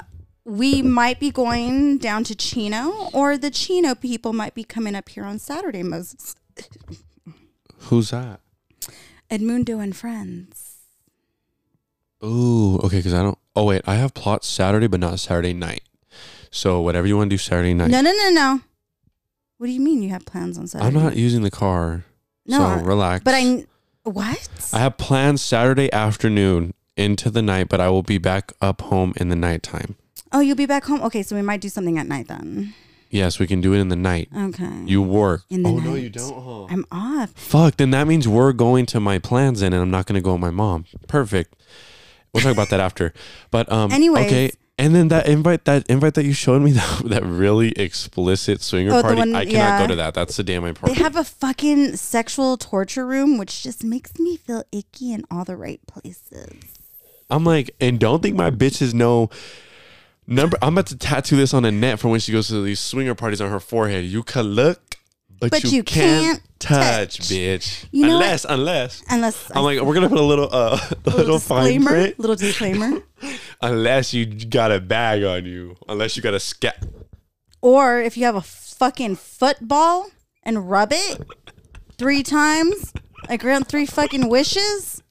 we might be going down to Chino, or the Chino people might be coming up here on Saturday, Moses. Who's that? Edmundo and friends. Ooh, okay. Because I don't. Oh wait, I have plots Saturday, but not Saturday night. So whatever you want to do Saturday night. No, no, no, no. What do you mean you have plans on Saturday? I'm not using the car. No, so relax. But I. What? I have plans Saturday afternoon into the night, but I will be back up home in the nighttime. oh, you'll be back home. Okay, so we might do something at night then. Yes, we can do it in the night. Okay. You work. In the oh no, you don't. Huh? I'm off. Fuck. Then that means we're going to my plans then, and I'm not going to go with my mom. Perfect. We'll talk about that after. But um. Anyways. Okay. And then that invite, that invite that you showed me, that, that really explicit swinger Oh, the party, one- I cannot yeah. go to that. That's the damn They party. have a fucking sexual torture room, which just makes me feel icky in all the right places. I'm like, and don't think my bitches know number. I'm about to tattoo this on Annette for when she goes to these swinger parties on her forehead. You can look, but, But you, you can't, can't touch, touch. bitch. You know what? unless, unless. Unless I'm like, we're gonna put a little, uh, a little, fine disclaimer, print. little disclaimer. Unless you got a bag on you, unless you got a scat. or if you have a fucking football and rub it three times, like grant three fucking wishes.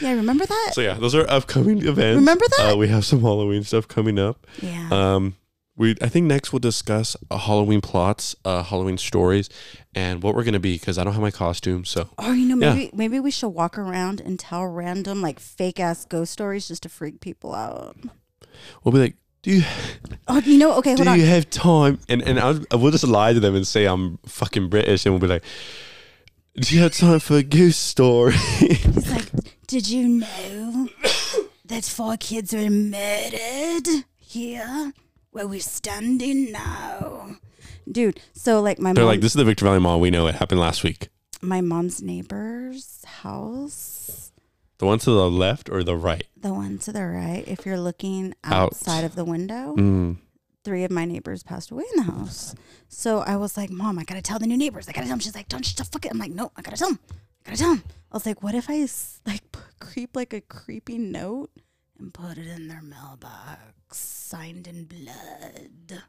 Yeah, remember that? So yeah, those are upcoming events. Remember that? Uh, we have some Halloween stuff coming up. yeah. Um, we I think next we'll discuss uh, Halloween plots, uh, Halloween stories, and what we're gonna be because I don't have my costume. So oh, you know, yeah. maybe maybe we should walk around and tell random like fake ass ghost stories just to freak people out. we'll be like, do you Oh, you know, okay, hold do on. you have time? And and I'll, I will just lie to them and say I'm fucking British, and we'll be like, do you have time for a ghost story? He's like, did you know that four kids were murdered here where we're standing now? Dude, so like my They're mom, like, this is the Victor Valley Mall. We know it happened last week. my mom's neighbor's house, The one to the left or the right? the one to the right, if you're looking Out. outside of the window, Mm. three of my neighbors passed away in the house. So I was like, Mom, I gotta tell the new neighbors. I gotta tell them. She's like, Don't you fuck it. I'm like, No, I gotta tell them. I gotta tell them. I was like, What if I s- like p- creep like a creepy note and put it in their mailbox, signed in blood?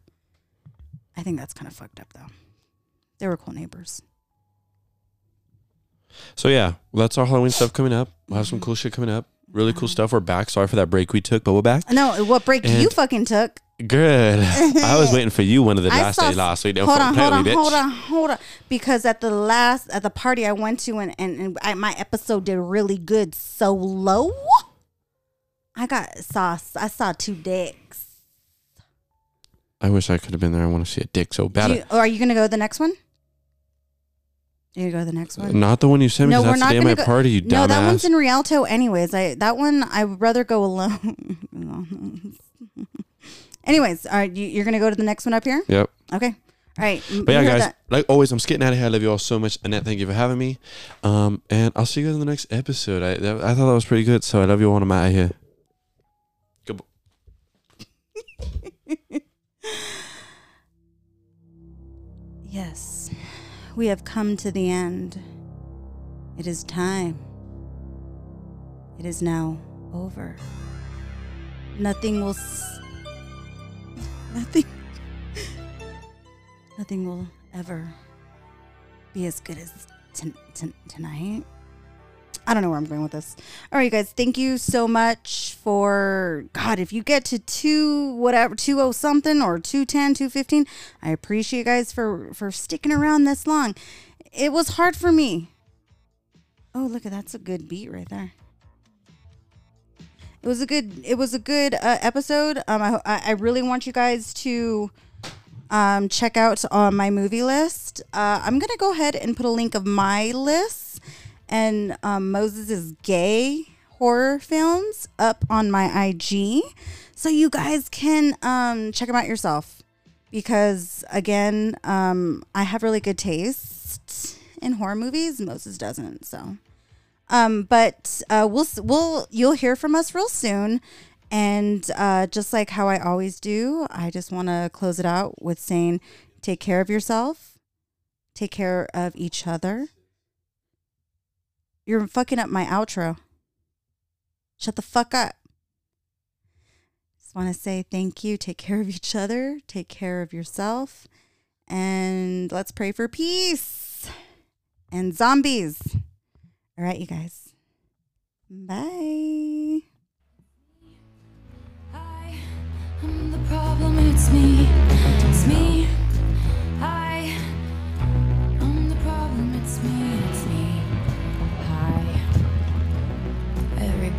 I think that's kind of fucked up though. They were cool neighbors. So yeah, well, that's our Halloween stuff coming up. We'll have some mm-hmm. cool shit coming up. Really cool mm-hmm. stuff. We're back. Sorry for that break we took, but we're back. No, what break you fucking took? Good. I was waiting for you one of the last saw- day last week. Don't hold fucking on, play hold with on, me, bitch. hold on, hold on. Because at the last at the party I went to and and, and I, my episode did really good solo. I got saw I saw two dicks. I wish I could have been there. I want to see a dick so bad. you, or are you gonna go to the next one? You go to the next one? Not the one you sent me. No, we're that's the not day gonna my go- party. You no, that one's in Rialto. Anyways, I that one I would rather go alone. anyways, all right, you, you're gonna go to the next one up here. Yep. Okay. All right. But yeah, guys, like always, I'm skating out of here. I love you all so much. Annette, thank you for having me. Um, and I'll see you guys in the next episode. I that, I thought that was pretty good. So I love you all. I'm out of here. Yes, we have come to the end. It is time. It is now over. Nothing will. S- nothing. Nothing will ever be as good as t- t- tonight. I don't know where I'm going with this. All right, you guys, thank you so much for God. If you get to two whatever two oh something or 210, 215, I appreciate you guys for for sticking around this long. It was hard for me. Oh, look at that's a good beat right there. It was a good. It was a good uh, episode. Um, I I really want you guys to um check out on my movie list. Uh, I'm gonna go ahead and put a link of my list and um, Moses' gay horror films up on my IG, so you guys can um check them out yourself. Because again, um, I have really good taste in horror movies. Moses doesn't. So. Um, but uh, we'll we'll you'll hear from us real soon, and uh, just like how I always do, I just want to close it out with saying, take care of yourself, take care of each other. You're fucking up my outro. Shut the fuck up. Just want to say thank you. Take care of each other. Take care of yourself, and let's pray for peace and zombies. All right, you guys. Bye. I am the problem, it's me,